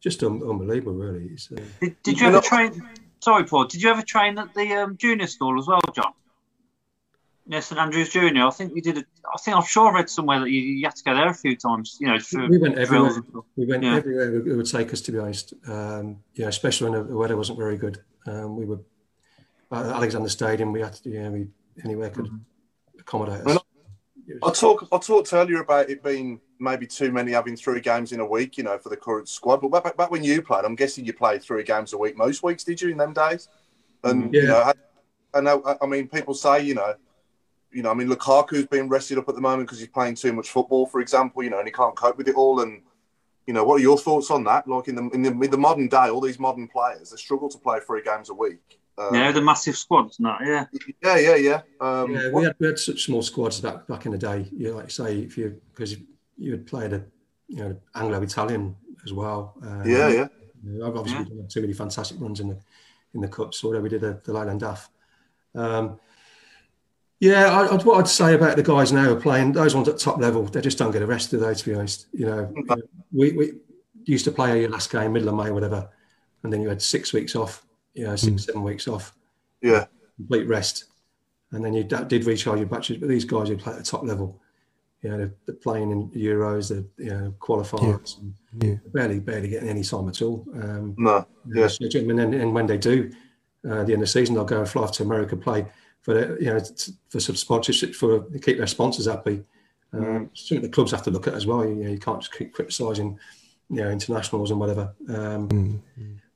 just un- unbelievable, really. It's, uh, did, did you ever train? Sorry, Paul. Did you ever train at the um, junior school as well, John? Yeah, St Andrews Junior. I think you did. A, I think I'm sure I read somewhere that you, you had to go there a few times. You know, for we went everywhere. We went Yeah. everywhere it would take us, to be honest. Um, yeah, especially when the weather wasn't very good. Um, we were at Alexander Stadium. We had to, yeah, we anywhere could Mm-hmm. accommodate Well, us. I talk. I talked earlier about it being maybe too many having three games in a week, you know, for the current squad. But back, back when you played, I'm guessing you played three games a week most weeks, did you, in them days? Mm-hmm. And you know, I, I know. I mean, people say, you know, you know, I mean, Lukaku's been rested up at the moment because he's playing too much football, for example. You know, and he can't cope with it all. And you know, what are your thoughts on that? Like in the in the, in the modern day, all these modern players they struggle to play three games a week. Um, Yeah, the massive squads and that. Yeah. yeah, yeah, yeah. Um, yeah, we had, we had such small squads back back in the day. You know, like say if you because you had played a you know Anglo Italian as well. Um, Yeah, yeah. you know, obviously, we didn't have too many fantastic runs in the in the cups. Although we did a, the Leyland DAF. Um, yeah, I, I, what I'd say about the guys now who are playing those ones at top level, they just don't get arrested. Though. To be honest, you know, you know, we, we used to play your last game middle of May, whatever, and then you had six weeks off, you know, six seven weeks off, yeah. complete rest, and then you d- did recharge your batteries. But these guys who play at the top level, you know, they're, they're playing in Euros, they're you know qualifiers, and Yeah. barely barely getting any time at all. Um, No, yeah. so, and then and when they do, uh, at the end of the season, they'll go and fly off to America, play for the, you know t- for some sponsorship for to keep their sponsors happy. Um, Something the clubs have to look at as well. You, know, you can't just keep criticising, you know, internationals and whatever. Um,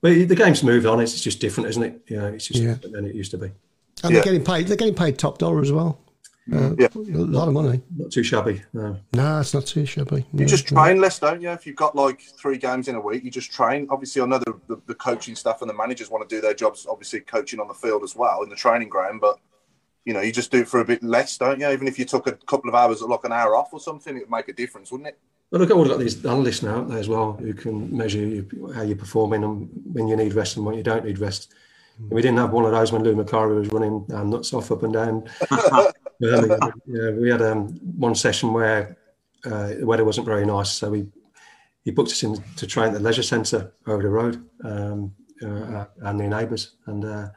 But the game's moved on. It's just different, isn't it? You know, it's just Yeah. different than it used to be. And they're getting paid. They're getting paid top dollar as well. Uh, Yeah. A lot of money. Not too shabby. No. No, it's not too shabby. You No, just no. train less, don't you? If you've got like three games in a week, you just train. Obviously, I know the, the, the coaching staff and the managers want to do their jobs, obviously, coaching on the field as well in the training ground. But, you know, you just do it for a bit less, don't you? Even if you took a couple of hours, like an hour off or something, it would make a difference, wouldn't it? Look, I've got these analysts now out there as well who can measure you, how you're performing and when you need rest and when you don't need rest. And we didn't have one of those when Lou Macari was running um, nuts off up and down. (laughs) yeah, we had um, one session where uh, the weather wasn't very nice, so we he booked us in to train at the leisure centre over the road um, uh, and the neighbours, and uh,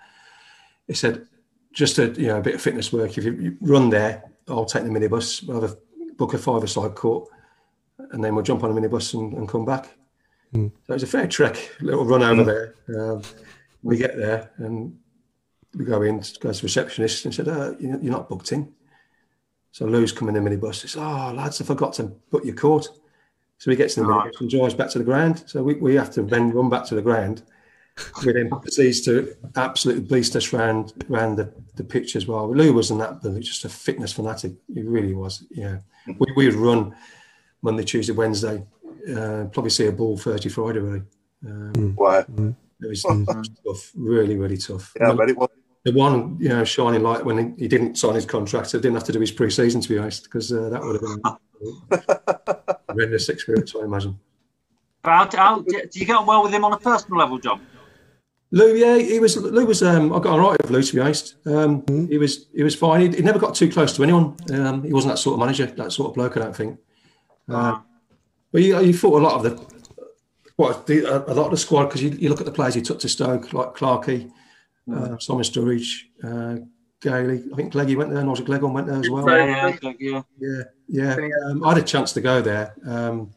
he said just a you know a bit of fitness work. If you, you run there, I'll take the minibus. We'll have a book a five-a-side court, and then we'll jump on a minibus and, and come back. Mm. So it was a fair trek, little run over there. Um, we get there and we go in, goes to the receptionist and said, uh, "You're not booked in." So Lou's coming in the minibus. He says, "Oh, lads, I forgot to book your court." So he gets in the minibus and drives back to the ground. So we, we have to then run back to the ground. We then proceeds to absolutely beast us round round the, the pitch as well. Lou wasn't that, but just a fitness fanatic. He really was. Yeah, we we would run Monday, Tuesday, Wednesday. Uh, probably see a ball Thursday, Friday. Really. Um, wow. It was tough, really, really tough. Yeah, I bet it was. The one, you know, shining light when he didn't sign his contract, so didn't have to do his pre-season to be honest, because uh, that would have been a (laughs) horrendous experience, I imagine. How, how, do you get on well with him on a personal level, John? Lou, yeah, he was. Lou was. Um, I got on right with Lou, to be honest. Um, He was. He was fine. He, he never got too close to anyone. Um, he wasn't that sort of manager, that sort of bloke. I don't think. Uh, but he, he fought a lot of the, what the, a, a lot of the squad because you, you look at the players you took to Stoke, like Clarkey, uh, Simon Sturridge, uh, Gailey. I think Gleggy went there, and also Glegon went there as well. Yeah, yeah, Yeah, yeah. Um, I had a chance to go there. Um,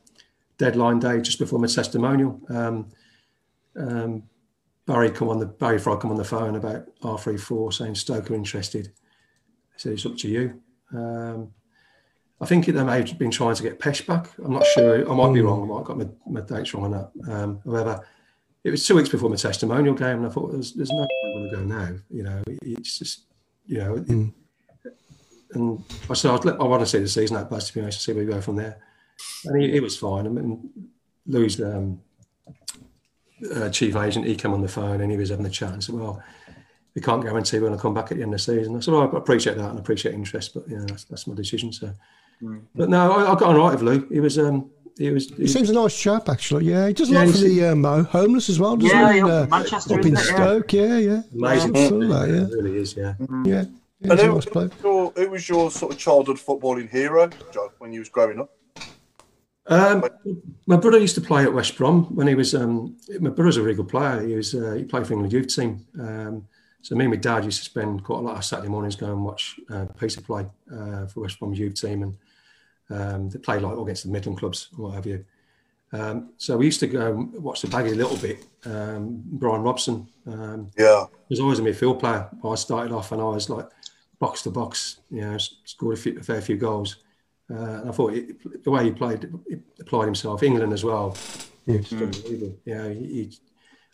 deadline day just before my testimonial. Um, um, Barry come on the Barry Fry come on the phone about R three four saying Stoke are interested. I said it's up to you. Um, I think they may have been trying to get Pesh back. I'm not sure. I might be wrong. I might have got my, my dates wrong on that. Um, however, it was two weeks before my testimonial game, and I thought there's, there's no way I'm going to go now. You know, it's just you know. And I said I'd let, I want to see the season out, but to be honest, to see where we go from there. And he, he was fine. I mean, Louis, um, uh, chief agent, he came on the phone and he was having a chat and said, "Well, we can't guarantee we're going to come back at the end of the season." I said, "Well, I appreciate that and appreciate interest, but you know, that's, that's my decision." So, but no, I, I got on right with Lou. He was, um, he was. He seems a nice chap, actually. Yeah, he does a Yeah, lot for he's- the um, ho- homeless as well, doesn't Yeah, he? yeah, Uh, Manchester, up in isn't it? Yeah. Yeah, yeah. Amazing. I saw that, yeah. It really is, yeah. Yeah, yeah And he's a who, nice bloke. your, who was your sort of childhood footballing hero, John, when you was growing up? Um, my brother used to play at West Brom when he was. Um, my brother's a really good player. He was. Uh, he played for England youth team. Um, so me and my dad used to spend quite a lot of Saturday mornings going and watch uh, Peter play uh, for West Brom youth team, and um, they played like all against the Midland clubs, or what have you. Um, so we used to go and watch the baggy a little bit. Um, Brian Robson. Um, Yeah. was always a midfield player. I started off and I was like box to box, you know, scored a, few, a fair few goals. Uh, and I thought it, the way he played, it applied himself. England as well. It's unbelievable. Yeah, he, he,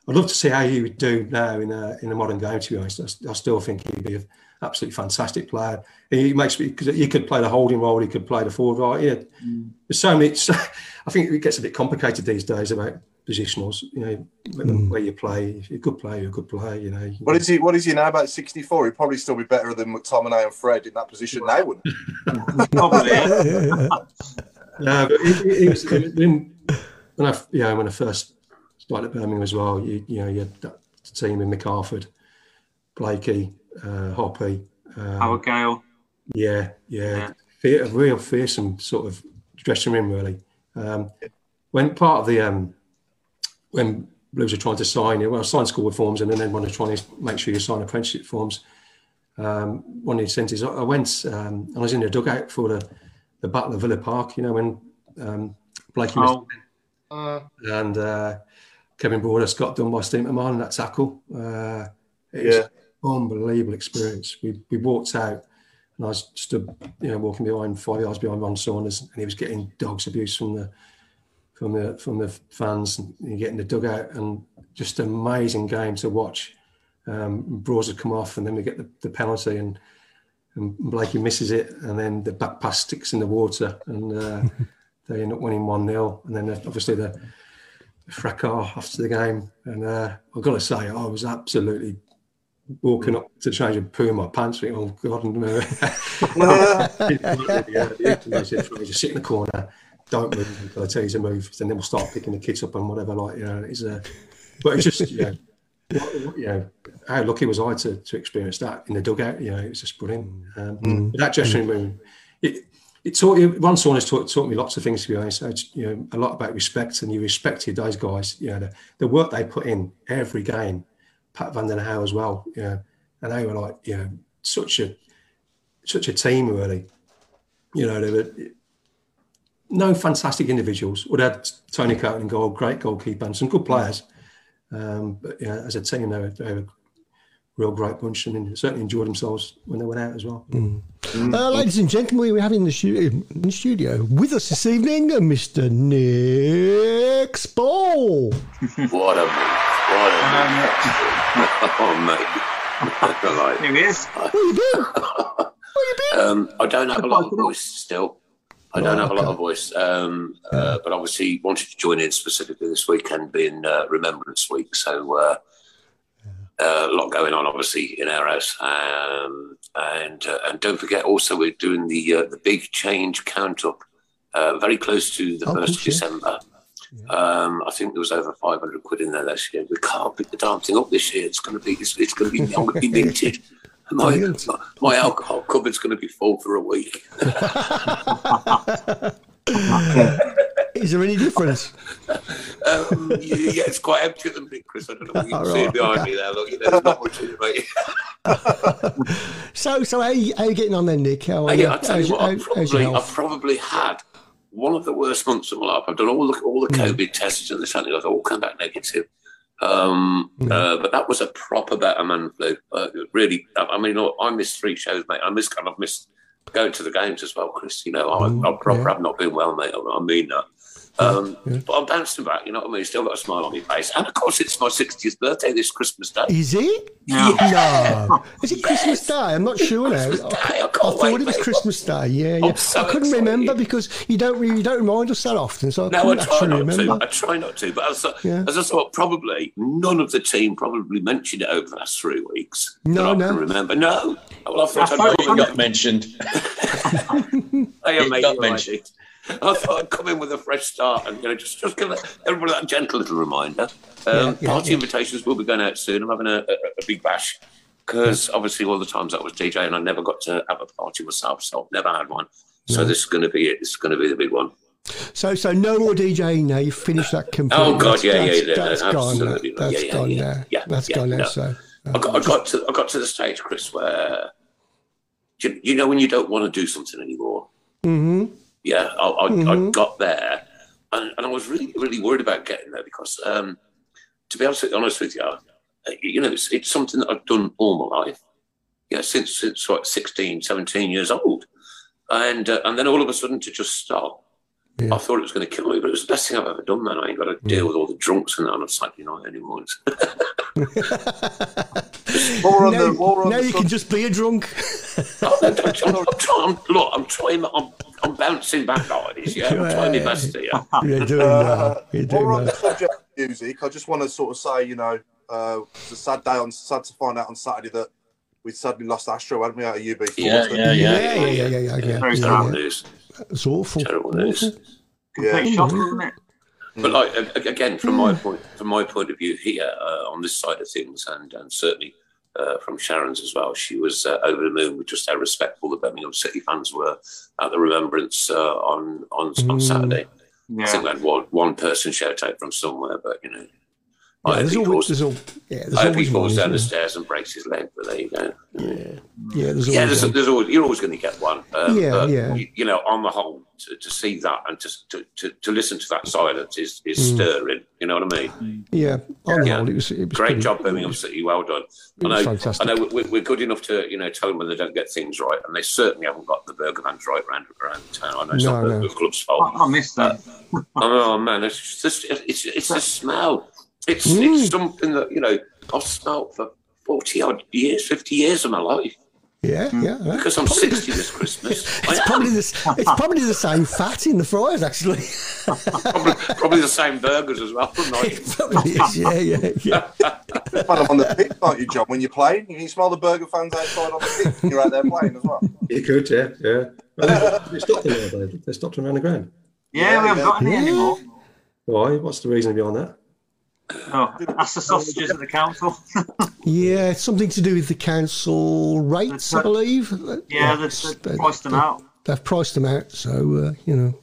I'd love to see how he would do now in a, in a modern game. To be honest, I, s- I still think he'd be an absolutely fantastic player. He makes me because he could play the holding role, he could play the forward role. Yeah, mm. there's so many. So, (laughs) I think it gets a bit complicated these days about positionals. You know, where, mm. where you play. If you're a good player, you're a good player. You know, What is he? What is he now? About sixty-four. He'd probably still be better than McTominay and Fred in that position now, wouldn't? (laughs) (laughs) Probably. Yeah, yeah, yeah. No, but it, it, it was when, when I, you know, when I first started at Birmingham as well. You, you know, you had that team with Mick Harford, Blakey, uh, Hoppy. Um, Howard Gayle. yeah, yeah, Fe- a real fearsome sort of dressing room, really. Um, when part of the um, when Blues are trying to sign you, well, sign school forms, and then they want to try and make sure you sign apprenticeship forms. Um, one of the incentives, I I went um, and I was in the dugout for the, the Battle of Villa Park. You know when um, Blakey missed Oh, Uh, and uh, Kevin Broadhurst got done by Steve McMahon in that tackle. Uh, it was Yeah. an unbelievable experience. We, we walked out and I was stood, you know, walking behind five yards behind Ron Saunders, and he was getting dogs abuse from the from the from the fans and getting the dugout and just an amazing game to watch. Um, Broads had come off and then we get the, the penalty and and Blakey misses it and then the back pass sticks in the water and uh, (laughs) they end up winning 1-0 and then obviously the fracas after the game and uh, I've got to say I was absolutely walking up to change a poo in my pants thinking, oh god and uh, just sit in the corner don't move until I tell you to move. And Then we'll start picking the kids up and whatever. Like you know, it's uh, but it's just you know, you know, how lucky was I to, to experience that in the dugout? You know, it's just brilliant. Um, Mm. That dressing room, it, it taught you. Ron Saunders taught, taught me lots of things. To be honest, I you know, a lot about respect, and you respected those guys. You know, the, the work they put in every game. Pat Van Den Hauwe as well. You know, and they were like, you know, such a such a team really. You know, they were no fantastic individuals. We had Tony Coton in goal, great goalkeeper, and some good players. Um, but yeah, as a team, they were, they were a real great bunch, and certainly enjoyed themselves when they went out as well. Uh, ladies and gentlemen, we have in the, stu- in the studio with us this evening uh, Mr. Nick Spall. What a move. What a move. (laughs) oh, mate. (laughs) like, Here he is. Where you been? (laughs) Where you been? Um, I don't have a lot of voice still. I don't have a lot of voice, um, uh, but obviously wanted to join in specifically this weekend being uh, Remembrance Week. So uh, uh, a lot going on, obviously, in our house. Um, and uh, and don't forget, also we're doing the uh, the big change count up uh, very close to the Oh, first cool, yeah. Um, I think there was over 500 quid in there last year. We can't pick the damn thing up this year. It's going to be it's, it's going to be I'm going to be minted. (laughs) My, Brilliant. my alcohol cupboard's going to be full for a week. (laughs) Is there any difference? Um, yeah, it's quite empty at the minute, Chris. I don't know what you can All see right, behind me there. Look, you know, there's not much in it, mate. (laughs) So, so how you, how you getting on then, Nick? How are I, you? I tell How's you what, I've how- how's your probably? I've probably had one of the worst months of my life. I've done all the all the Mm. COVID tests and this and the other, all come back negative. Um, Mm. uh, but that was a proper better man flu. Uh, really, I, mean, I missed three shows, mate. I missed kind of missed going to the games as well, Chris. You know, I, I proper have not been well, mate. I, I mean that. Um, But I'm bouncing back, you know what I mean? Still got a smile on my face. And of course, it's my 60th birthday this Christmas Day. Is it? Yeah. No. Is it Christmas Day? I'm not sure now. I, I thought it was Christmas Day. Yeah, yeah. so I couldn't excited. remember because you don't really, you don't remind us that often, so I No, I couldn't try actually not remember. to. I try not to. But as, I- Yeah. as I thought, probably none of the team probably mentioned it over the last three weeks. No, that I no. can remember. No. Well, I thought I I'd thought (laughs) come it in- got mentioned. I am It got you're right. mentioned. (laughs) I thought I'd come in with a fresh start and you know just just give everybody that gentle little reminder. Um, Yeah, yeah, party yeah. invitations will be going out soon. I'm having a, a, a big bash because obviously all the times I was DJ and I never got to have a party myself, so I've never had one. So this is going to be it. This is going to be the big one. So, so no more DJing now. You've finished that completely. Oh, God, That's- yeah, yeah, that's, yeah, That's no, gone. absolutely. That's Yeah, yeah, gone yeah, now. yeah, That's gone now. no. So, I got, I got to I got to the stage, Chris, where you, you know when you don't want to do something anymore. hmm Yeah, I, I, I Mhm. got there, and, and I was really really worried about getting there because, um, to be honest, honest with you, uh, you know, it's, it's something that I've done all my life. Yeah, since since what 16, 17 years old, and uh, and then all of a sudden to just stop. I thought it was going to kill me, but it was the best thing I've ever done, man. I ain't got to deal with all the drunks and that on a Saturday night anymore. More (laughs) on now, the, more on now the you can just be a drunk. I'm, I'm trying, look, I'm trying, I'm, I'm bouncing back like this, yeah? I'm trying my best here. (laughs) You're doing Uh, that. You're doing we're on the subject of music, I just want to sort of say, you know, uh, it's a sad day on sad to find out on Saturday that we sadly lost Astro, hadn't we, out of UB40? Yeah, So- yeah, yeah. Yeah, yeah, yeah, yeah, yeah. yeah, Very yeah, terrible yeah. news. It's awful. Terrible news. Awful. Complete shock, wasn't it? But like a- a- again, from my point, from my point of view here uh, on this side of things, and and certainly uh, from Sharon's as well, she was uh, over the moon with just how respectful the Birmingham City fans were at the remembrance uh, on on on Mm. Saturday. I think we had one one person shout out from somewhere, but you know, Yeah, I there's he always, falls, there's all, yeah, there's I hope he always falls one, down the stairs and breaks his leg. But there you go. there? Yeah, there's Yeah, always there's, one. there's always, you're always going to get one. Um, Yeah, but, yeah. You, you know, on the whole, to, to see that and to, to, to, to listen to that silence is, is Mm. stirring. You know what I mean? Yeah, on the Yeah. whole, it was, it was Great pretty- job, Birmingham City. Well done. It I know, fantastic. I know we're, we're good enough to, you know, tell them when they don't get things right, and they certainly haven't got the burger vans right around, around town. I know it's No, not the, no. the club's I, fault. I missed that. (laughs) oh man, it's just it's it's the smell. It's Mm. it's something that you know I've smelt for forty odd years, fifty years of my life Yeah, yeah. yeah. because I'm sixty this Christmas. (laughs) It's probably the it's (laughs) probably the same fat in the fries actually. (laughs) probably, probably the same burgers as well. Right? probably is, yeah, yeah, yeah. Smell them on the pitch, aren't you, John? When you're playing, you can smell the burger fans outside on the pitch. when You're out there playing as well. You could, yeah, yeah. Well, they, they stopped them they, they stopped them around the ground. Yeah, we haven't got any Yeah. anymore. Why? What's the reason behind that? Oh, that's the sausages at the council. (laughs) Yeah, it's something to do with the council rates, I believe. Yeah, they've, they've priced them out. They've priced them out, so uh, you know.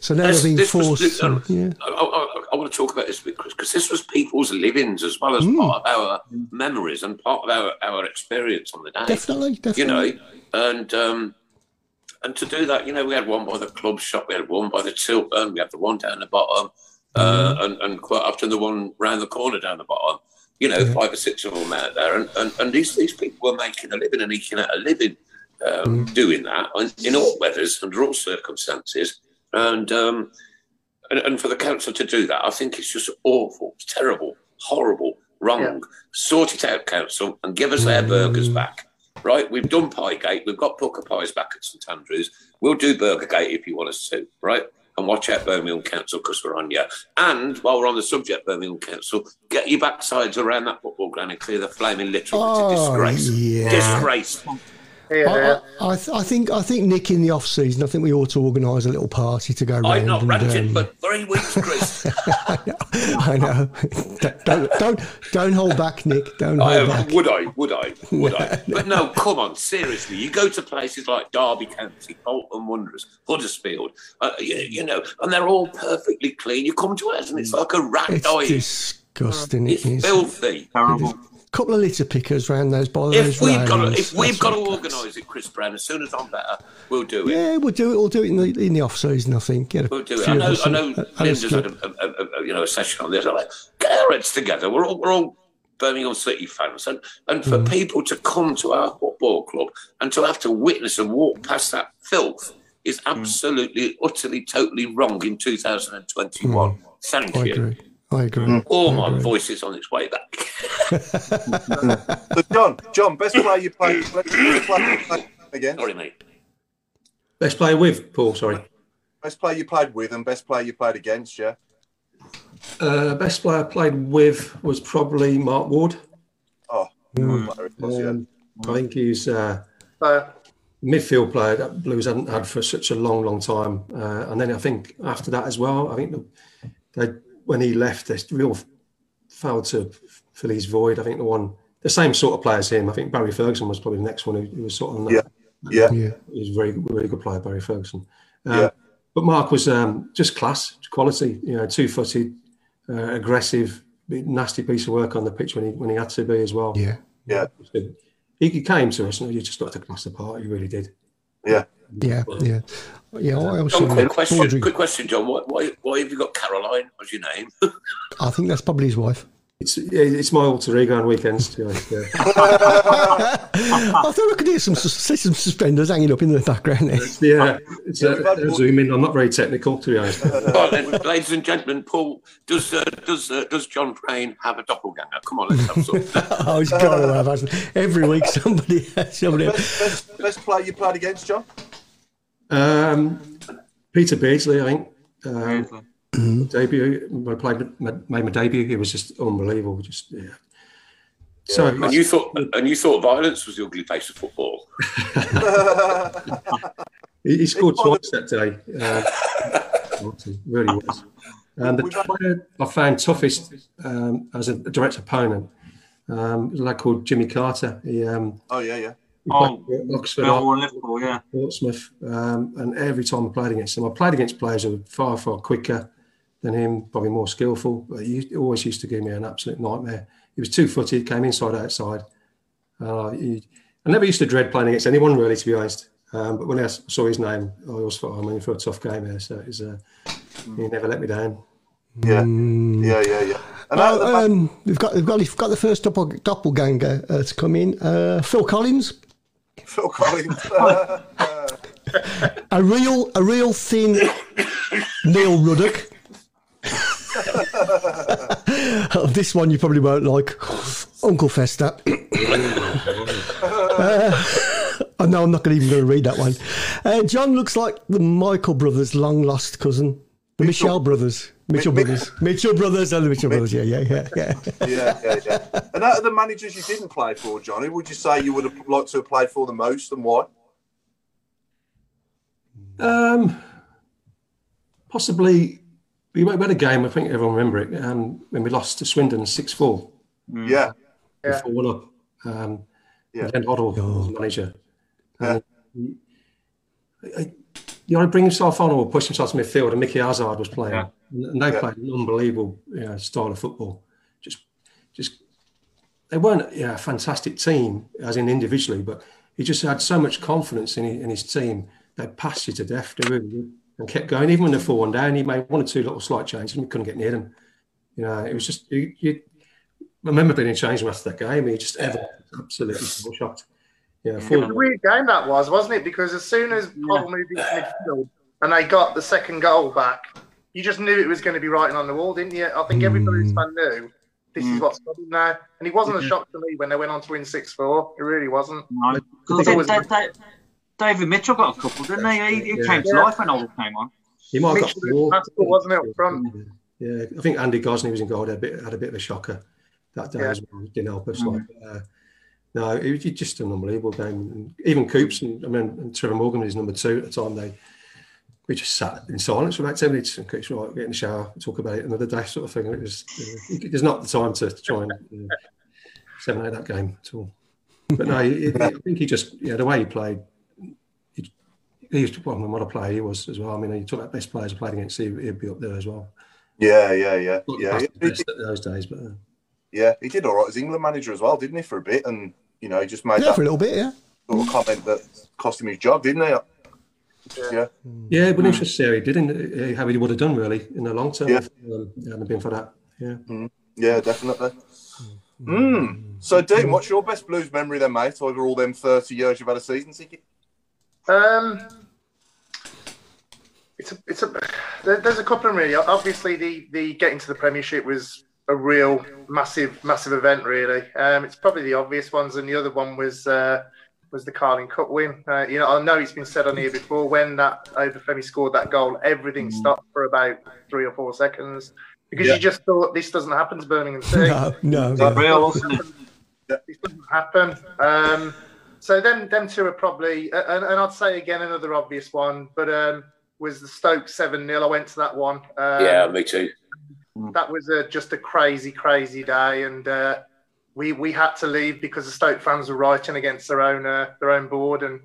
So now This- they're being this was forced. uh, yeah. I, I, I want to talk about this because this was people's livings as well as Hmm. part of our memories and part of our, our experience on the day. Definitely, definitely. You know, and um, and to do that, you know, we had one by the club shop, we had one by the Tilton, we had the one down the bottom, uh, and, and quite often the one round the corner down the bottom. You know, Yeah. five or six of them out there, and, and, and these these people were making a living and eking out a living um, Hmm. doing that in, in all weathers under all circumstances, and. Um, and, and for the council to do that, I think it's just awful, it's terrible, horrible, wrong. Sort it out, council, and give us our burgers back. Right? We've done Piegate, we've got Pukka Pies back at St Andrews. We'll do Burgergate if you want us to, right? And watch out, Birmingham Council, because we're on you. And while we're on the subject, Birmingham Council, get your backsides around that football ground and clear the flaming litter. Oh, it's a disgrace. yeah. Disgrace. I, I, I, th- I think I think Nick in the off season. I think we ought to organise a little party to go round. I'm not and, ranting, um, but three weeks, (laughs) Chris. I know. (laughs) don't, don't don't hold back, Nick. Don't I, hold back. would I? Would I? Would I? (laughs) But no, come on, seriously. You go to places like Derby County, Bolton Wanderers, Huddersfield, uh, you, you know, and they're all perfectly clean. You come to us and it's like a rat It's dying. disgusting. It is. Filthy. Terrible. Couple of litter pickers round those by If we've got, to, if we've got to organise it, Chris Brown, as soon as I'm better, we'll do it. Yeah, we'll do it. We'll do it in the in the off season. I think. Get a We'll do it. I know. I know. and- and a Linda's had a, a, a, you know a session on this. I'm like, get our heads together. We're all we're all Birmingham City fans, and and for Mm. people to come to our football club and to have to witness and walk past that filth is Mm. absolutely, utterly, totally wrong in 2021. Thank Mm. I you. agree. I agree. Oh, I my agree. voice is on its way back. So John, John, best player you played, best player you against. Sorry, mate. Best player with Paul. Sorry. Best player you played with and best player you played against. Yeah. Uh, best player I played with was probably Mark Ward. Oh, Mm. was, yeah. Um, I think he's uh, Uh, midfield player that Blues hadn't had for such a long, long time. Uh, and then I think after that as well, I think they, when he left, they real failed to fill his void. I think the one, the same sort of player as him. I think Barry Ferguson was probably the next one who, who was sort of on that. Yeah. Yeah. He's a very, very good player, Barry Ferguson. Uh, Yeah. But Mark was um, just class, quality. You know, two-footed, uh, aggressive, nasty piece of work on the pitch when he when he had to be as well. Yeah. Yeah. He, he came to us and you just got to class apart. He really did. Yeah. Yeah. Yeah. Yeah. I also John, quick question. Audrey- Quick question, John. Why, why, why have you got Caroline as your name? (laughs) I think that's probably his wife. It's it's my alter ego on weekends. To be honest, yeah. (laughs) I thought I could hear some see some suspenders hanging up in the background there. yeah, it's a, a zoom in. I'm not very technical, to be honest. (laughs) Right then, ladies and gentlemen, Paul, does uh, does uh, does John Frain have a doppelganger? Come on, let's have some. oh, he's got to have hasn't every week somebody somebody. Best, best, best player you played against, John. Um, Peter Beardsley, I think. Um, Mm-hmm. debut. I played my, made my debut. It was just unbelievable. Just yeah. So and you thought and you thought violence was the ugly face of football. (laughs) he, he scored twice that day. Uh, (laughs) really was. And the player I found toughest um, as a direct opponent um, was a lad called Jimmy Carter. He, um, Oh yeah, yeah. He Oh, Oxford, Millwall Liverpool, yeah. Portsmouth, um, and every time I played against him, I played against players who were far, far quicker than him, probably more skillful. But he always used to give me an absolute nightmare. He was two-footed, came inside, outside. Uh, he, I never used to dread playing against anyone, really, to be honest. Um, but when I saw his name, I always thought, I'm in for a tough game here. So it was, uh, he never let me down. Yeah. Yeah, yeah, yeah. And out of the Oh, back- um, we've got we've got we've got the first doppel, doppelganger uh, to come in. Uh, Phil Collins, Phil Collins. a real a real thin Neil Ruddock. (laughs) This one you probably won't like, Uncle Fester. (coughs) uh, (laughs) no, I'm not even going to read that one. Uh, John looks like the Michael brothers' long lost cousin, the Michelle brothers, Mitchell Mi- Mi- brothers, Mitchell brothers, and the Mitchell brothers. Yeah, yeah, yeah, yeah. (laughs) yeah, yeah, yeah. And out of the managers you didn't play for, John, who would you say you would have liked to have played for the most and why? Um, possibly we had a game. I think everyone remember it um, when we lost to Swindon six four. Yeah. Yeah. Four one up. Um, Yeah. Glenn Hoddle was manager. Yeah. And he- I- you know, bring himself on or push himself to midfield, and Micky Hazard was playing, Yeah. and they Yeah. played an unbelievable you know, style of football. Just, just they weren't yeah, a fantastic team as in individually, but he just had so much confidence in his, in his team. They passed you to death, they really and kept going. Even when they're four one down, he made one or two little slight changes, and we couldn't get near them. You know, it was just you. you I remember being in change room after that game. He just ever absolutely shocked. Yeah, It was a weird game that was, wasn't it? Because as soon as Paul moved into midfield and they got the second goal back, you just knew it was going to be writing on the wall, didn't you? I think every Blues fan knew this is what's coming now. And it wasn't a shock to me when they went on to win 6 4. It really wasn't. No. I 'Cause think it was- Da- Da- David Mitchell got a couple, didn't he? He, he Yeah. came to Yeah. life when Old came on. He might have got Mitchell four. Pascal, wasn't it, up front? Yeah, I think Andy Gosney was in goal. Had a bit, had a bit of a shocker that day Yeah. as well. Didn't help us. Mm. Like, uh, no, it was just an unbelievable game. And even Coops and I mean, and Trevor Morgan was number two at the time. They we just sat in silence for about ten minutes and Coops right, get in the shower, talk about it another day, sort of thing. And it was uh, there's not the time to try and uh, seven that game at all. But no, he, he- I think he just yeah the way he played. He, he was well, what a player he was as well. I mean, you talk about best players I played against, he, he'd be up there as well. Yeah, yeah, yeah, Not yeah. best He, best at those days, but uh, yeah, he did all right as England manager as well, didn't he, for a bit? And you know, he just made Yeah, that for a little bit, yeah. sort of comment that cost him his job, didn't he? Yeah, yeah, but interesting to see how he didn't uh, how he would have done really in the long term Yeah. if um, it hadn't been for that. Yeah. yeah, definitely. Mm. So, Dean, what's your best Blues memory then, mate? Over all them thirty years you've had a season ticket? Um, it's a, it's a. There's a couple of them really. Obviously, the the getting to the Premiership was a real massive massive event. Really, um, it's probably the obvious ones, and the other one was uh, was the Carling Cup win. Uh, you know, I know it's been said on here before. When that Obafemi scored that goal, everything stopped for about three or four seconds because Yeah. you just thought this doesn't happen to Birmingham City (laughs) No, no. It's yeah. real, wasn't it? this doesn't happen. Um, so them them two are probably, and, and I'd say again another obvious one, but um, was the Stoke seven 0 I went to that one. Um, yeah, me too. That was a, just a crazy, crazy day, and uh, we we had to leave because the Stoke fans were writing against their own uh, their own board, and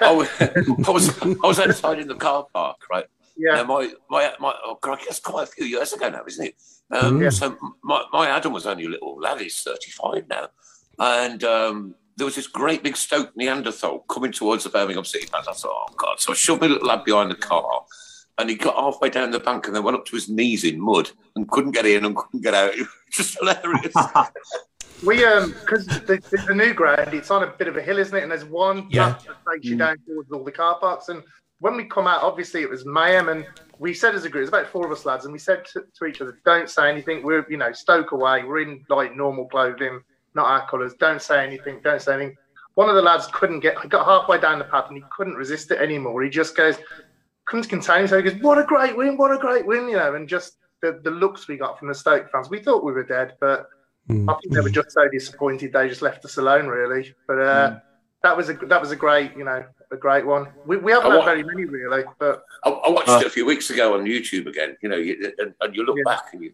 I was, I was I was outside in the car park, right? yeah, Now, my my my oh, God, that's quite a few years ago now, isn't it? Um, Yeah. So my, my Adam was only a little lad. He's thirty five now, and um, there was this great big Stoke Neanderthal coming towards the Birmingham City fans. I thought, oh God! So I shoved my little lad behind the car, and he got halfway down the bank and then went up to his knees in mud and couldn't get in and couldn't get out. (laughs) It was just hilarious. (laughs) we um because the, the, the new ground it's on a bit of a hill, isn't it? And there's one Yeah. that takes you down towards all the car parks, and when we come out, obviously it was mayhem, and we said as a group, there's about four of us lads, and we said to, to each other, "Don't say anything. We're you know Stoke away. We're in like normal clothing, not our colours. Don't say anything. Don't say anything." One of the lads couldn't get. He got halfway down the path and he couldn't resist it anymore. He just goes, couldn't contain himself. He goes, "What a great win! What a great win!" You know, and just the, the looks we got from the Stoke fans. We thought we were dead, but Mm. I think they were just so disappointed they just left us alone, really. But uh, that was a that was a great, you know, a great one. We, we haven't I had wa- very many, really. But I, I watched Uh. it a few weeks ago on YouTube again. You know, you, and, and you look Yeah. back and you,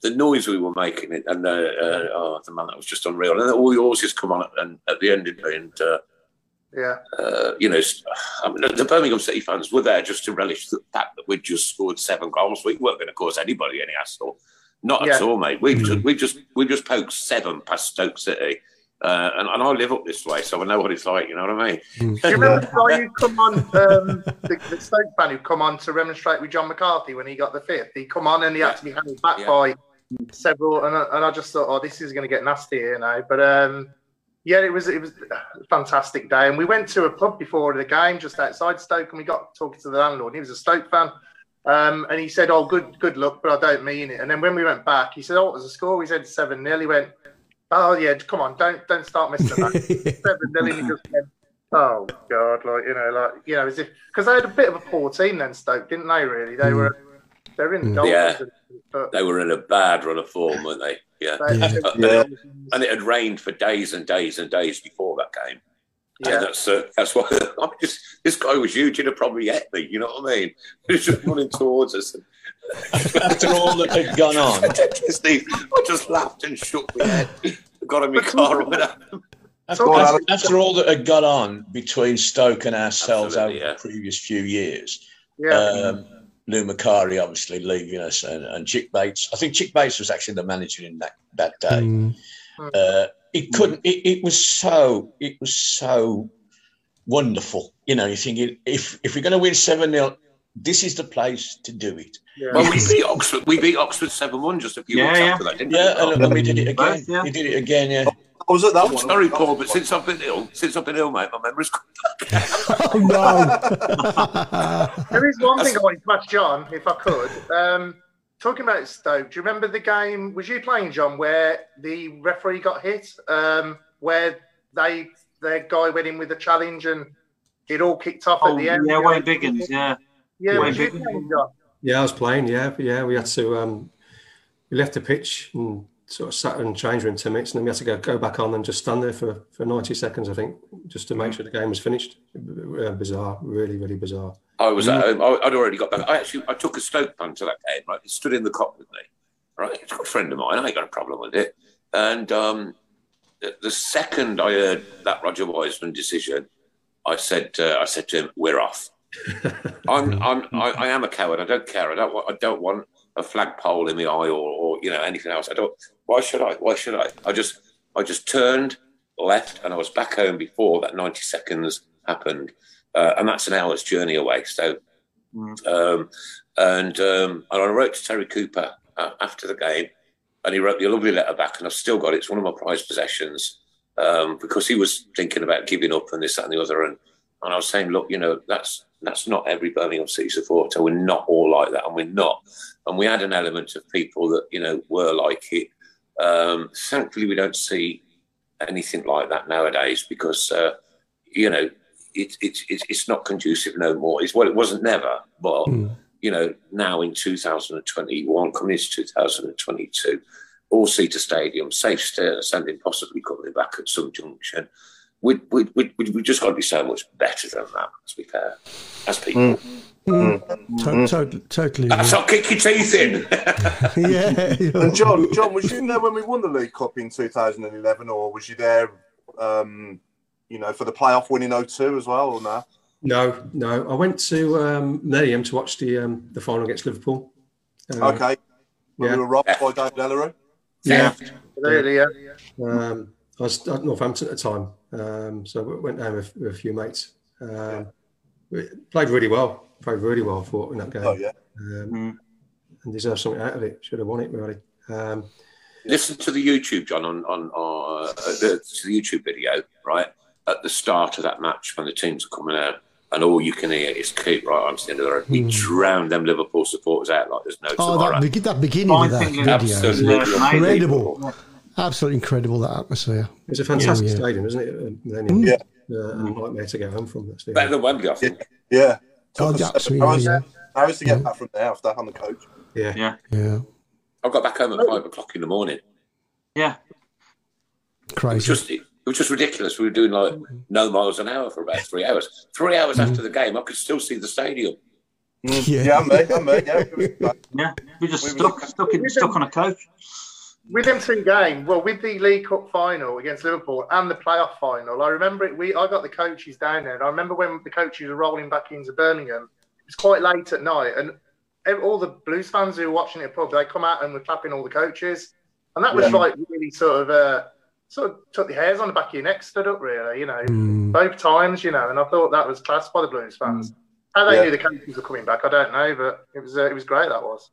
the noise we were making, it, and uh, uh, oh, the man that was just unreal. And all yours just come on at, and at the end, and uh, yeah, uh, you know, s- I mean, the Birmingham City fans were there just to relish the fact that we'd just scored seven goals. We weren't going to cause anybody any hassle, not at all, mate. We just, we just we just poked seven past Stoke City. Uh, and, and I live up this way, so I know what it's like. You know what I mean? do you remember the guy who come on, um, the, the Stoke fan who come on to remonstrate with John McCarthy when he got the fifth? He come on and he had to be handed back Yeah. by several, and I, and I just thought, oh, this is going to get nasty here now. But um, yeah, it was it was a fantastic day, and we went to a pub before the game just outside Stoke, and we got talking to the landlord. He was a Stoke fan. Um, and he said, "Oh, good, good luck, but I don't mean it." And then when we went back, he said, "Oh, what was the score?" We said seven 0 He went, "Oh yeah, come on, don't don't start messing about." (laughs) seven 0 he just went, "Oh God, like you know, like you know, as if because they had a bit of a poor team then, Stoke, didn't they? Really, they were they were in the Yeah. doldrums, but They were in a bad run of form, weren't they? Yeah. they, Yeah. And, it, and it had rained for days and days and days before that game. Yeah. And that's uh, that's why (laughs) I mean, just, this guy was huge. He'd have probably hit me. You know what I mean? (laughs) He was just running towards us. (laughs) After all that had gone on, Steve, I just laughed and shook my head. Got in my car and went up. after, after- after all that had gone on between Stoke and ourselves Absolutely, over the previous few years, Yeah. um, Lou Macari obviously leaving us, and, and Chic Bates. I think Chic Bates was actually the manager in that that day. Mm. Uh, it couldn't. It, it was so. It was so wonderful. You know, you're thinking if if we're going to win seven 0 this is the place to do it. Well, we beat Oxford. We beat Oxford seven one just a few Yeah, weeks yeah. after that, didn't Yeah, we? and, and we did it again. Both, yeah. We did it again. Yeah. I was at that I'm one. sorry, Paul, but since I've been ill, since I've been ill, mate, my memory's gone. (laughs) Oh no! (laughs) There is one thing I wanted to ask John, if I could. Um, talking about Stoke, do you remember the game? Was you playing John where the referee got hit? Um, where they their guy went in with a challenge and it all kicked off Oh, at the end. yeah, Wayne Biggins, yeah. Yeah, Wayne Biggins. playing John? Yeah, I was playing. Yeah, but yeah, we had to. Um, we left the pitch and sort of sat in the change room ten minutes, and then we had to go go back on and just stand there for, for ninety seconds, I think, just to make sure the game was finished. Uh, bizarre, really, really bizarre. I was at home. I- I'd already got back. I actually I took a Stoke fan to that game. Right, he stood in the Kop with me. Right, he's a good friend of mine. I ain't got a problem with it. And um, the, the second I heard that Roger Wiseman decision, I said uh, I said to him, "We're off." (laughs) I'm, I'm I, I am a coward. I don't care. I don't want I don't want a flagpole in the eye or, or you know anything else. I don't. Why should I? Why should I? I just I just turned left and I was back home before that ninety seconds happened, uh, and that's an hour's journey away. So, um, and um, and I wrote to Terry Cooper uh, after the game, and he wrote me a lovely letter back, and I've still got it. It's one of my prized possessions um, because he was thinking about giving up and this that, and the other, and and I was saying, look, you know, that's that's not every Birmingham City supporter. We're not all like that, and we're not. And we had an element of people that you know were like it. Um, thankfully, we don't see anything like that nowadays because uh, you know it's it's it's it's not conducive no more. It's well, it wasn't never, but you know now in 2021, coming into 2022, all seater stadium, safe sta- standing, possibly coming back at some junction. We we we we just got to be so much better than that. To be fair, as people. Mm. To- to- totally. That's I'll kick your teeth in. (laughs) yeah. And John, John, was you there when we won the League Cup in 2011, or was you there, um, you know, for the playoff win in 02 as well, or no? No, no. I went to um, Millennium to watch the um, the final against Liverpool. Uh, Okay. When yeah. we were robbed by David Elleray. Yeah. Really, yeah. Um, I was at Northampton at the time, um, so I went down with, with a few mates. Um, we Played really well. Played really well. I thought in that game. Oh, yeah. Um, And deserved something out of it. Should have won it really. Um, Listen to the YouTube, John, on on, on uh, the, to the YouTube video, right at the start of that match when the teams are coming out, and all you can hear is keep right on to the end of the road. We drowned them Liverpool supporters out like there's no Oh, tomorrow. that, that beginning of that video. Absolutely is incredible. Unbelievable. Absolutely incredible, that atmosphere. it's a fantastic Yeah, yeah. stadium, isn't it? Millennium. Yeah. Uh, and a nightmare to get home from. That's the Better than Wembley, I think. Yeah. Oh, Took yeah, us absolutely, seven hours, yeah. hours to get back from there after on the coach. Yeah. Yeah. Yeah. I got back home at five o'clock in the morning. Yeah. It was Crazy. just it was just ridiculous. We were doing like no miles an hour for about three hours. Three hours mm. after the game, I could still see the stadium. Mm. Yeah. Yeah, I'm there, yeah. (laughs) Yeah. We just We were stuck, just- stuck, in, stuck on a coach. With them two well, with the League Cup final against Liverpool and the playoff final, I remember it. We I got the coaches down there, and I remember when the coaches were rolling back into Birmingham. It was quite late at night, and all the Blues fans who were watching it pub, they come out and were clapping all the coaches, and that was Yeah. like really sort of uh, sort of took the hairs on the back of your neck, stood up really, you know, Mm. both times, you know, and I thought that was class by the Blues fans. How they Yeah. knew the coaches were coming back, I don't know, but it was uh, it was great. That was.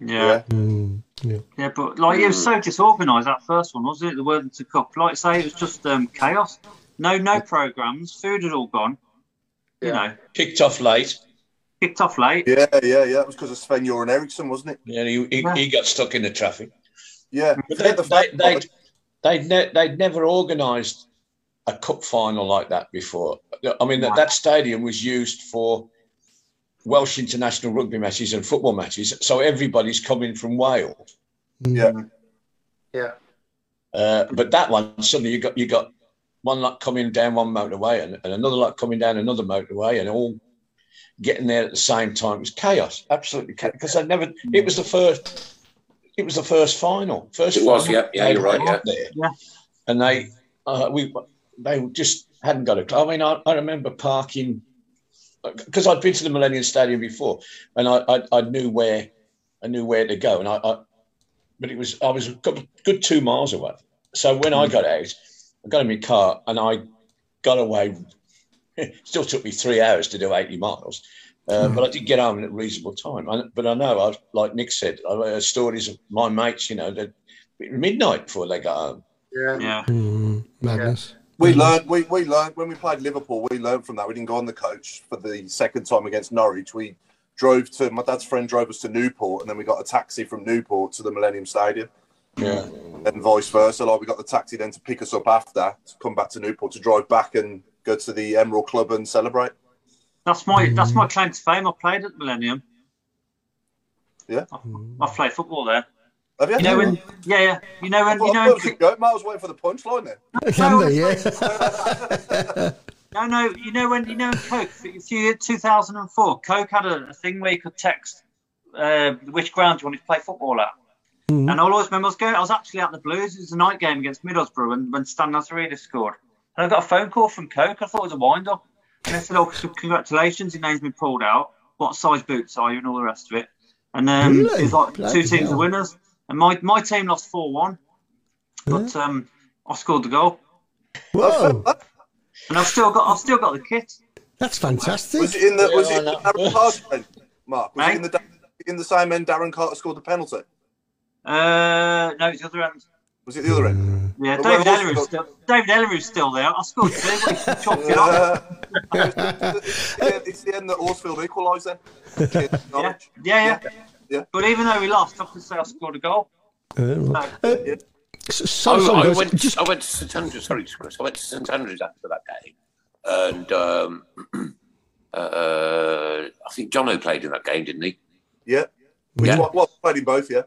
Yeah. Mm. Yeah. Yeah, but like it was so disorganised that first one, wasn't it? The word Worthington Cup. Like say, it was just um, chaos. No, no programs. Food had all gone. You know, Kicked off late. kicked off late. Yeah, yeah, yeah. That was because of Sven Göran Eriksson, wasn't it? Yeah, he, he, he got stuck in the traffic. Yeah. But Forget they, the fact they, they'd, they'd, ne- they'd never organised a cup final like that before. I mean, that, that stadium was used for Welsh international rugby matches and football matches, so everybody's coming from Wales. Yeah. Yeah. Uh, but that one suddenly you got you got one lot coming down one motorway and, and another lot coming down another motorway and all getting there at the same time. It was chaos, absolutely chaos. Because I never. It was the first. It was the first final. First. It was, final yeah, yeah, you're right, yeah. There. And they, uh, we, they just hadn't got a. I mean, I, I remember parking because I'd been to the Millennium Stadium before, and I, I, I knew where, I knew where to go, and I, I but it was I was a good, good two miles away. So when I got out, I got in my car and I got away. It (laughs) still took me three hours to do 80 miles, uh, but I did get home in a reasonable time. I, but I know, I, like Nick said, I heard stories of my mates, you know, that midnight before they got home. Yeah. Yeah. Mm, madness. We mm-hmm. learned. We, we learned when we played Liverpool. We learned from that. We didn't go on the coach for the second time against Norwich. We drove to my dad's friend drove us to Newport, and then we got a taxi from Newport to the Millennium Stadium. Yeah. And vice versa. Like we got the taxi then to pick us up after to come back to Newport to drive back and go to the Emerald Club and celebrate. That's my mm-hmm. that's my claim to fame. I played at Millennium. Yeah. I played football there. Have you? You know when? Yeah, yeah. You know when? I You know I when? thought it was a goat, mate. I was waiting for the punchline then. (laughs) Can they? Yeah. (laughs) No, no. You know when? You know in Coke, a few 2004, Coke had a, a thing where you could text uh, which ground you wanted to play football at. Mm-hmm. And I'll always remember I was going. I was actually at the Blues. It was a night game against Middlesbrough, when when Stan Lazaridis scored. And I got a phone call from Coke. I thought it was a wind up. And they said, "Oh, c- congratulations, your name's been pulled out. What size boots are you?" And all the rest of it. And um, Really? it was like Bloody two teams hell. are winners. And my, my team lost four one, but um, I scored the goal. Whoa, And I've still got I've still got the kit. that's fantastic. Was it in the was Yeah, it in the Darren Carter end, Mark? Was it in the in the same end Darren Carter scored the penalty? Uh, no, it's the other end. Was it the other end? Yeah, Well, David well, Elleray's still David Elleray's still there. I scored two, (laughs) chopped it off. Yeah. (laughs) it's, the, the end that Horsfield equalised then. (laughs) Yeah, Norwich. yeah, yeah. Yeah. But even though we lost, I can say I scored a goal. Uh, right. So, Uh, so, so, I, sorry, I went. just I went to St Andrews. Sorry, Chris. I went to St Andrews after that game, and um, (clears throat) uh, I think Jono played in that game, didn't he? Yeah. Which Yeah. one? Well, played in both, yeah.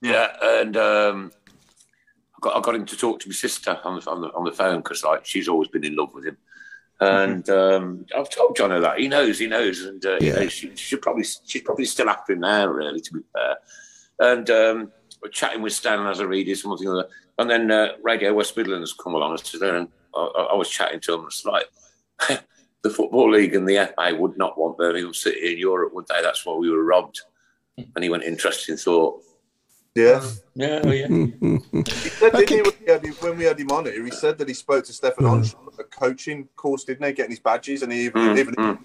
Yeah, and um, I got I got him to talk to my sister on the on the, on the phone because like she's always been in love with him, and um, I've told Jono that he knows, he knows, and uh, you know she, she probably she's probably still after him now, really, to be fair. And um, we're chatting with Stan Lazaridis and one thing or other, and then uh, Radio West Midlands come along and said, and I, I I was chatting to him. It's like. (laughs) The Football League and the FA would not want Birmingham City in Europe, would they? That's why we were robbed. And he went, interesting thought. Yeah. Yeah, oh, yeah. (laughs) He said, didn't he, when we, had him, when we had him on here, he said that he spoke to Stefan Mm. Onch on a coaching course, didn't he? Getting his badges and he even, Mm, even mm.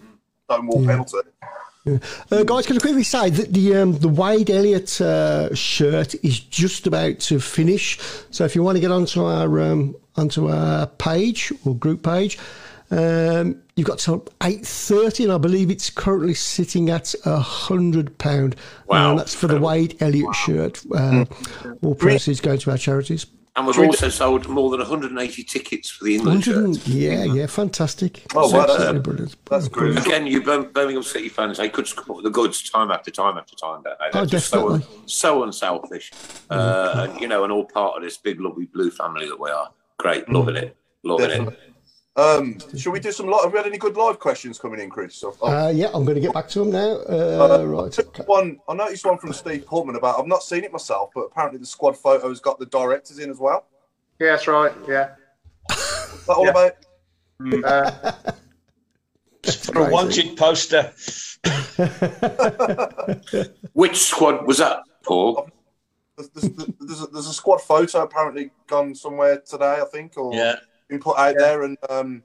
Stonewall penalty. Uh, guys, can I quickly say that the um, the Wade Elliott uh, shirt is just about to finish. So if you want to get onto our um, onto our page or group page, um, you've got till eight thirty, and I believe it's currently sitting at a hundred pound. Wow. and that's for the Wade Elliott shirt. Uh, all proceeds going to our charities. And we've also sold more than 180 tickets for the England 100 shirt. yeah, yeah, fantastic. Oh, wow, that's- Absolutely brilliant. That's great. Again, you Bir- Birmingham City fans, they could support the goods time after time after time. Don't they? They're Oh, just so, definitely. so unselfish, uh, and you know, and all part of this big lovely blue family that we are. Great, loving it, loving it. Definitely. Um, should we do some live? Have we had any good live questions coming in, Chris? Oh, Uh, yeah, I'm going to get back to them now. Uh, right. okay. One, I noticed one from Steve Portman about. I've not seen it myself, but apparently the squad photo has got the directors in as well. Yeah, that's right. Yeah. What's that all Yeah. about? Uh, a wanted poster. (laughs) Which squad was that, Paul? There's, there's, there's, a, there's a squad photo apparently gone somewhere today, I think, or Yeah. Been put out there, and um,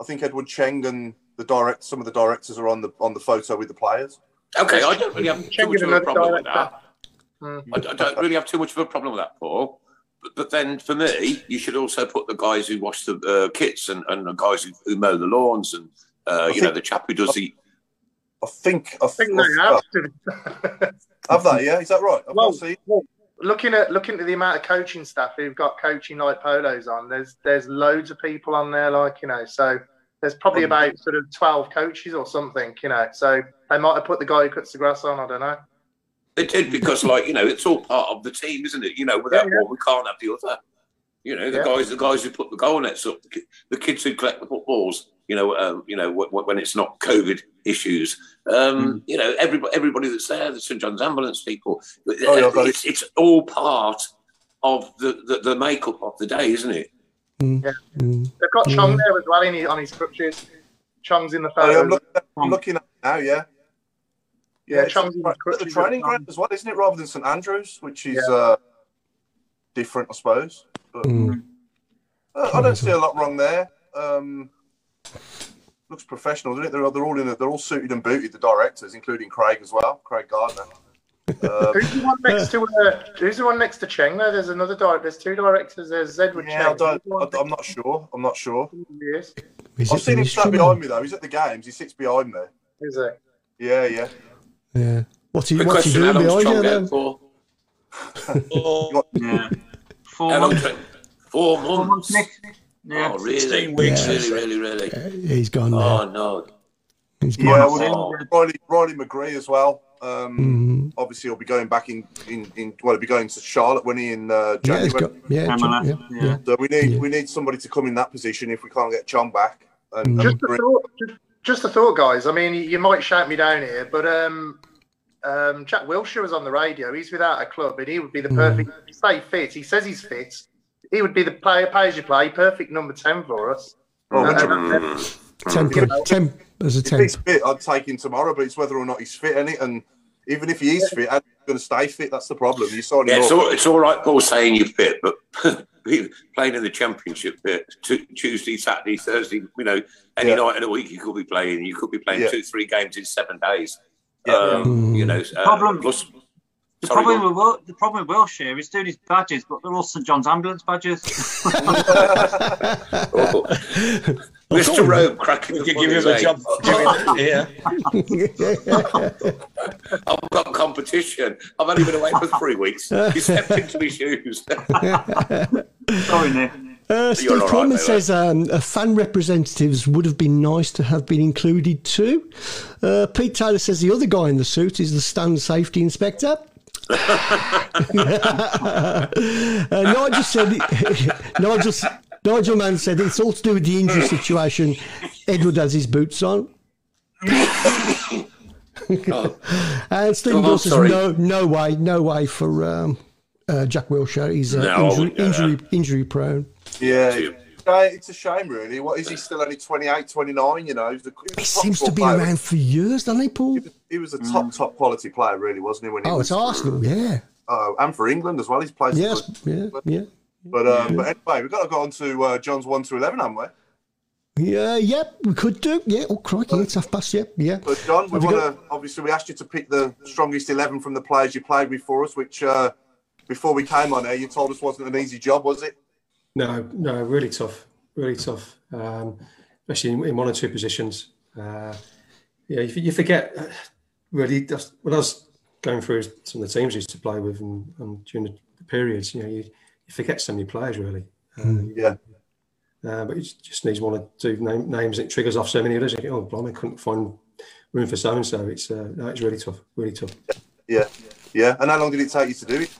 I think Edward Cheng and the direct, some of the directors are on the on the photo with the players. Okay, I don't really have too much of a another problem with director. that. I, I don't really have too much of a problem with that, Paul. But, but then for me, you should also put the guys who wash the uh, kits and, and the guys who, who mow the lawns and uh, you know the chap who does the. I think I I think think they have. to- (laughs) have they? Yeah, is that right? I've Well, not seen. well, looking at looking at the amount of coaching staff who've got coaching like polos on, there's there's loads of people on there, like you know. So there's probably hmm. about sort of twelve coaches or something, you know. So they might have put the guy who cuts the grass on. I don't know. They did because, like you know, it's all part of the team, isn't it? You know, without Yeah, yeah. one, we can't have the other. You know, the Yeah. guys, the guys who put the goal nets up, the the kids who collect the footballs. You know, um, you know wh- wh- when it's not COVID issues. Um, You know, everybody, everybody that's there, the St John's ambulance people. Oh, yeah, I've got it's, it's all part of the, the the makeup of the day, isn't it? Yeah. They've got Chong there as well in his, on his crutches. Chong's in the Oh, yeah, photo. I'm, looking I'm looking at it now, yeah. Yeah, it's Chong's in at the training ground as well, isn't it? Rather than St Andrews, which is Yeah. uh, different, I suppose. But, Mm. uh, I don't see a lot wrong there. Um, looks professional, doesn't it? They're, they're all in. A, they're all suited and booted. The directors, including Craig as well, Craig Gardner. Uh, Who's the one next to uh, Who's the one next to Cheng? There, there's another director. There's two directors. There's Edward yeah, I Cheng. don't, I, I'm not sure. I'm not sure. Yes. I've seen him Ministry sat behind me though. He's at the games. He sits behind me. Is it? Yeah, yeah. Yeah. What's he, Quick what's he question: How doing long's behind you then? out for? (laughs) Yeah. Four How long? months. Tra- Four Four months. months, Nick. Yeah. Oh, really? 16 weeks. Really, really, really. Yeah, he's gone Oh now. no. He's gone. Yeah, Oh. well, Riley, Riley McGree as well. Um, Mhm. Obviously, he'll be going back in, in, in well, he'll be going to Charlotte when he in uh, Yeah, January. got, yeah, Pamela, yeah, yeah. yeah. So we need Yeah. we need somebody to come in that position if we can't get Chong back. And, and Just a thought. Just, just a thought, guys. I mean, you might shout me down here, but um, um, Jack Wilshere was on the radio. He's without a club, and he would be the perfect. Stay fit. He says he's fit. He would be the player, pay as you play, perfect number ten for us. Oh, Uh, hundred uh, percent. Temp, temp, as a If temp. he's fit, I'd take him tomorrow, but it's whether or not he's fit in it. And even if he is fit, I'm going to stay fit. That's the problem. You saw. Yeah, it's all, it's all right, Paul, saying you're fit, but (laughs) playing in the championship bit, Tu- Tuesday, Saturday, Thursday, you know, any Yeah. night in a week you could be playing. You could be playing Yeah. two, three games in seven days. Yeah. Um, You know, uh, Problem- plus, The sorry, problem, with Wil- the problem with Wilshere is doing his badges, but they're all St John's ambulance badges. Oh. (laughs) (laughs) Mr. Rowe cracking We the give him a say, job doing it here. I've got competition. I've only been away for three weeks. He stepped into my shoes. (laughs) Sorry, Nick. Uh, Steve all right, Plummer mate, says um, uh, fan representatives would have been nice to have been included too. Uh, Pete Taylor says the other guy in the suit is the stand safety inspector. Uh, Nigel said, (laughs) Nigel, Nigel Mann said it's all to do with the injury situation. Edward has his boots on. (coughs) and Stephen Oh, Gill says no, no way, no way for um, uh, Jack Wilshere. He's uh, No, injury, wouldn't injury, injury prone. Yeah. Too. Uh, It's a shame, really. What is he still only 28, 29? You know, he's a, He seems to be around for years, doesn't he, Paul? He was a top, top quality player, really, wasn't he? When he Oh, was, it's Arsenal, yeah. uh, and for England as well. He's played. Yes, for- yeah, yeah. But um, but anyway, we've got to go on to uh, John's one to eleven, haven't we? Yeah, yeah, we could do. Yeah, oh, crikey, it's half past, yeah, yeah. But John, we want to obviously we asked you to pick the strongest eleven from the players you played with for us, which uh, before we came on air, you told us wasn't an easy job, was it? No, no, really tough, really tough, um, especially in, in one or two positions. Uh, yeah, you, you forget uh, really. That's, when I was going through some of the teams I used to play with and, and during the, periods, you know, you, you forget so many players really. Um, Yeah. Uh, but it just needs one or two name, names. It triggers off so many others. Think, oh, blimey, couldn't find room for so and so. It's uh, no, it's really tough, really tough. Yeah, yeah. And how long did it take you to do it?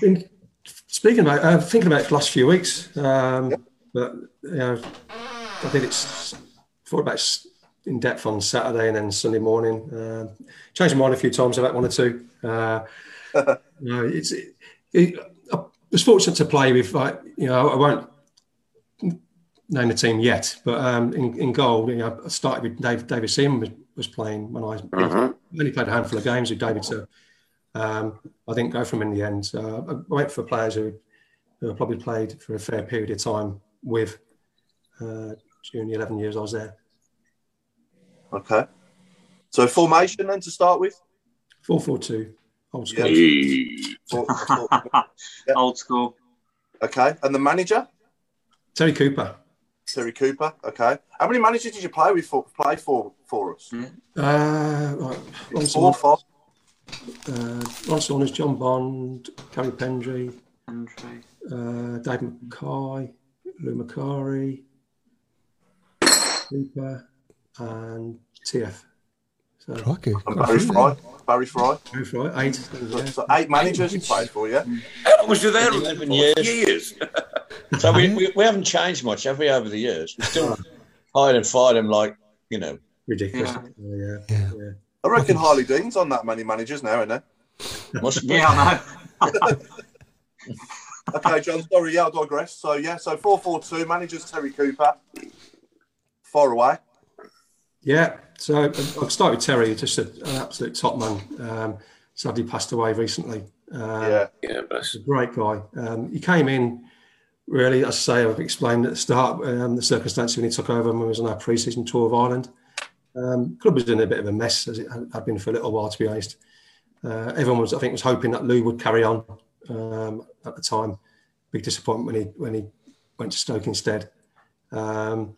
Been speaking about, uh, thinking about it for the last few weeks. Um, But you know, I think it's Thought about in depth on Saturday and then Sunday morning. Uh, changed my mind a few times about one or two. (laughs) Uh, you know, it's. It, it, I was fortunate to play with. Like, you know, I won't name the team yet, but um, in, in goal, you know, I started with Dave, David Seaman was, was playing when I Mhm. only played a handful of games with David. So um, I didn't go for him in the end. Uh, I went for players who, who I probably played for a fair period of time with uh, during the 11 years I was there. Okay. So formation then to start with. 4 4 2, old school. (laughs) Four- four- yeah. Old school. Okay. And the manager, Terry Cooper. Terry Cooper. Okay. How many managers did you play with for play for for us? Uh, right, Four, five. Uh, Ron Saunders, John Bond, Garry Pendrey, Andre. uh, Dave Mackay, Lou Macari, Cooper, and TF. So So, Crikey. And Barry Fry. Barry Fry. Barry Fry, eight. So, so eight managers he played for, yeah? How long was you there? 11 years. Years. (laughs) So we, we, we haven't changed much, have we, over the years? We still hired and fired them like, you know. Ridiculous. Yeah. Yeah. yeah. I reckon Harlee Dean's on that many managers now, isn't there? Must be. Yeah, I know. (laughs) okay, John, sorry, yeah, I'll digress. So, yeah, so 442, managers Terry Cooper. Far away. Yeah, so I'll start with Terry, just a, an absolute top man. Um, sadly passed away recently. Um, Yeah. Yeah, bless. He's a great guy. Um, he came in, really, as I say, I've explained at the start, um, the circumstances when he took over when he was on our pre-season tour of Ireland. Um, club was in a bit of a mess, as it had been for a little while, to be honest. Uh, everyone was, I think, was hoping that Lou would carry on um, at the time. Big disappointment when he when he went to Stoke instead. Um,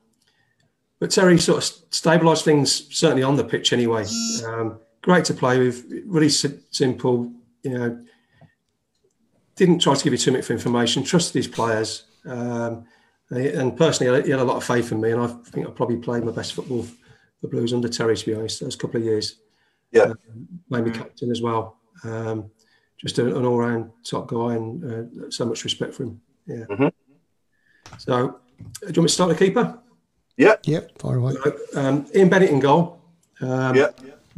but Terry sort of stabilised things, certainly on the pitch anyway. Um, great to play with, really si- simple, you know, didn't try to give you too much information, trusted his players. Um, and personally, he had a lot of faith in me, and I think I probably played my best football the Blues under Terry, to be honest, those couple of years. Yeah. Um, made me captain as well. Um, just a, an all round top guy, and uh, so much respect for him. Yeah. Mhm. So, uh, do you want me to start the keeper? Yeah. Yep, far away. Um, Ian Bennett in goal. Um, Yeah.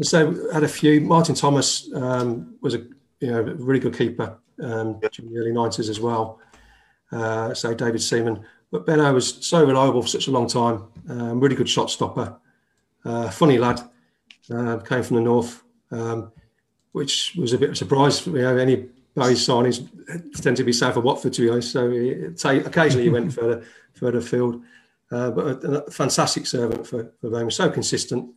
So had a few. Martin Thomas um, was a you know really good keeper um, during the early nineties as well. Uh, so David Seaman, but Benno was so reliable for such a long time. Um, really good shot stopper. Uh, funny lad. Uh, came from the north, um, which was a bit of a surprise. You know, any Barry signings tend to be south of Watford, to be honest. So he, say, occasionally he went (laughs) further further afield. Uh, but a, a fantastic servant for, for Birmingham. So consistent.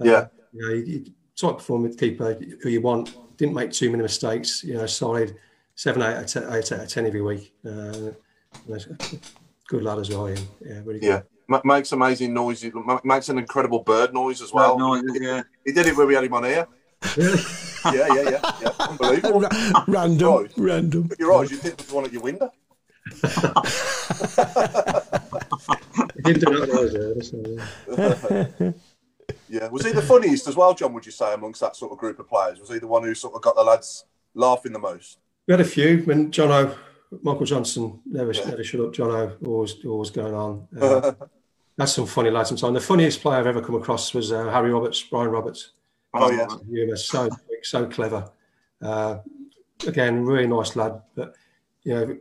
Uh, Yeah. You know, he, he top performing keeper who you want. Didn't make too many mistakes. You know, solid seven, eight, out of ten, eight out of ten every week. Uh, good lad as well. Ian. Yeah, really good. Yeah. Ma- makes amazing noises. Makes an incredible bird noise as well. Noises, yeah. He did it when we had him on here. Really? (laughs) Yeah, yeah, yeah, yeah. Unbelievable. Ra- random, Right. random. Your eyes, you think there's the one at your window. (laughs) He didn't do that either, Yeah. Was he the funniest as well, John, would you say, amongst that sort of group of players? Was he the one who sort of got the lads laughing the most? We had a few when John O, Michael Johnson never never shut up. John O always always going on. (laughs) Uh, that's some funny lads sometimes. The funniest player I've ever come across was uh, Harry Roberts, Brian Roberts. Oh, yeah. He was so so clever. Uh, again, really nice lad. But you know,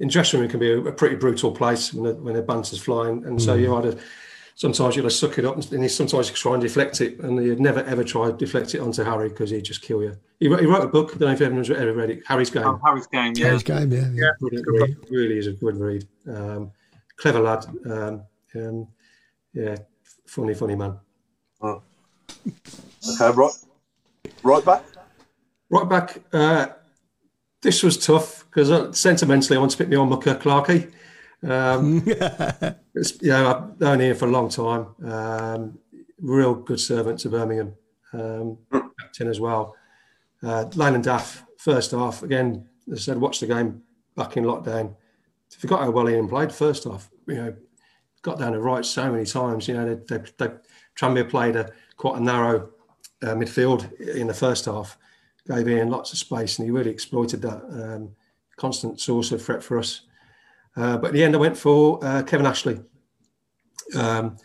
in dressing room it can be a, a pretty brutal place when the, when the banter's flying, and so Mm. you either sometimes you'll suck it up, and you sometimes you try and deflect it, and you'd never ever try to deflect it onto Harry because he'd just kill you. He wrote, he wrote a book. I don't know if anyone's ever read it. Harry's Game. Oh, Harry's game, yeah. Harry's game, yeah. yeah. Brilliant read. Really is a good read. Um, clever lad. Um, um, yeah, funny, funny man. Oh. Okay, right. Right back. Right back. Uh, this was tough because uh, sentimentally, I want to pick me on Mucker Clarkey. Um, (laughs) it's, you know, I've known him for a long time. Um, real good servant to Birmingham. Um, captain as well. Uh, Leyland DAF, first half. Again, as I said, watched the game back in lockdown. Forgot how well Ian played first half. You know, got down the right so many times. You know, they, they, they Tranmere played a quite a narrow uh, midfield in the first half. Gave Ian lots of space, and he really exploited that. Um, constant source of threat for us. Uh, but in the end, I went for uh, Kevin Ashley. Um,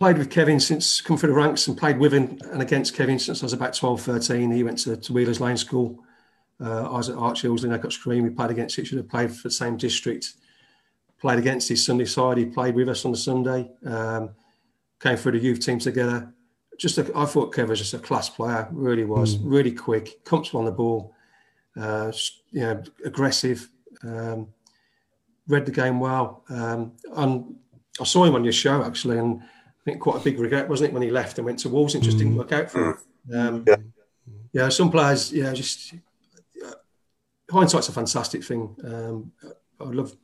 played with Kevin since come through the ranks and played with him and against Kevin since I was about 12, 13. He went to, to Wheelers Lane School. Uh, I was at Arch Hills, then I got Scream. We played against each other, played for the same district. Played against his Sunday side. He played with us on the Sunday. Um, came through the youth team together. Just, a, I thought Kev was just a class player. Really was. Really quick, comfortable on the ball. Uh, you know, aggressive. Um, read the game well. Um, and I saw him on your show actually, and I think quite a big regret, wasn't it, when he left and went to Wolves? It just didn't work out for him. Um, Yeah. yeah, some players, yeah, just uh, hindsight's a fantastic thing. Um, I love.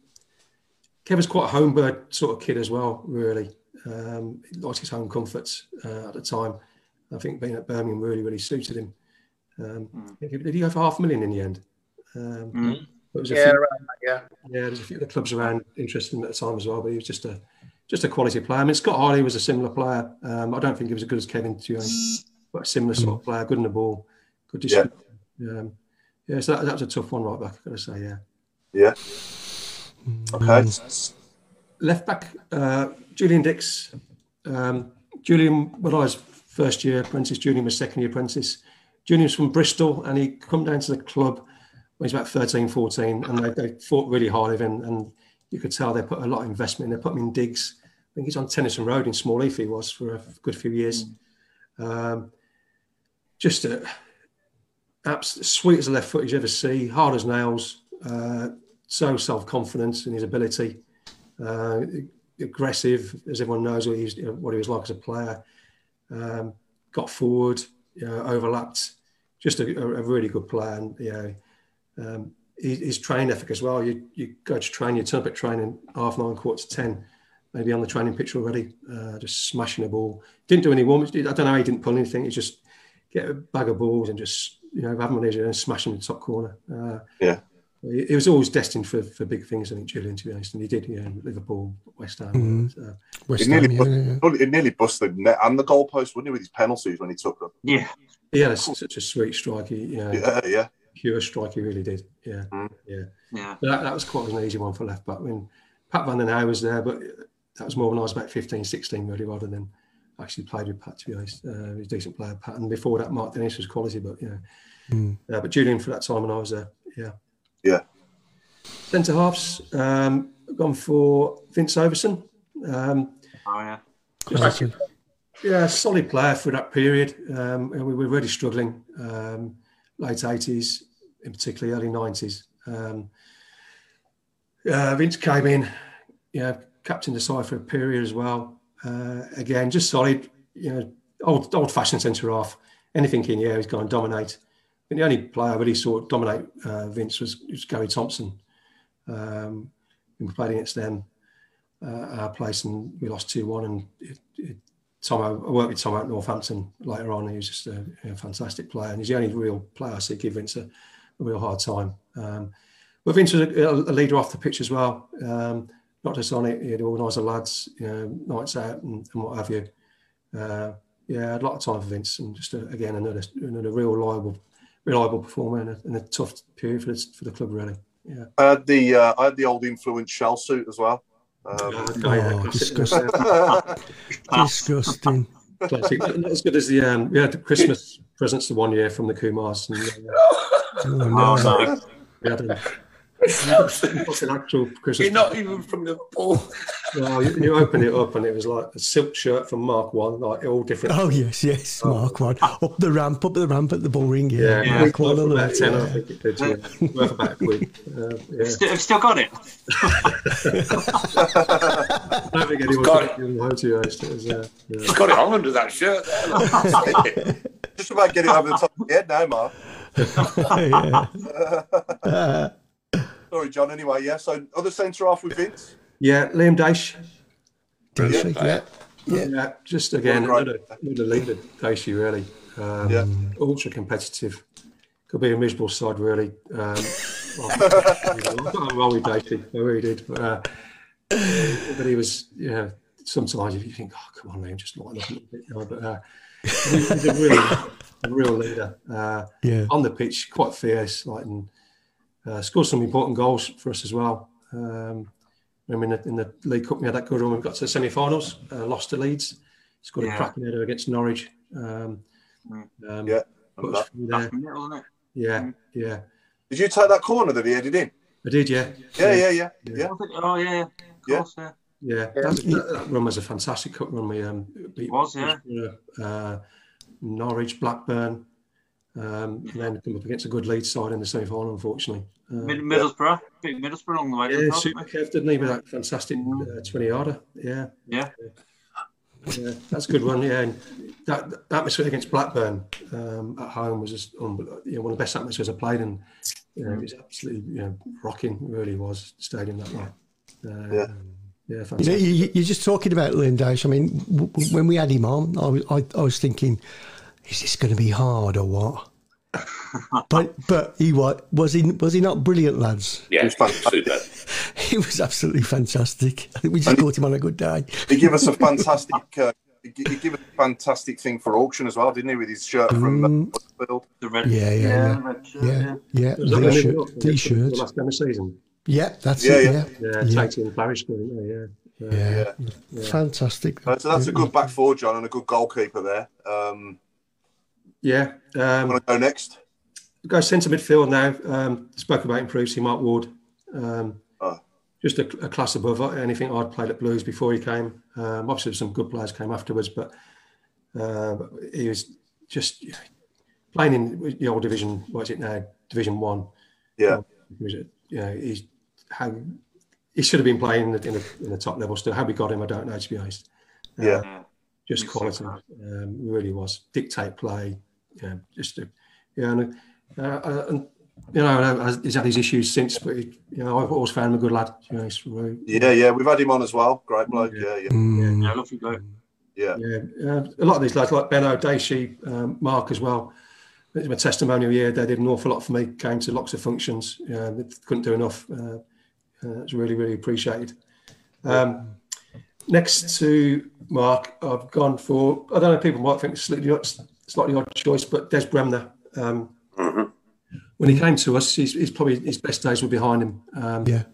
Kevin's quite a home bird sort of kid as well, really. Um, he liked his home comforts uh, at the time. I think being at Birmingham really, really suited him. Um, Did he go for half a million in the end? Um, there was a Yeah, few- around that, yeah. yeah, there's a few of the clubs around interested in him at the time as well, but he was just a just a quality player. I mean, Scott Harley was a similar player. Um, I don't think he was as good as Kevin, to be honest. but a similar sort of player, good in the ball, good distribution. Um, yeah, so that, that was a tough one right back. I've got to say, yeah. Yeah. Okay. Left back, uh, Julian Dicks. Um, Julian, when I was first year apprentice, Julian was second year apprentice. Julian was from Bristol and he come down to the club when he was about 13, 14, and they, they fought really hard of him. And you could tell they put a lot of investment in. They put him in digs. I think he's on Tennyson Road in Small Heath, he was for a good few years. Um, just a, abs- sweet as a left foot you ever see, hard as nails, uh, so self confident in his ability, uh, aggressive, as everyone knows what he was, what he was like as a player. Um, got forward, you know, overlapped, just a, a really good player. And, you know, um, his, his training ethic as well. You, you go to train, you turn up at training half nine, quarter to 10, maybe on the training pitch already, uh, just smashing the ball. Didn't do any warm I don't know how he didn't pull anything. He just get a bag of balls and just, you know, have them on his and smash them in the top corner. Uh, Yeah. he, he was always destined for, for big things, I think, Julian, to be honest. And he did, you know, Liverpool, West Ham. Mhm. Uh, West He nearly, Ham, bust, yeah, yeah. he nearly busted the net and the goalpost, wouldn't he, with his penalties when he took them? Yeah. he had a, such a sweet strike. He, you know, Yeah, yeah. Pure strike. He really did. Yeah, Mm. yeah. Yeah. That, that was quite an easy one for left back. I mean, Pat Van den Hauwe was there, but that was more when I was about 15, 16, really, rather than actually played with Pat, to be honest. Uh, he was a decent player, Pat. And before that, Mark Dennis was quality, but, you know. Mm. Uh, but Julian for that time when I was there, yeah. Yeah. Centre halves, um, gone for Vince Overson. Um, Oh, yeah. just a- yeah, solid player for that period. Um, and we were really struggling, um, late 80s, in particularly early 90s. Um, uh, Vince came in, you know, captain the side for a period as well. Uh, again, just solid, you know, old old fashioned centre half. Anything in the air, he's going to dominate. And the only player I really saw dominate uh, Vince was, was Gary Thompson. Um, we played against them uh, at our place and we lost 2 1. And it, it, Tom, I worked with Tom at Northampton later on. He was just a, a fantastic player. And he's the only real player I see give Vince a, a real hard time. Um, but Vince was a, a leader off the pitch as well. Um, not just on it, he'd organise the lads, you know, nights out and, and what have you. Uh, yeah, a lot of time for Vince, and just a, again another another real reliable, reliable performer in a, in a tough period for the, for the club, really. Yeah. I had the uh, I had the old influence shell suit as well. Um, Oh, (laughs) disgusting. (laughs) disgusting. Classic. Not as good as the um, we had the Christmas presents the one year from the Kumars. And, uh, (laughs) Oh, no. we had what's an actual Christmas? You're not even from Liverpool. Well, you, you open it up and it was like a silk shirt from Mark One, like all different. Oh yes, yes, Mark one up the ramp, up the ramp at the bullring. Yeah, Yeah, yeah. Mark one on the about left. ten, I think it did. Yeah. Worth about a quid. Uh, yeah. Still, have still got it. (laughs) I don't think anyone's got it home to you. It was, uh, yeah. He's got it on under that shirt. (laughs) Just about getting it over the top of the head now, Mark. Yeah. (laughs) Sorry, John. Anyway, yeah. So other centre half with Vince. Yeah, Liam Daish. Dacey, yeah. Yeah. Yeah. just again, Right. another, another leader, Daisy, really. Um, Yeah. Ultra competitive. Could be a miserable side, really. Um, (laughs) well, I got on well with Daisy, I really did. But, uh, but he was, yeah, sometimes if you think, oh, come on, Liam, just lighten up a little bit. You know, but uh, he- he's a real, a real leader. Uh, Yeah. on the pitch, quite fierce, like, and uh, scored some important goals for us as well. Um, I mean, in the, in the League Cup, we had that good run. We got to the semi-finals, uh, lost to Leeds. Scored Yeah. a cracking header against Norwich. Um, um, Yeah. put us through there. Middle, isn't it? Yeah, yeah. Did you take that corner that he headed in? I did, yeah. Yeah, yeah, yeah, Yeah. yeah. Oh, yeah, yeah. Of Yeah. course, yeah. Yeah, that, that, that run was a fantastic cup run. We um, beat Was, yeah. uh, Norwich, Blackburn, um, and then come up against a good Leeds side in the semi-final, unfortunately. Uh, Mid- Middlesbrough. Big Middlesbrough along the way. yeah, super didn't Kev, didn't he, with that fantastic uh, 20 yarder? Yeah. Yeah. yeah, that's a good one. Yeah, and that, that atmosphere against Blackburn um, at home was just unbel- you know, one of the best atmospheres I played in. You know, it was absolutely you know rocking. Really was stadium that night. Uh, Yeah. Yeah, You know, you, you're just talking about Liam Daish. I mean, w- w- when we had him on, I was, I, I was thinking, is this going to be hard or what? (laughs) but but he was was he was he not brilliant, lads? Yeah, super. (laughs) He was absolutely fantastic. I (laughs) think we just caught him on a good day. He gave us a fantastic uh, he he gave us a fantastic thing for auction as well, didn't he? With his shirt from Mm. Huddersfield. The red. Yeah, yeah, yeah, red shirt, yeah, yeah. Was that T-shirt, they got the- T-shirt. The last game of season. Yeah, that's Yeah, it. yeah. Yeah, Yeah, yeah, Tate and Parish, didn't? Yeah. yeah. Yeah. Fantastic. Uh, so that's a good back four, John, and a good goalkeeper there. Um, Yeah. Um, want to go next? go centre midfield now. Um, spoke about him previously, Mark Ward. Um, Oh. Just a, a class above anything I'd played at Blues before he came. Um, obviously, some good players came afterwards, but uh, he was just playing in the old division. What is it now? Division One. Yeah. He was, you know, he's how he should have been playing in the, in the, in the top level still. How we got him, I don't know. To be honest. Uh, Yeah. just quality. Um, really was dictate play. Yeah, just a, yeah, and, uh, uh, and you know, uh, he's had his issues since, but he, you know, I've always found him a good lad. You know, he's really, Yeah, yeah, we've had him on as well. Great bloke. Yeah, yeah, Mm. Yeah, lovely bloke. yeah. yeah. Uh, a lot of these lads, like Ben O'Dacey, um, Mark as well. It's my testimonial year. They did an awful lot for me. Came to lots of functions. They couldn't do enough. Uh, uh, it's really, really appreciated. Um, next to Mark, I've gone for. I don't know. People might think it's slightly, slightly odd choice, but Des Bremner. Um, When he came to us, he's, he's probably his best days were behind him. Um, Yeah.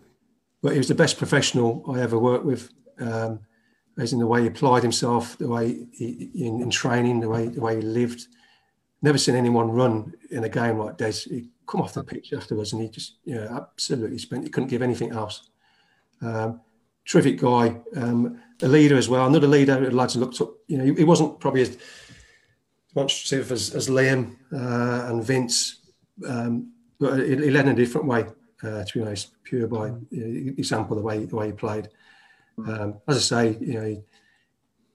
but he was the best professional I ever worked with. Um, as in the way he applied himself, the way he, in, in training, the way the way he lived. Never seen anyone run in a game like Des. He'd come off the pitch afterwards, and he just, you know, absolutely spent. He couldn't give anything else. Um, terrific guy, um, a leader as well. Another leader lads looked up. You know, he, he wasn't probably as much as, as Liam uh, and Vince, um, but he, he led in a different way. Uh, to be honest, pure by example, the way the way he played. Um, as I say, you know,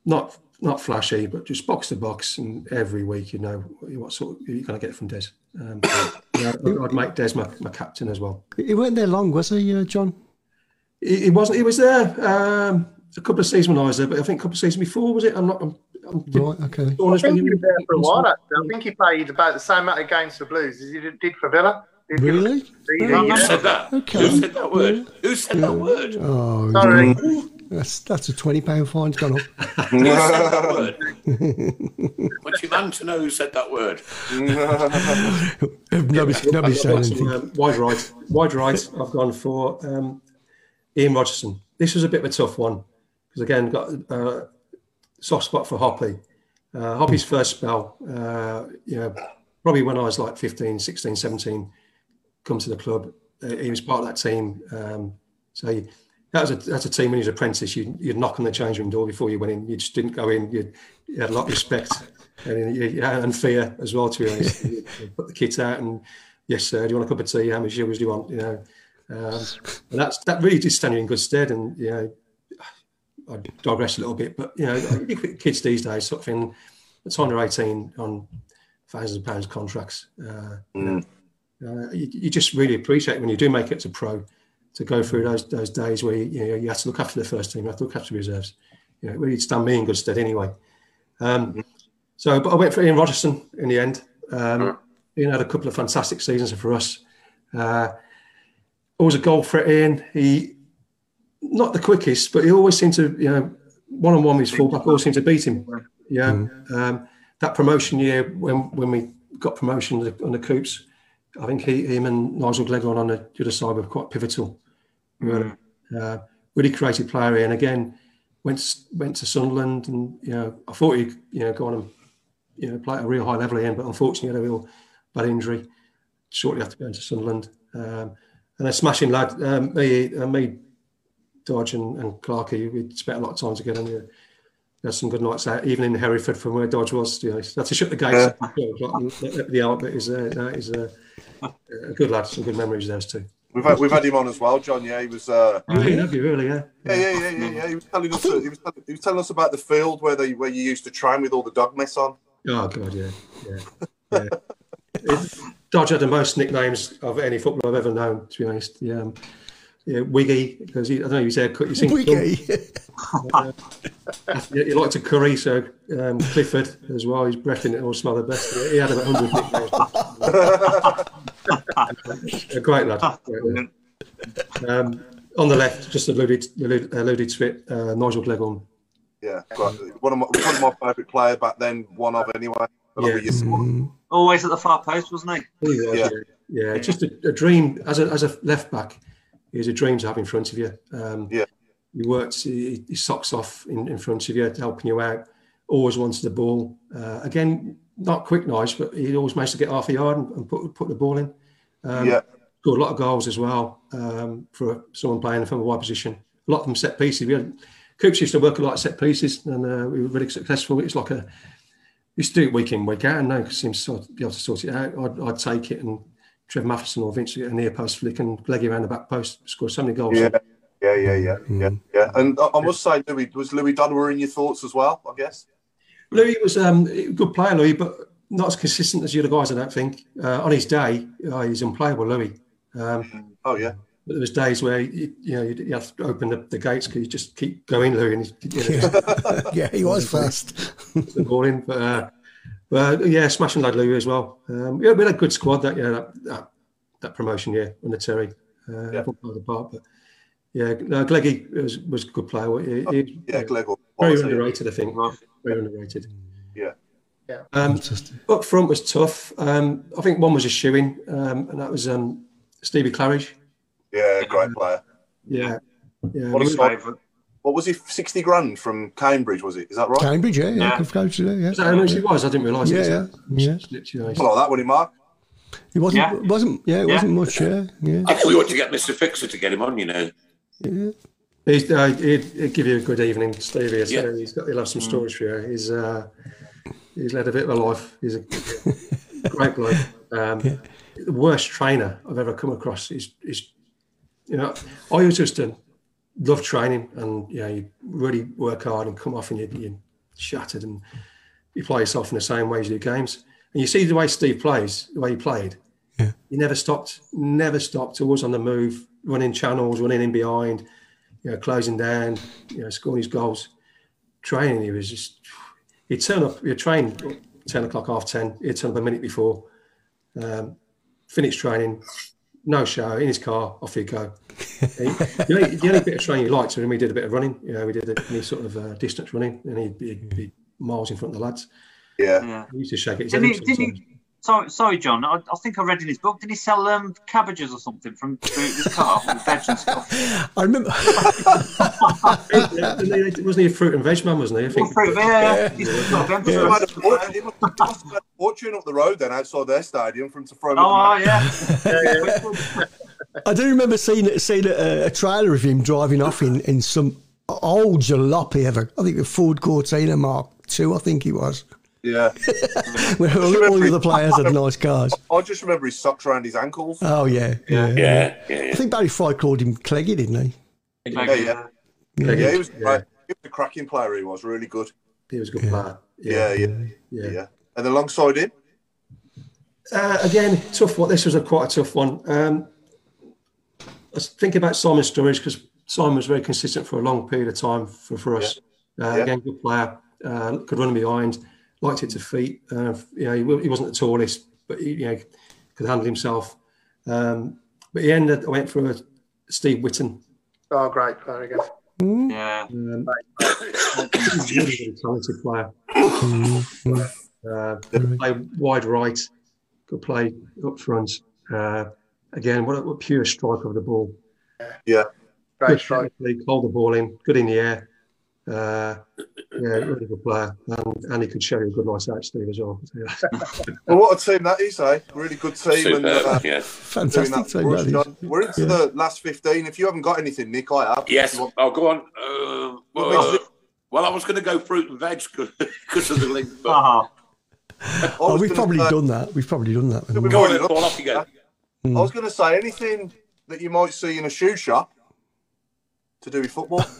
not not flashy, but just box to box, and every week you know what sort of, you're going to get from Des. Um, (coughs) yeah, I'd, I'd make Des my, my captain as well. He weren't there long, was he, uh, John? He, he wasn't. He was there um, a couple of seasons when I was there, but I think a couple of seasons before was it? I'm not. I'm, I'm Right, okay. I think he was there for a while. I think he played about the same amount of games for Blues as he did did for Villa. Really? Really, Who yeah. said that? Okay. Who said that word? Who said that word? Oh, Sorry. That's that's a twenty pound fine's gone up. Who said that word? Want your man to know who said that word? (laughs) nobody, nobody I've said got some, anything. um, wide right, wide right. I've gone for um, Ian Rodgerson. This was a bit of a tough one because again, got uh, soft spot for Hoppy. Uh, Hoppy's first spell, uh, you know, probably when I was like 15, 16, 17, come to the club. Uh, he was part of that team. Um, so he, that was a that's a team when he was an apprentice. You, you'd knock on the change room door before you went in. You just didn't go in. You, you had a lot of respect and, you, and fear as well. To be honest, (laughs) you, put the kit out and yes, sir. Do you want a cup of tea? How much yours do you want? You know, um, and that's that really did stand you in good stead. And you know, I digress a little bit, but you know, kids these days sort of in time they're eighteen on thousands of pounds contracts. Uh, Mm. uh, you, you just really appreciate when you do make it to pro to go through those those days where you, you know you have to look after the first team, you have to look after reserves. You know, it really stand me in good stead anyway. Um, so, but I went for Ian Rodgerson in the end. Um, Ian had a couple of fantastic seasons for us. Uh, always a goal for Ian. He not the quickest, but he always seemed to, you know, one on one with his fullback always seemed to beat him. Yeah. Um, that promotion year when when we got promotion on the, on the Coops, I think he, him and Nigel Gleghorn on the other side were quite pivotal. Really, uh, really creative player, and again went went to Sunderland, and you know I thought he'd you know go on and you know play at a real high level again, but unfortunately he had a real bad injury shortly after going to Sunderland. Um, and a smashing lad, um, me, uh, me, Dodge and, and Clarkey, we spent a lot of time together. And, uh, had some good nights out, even in Hereford from where Dodge was. You know, had to shut the gates. The out, but he's, uh, no, he's uh, a good lad. Some good memories there too. We've had, we've had him on as well, John. Yeah, he was. Uh, Really, have you really? Yeah. yeah, yeah, yeah, yeah, yeah. He was telling us. uh, he, was, he was telling us about the field where they where you used to train with all the dog mess on. Oh god, yeah, yeah, yeah. It- (laughs) Dodge had the most nicknames of any footballer I've ever known. To be honest, yeah, um, yeah Wiggy because he, I don't know his haircut. You seen Wiggy. Uh, (laughs) he, he liked to curry, so um, Clifford as well. His breath in it all smell the best. He had about hundred nicknames. a (laughs) great lad. Great lad. Um, on the left, just alluded alluded, alluded to it. Uh, Nigel Gleghorn, Yeah, one of my one of my favourite player back then. One of anyway. Yeah. what you. Always at the far post, wasn't he? He was, Yeah. yeah, yeah. Just a, a dream as a as a left back. Was a dream to have in front of you. Um, Yeah. He worked his his socks off in, in front of you, helping you out. Always wanted the ball. Uh, again, not quick knives, but he always managed to get half a yard and, and put put the ball in. Um, Yeah. Scored a lot of goals as well um, for someone playing from a wide position. A lot of them set pieces. We had Coops used to work a lot of set pieces, and uh, we were really successful. It's like a used to do it week in, week out, and no, because seems to be able to sort it out. I'd, I'd take it and Trev Matthewson or Vince get a near post flick and leg around the back post, score so many goals. Yeah, yeah, yeah, yeah, yeah, yeah. And I, I must say, Louis was Louis Donowa in your thoughts as well. I guess. Louis was um, a good player, Louis, but not as consistent as the other guys, I don't think. Uh, on his day, uh, he's unplayable, Louis. Um, Oh yeah. but there was days where you, you know you, you have to open the, the gates because you just keep going, Louis, and he, you know, yeah, he was (laughs) fast. the ball in. But, uh, but yeah, smashing lad Louis as well. Um, yeah, we had a good squad that yeah that, that, that promotion year under Terry. Uh, Yeah. everyone played a part, but yeah, no, Gleggy was, was a good player. He, he- Yeah, Glegg. was very underrated, I think. Right. Very underrated. Yeah. Yeah. Um, up front was tough. Um, I think one was a shoeing, um, and that was um, Stevie Claridge. Yeah, great player. Yeah, yeah. What a he- side. What was he? Sixty grand from Cambridge, was it? Is that right? Cambridge, yeah, yeah, Yeah. good coach there, yeah. Was that how much he was? I didn't realise. Yeah, it. yeah, yeah. Literally, Something like that, when he Mark. It wasn't, Yeah. wasn't, yeah, it Yeah. wasn't much, yeah, yeah. I think we ought to get Mr. Fixer to get him on, you know. yeah. He's, uh, he'd, he'd give you a good evening, Stevie. So Yeah. he's got, he'll have some stories for you. He's, uh, he's led a bit of a life. He's a great bloke. (laughs) Um, The worst trainer I've ever come across is, is you know, I was just to love training and, you know, you really work hard and come off and you, you're shattered and you play yourself in the same way as you do games. And you see the way Steve plays, the way he played, Yeah. he never stopped, never stopped, always on the move, running channels, running in behind, you know, closing down, you know, scoring his goals. Training, he was just, he'd turn up, he'd train 10 o'clock, half 10, he'd turn up a minute before, um, finish training, no shower, in his car, off he'd go. The, only, the only bit of training he liked was when we did a bit of running, you know, we did a, any sort of uh, distance running, and he'd be, he'd be miles in front of the lads. Yeah. Yeah. He used to shake it his Didn't he, didn't he, sorry, sorry, John. I, I think I read in his book. Didn't he sell um, cabbages or something from the, his car with veg and stuff? (laughs) I remember. (laughs) wasn't he a fruit and veg man, wasn't he? I think. fruit, yeah, yeah. He's got them He for- must have had a fortune- he must he must have had a fortune up the road then outside their stadium for him to throw. Oh, it (laughs) yeah. I do remember seeing seeing a, a trailer of him driving off in, in some old jalopy ever. I think a Ford Cortina Mark II, I think he was. Yeah. (laughs) Where all, all the other players had (laughs) nice cars. I just remember his socks around his ankles. Oh yeah, yeah, Yeah, yeah, yeah. I think Barry Fry called him Cleggy, didn't he? Yeah, yeah. Yeah. Yeah, he was great. He was a cracking player. He was really good. He was a good player. Yeah, yeah, Yeah. yeah. And alongside him, Uh, again, tough one. This was a quite a tough one. Um, I was thinking about Simon Sturridge because Simon was very consistent for a long period of time for, for us. Uh, Yeah. Again, good player, uh, could run behind, liked it to feet. Uh, you know, he, he wasn't the tallest, but he you know, could handle himself. Um, but he ended. I went for a Steve Whitton. Oh, great player again. Yeah. Um, (coughs) really, really talented player. Uh, could play wide right, could play up front. Uh, again, what a, what a pure strike of the ball. Yeah. Great strike. technically, hold the ball in, good in the air. Uh, yeah, really good player. And, and he could show you a good nice out, Steve, as well. So, (laughs) well, what a team that is, eh? Really good team. and, uh, yeah. Fantastic team, for us, that is. John. We're into Yeah. the last 15. If you haven't got anything, Nick, I have. Yes. You want- Oh, go on. Uh, well, makes it- well, I was going to go fruit and veg because (laughs) of the link. But Oh, I Oh, we've probably say- done that. We've probably done that. We've go already on, done Paul, off you go. Mm. I was going to say anything that you might see in a shoe shop to do with football. (laughs)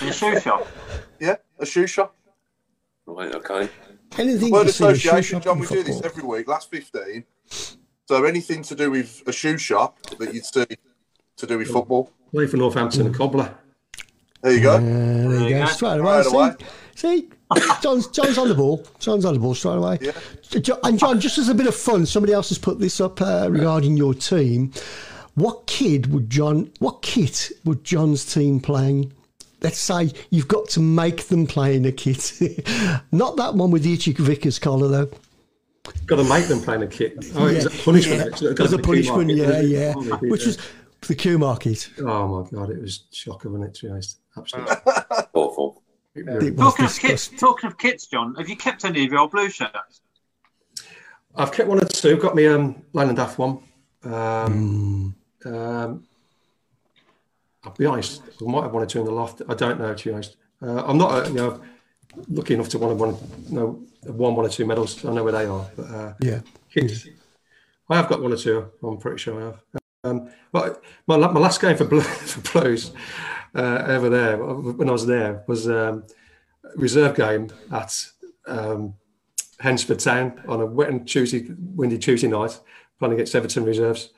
in a shoe shop. yeah, a shoe shop. Right, okay. Anything Word you see in a shoe association, shop John. in We do this every week. Last 15. So anything to do with a shoe shop that you'd see to do with football. Play for Northampton, a cobbler. There you go. Yeah, there you go. go. Straight away. Straight away. See, see, John's, John's on the ball. John's on the ball straight away. Yeah. And John, just as a bit of fun, somebody else has put this up uh, regarding your team. What kid would John? What kit would John's team playing let's say you've got to make them play in a kit. (laughs) Not that one with the Itchy Vickers collar though. Got to make them play in a kit. Oh, it's a punishment. Yeah. It's got As to a punishment, market, yeah, yeah. They did, Which was the Q market. Oh my god, it was shocking, wasn't it? To be honest, absolutely (laughs) awful. Really It was. was Talking of, kits, talking of kits, John, have you kept any of your old blue shirts? I've kept one or two. Got me um Leyland Daft one. Um, um, I'll be honest. I might have one or two in the loft. I don't know. To be honest, uh, I'm not uh, you know lucky enough to want to one you know won one or two medals. I know where they are. But uh, Yeah. kits, I have got one or two. I'm pretty sure I have. Um, but my, my last game for, Blue, (laughs) for Blues uh, over there when I was there was um, a reserve game at um, Hensford Town on a wet and Tuesday, windy Tuesday night, playing against Everton reserves.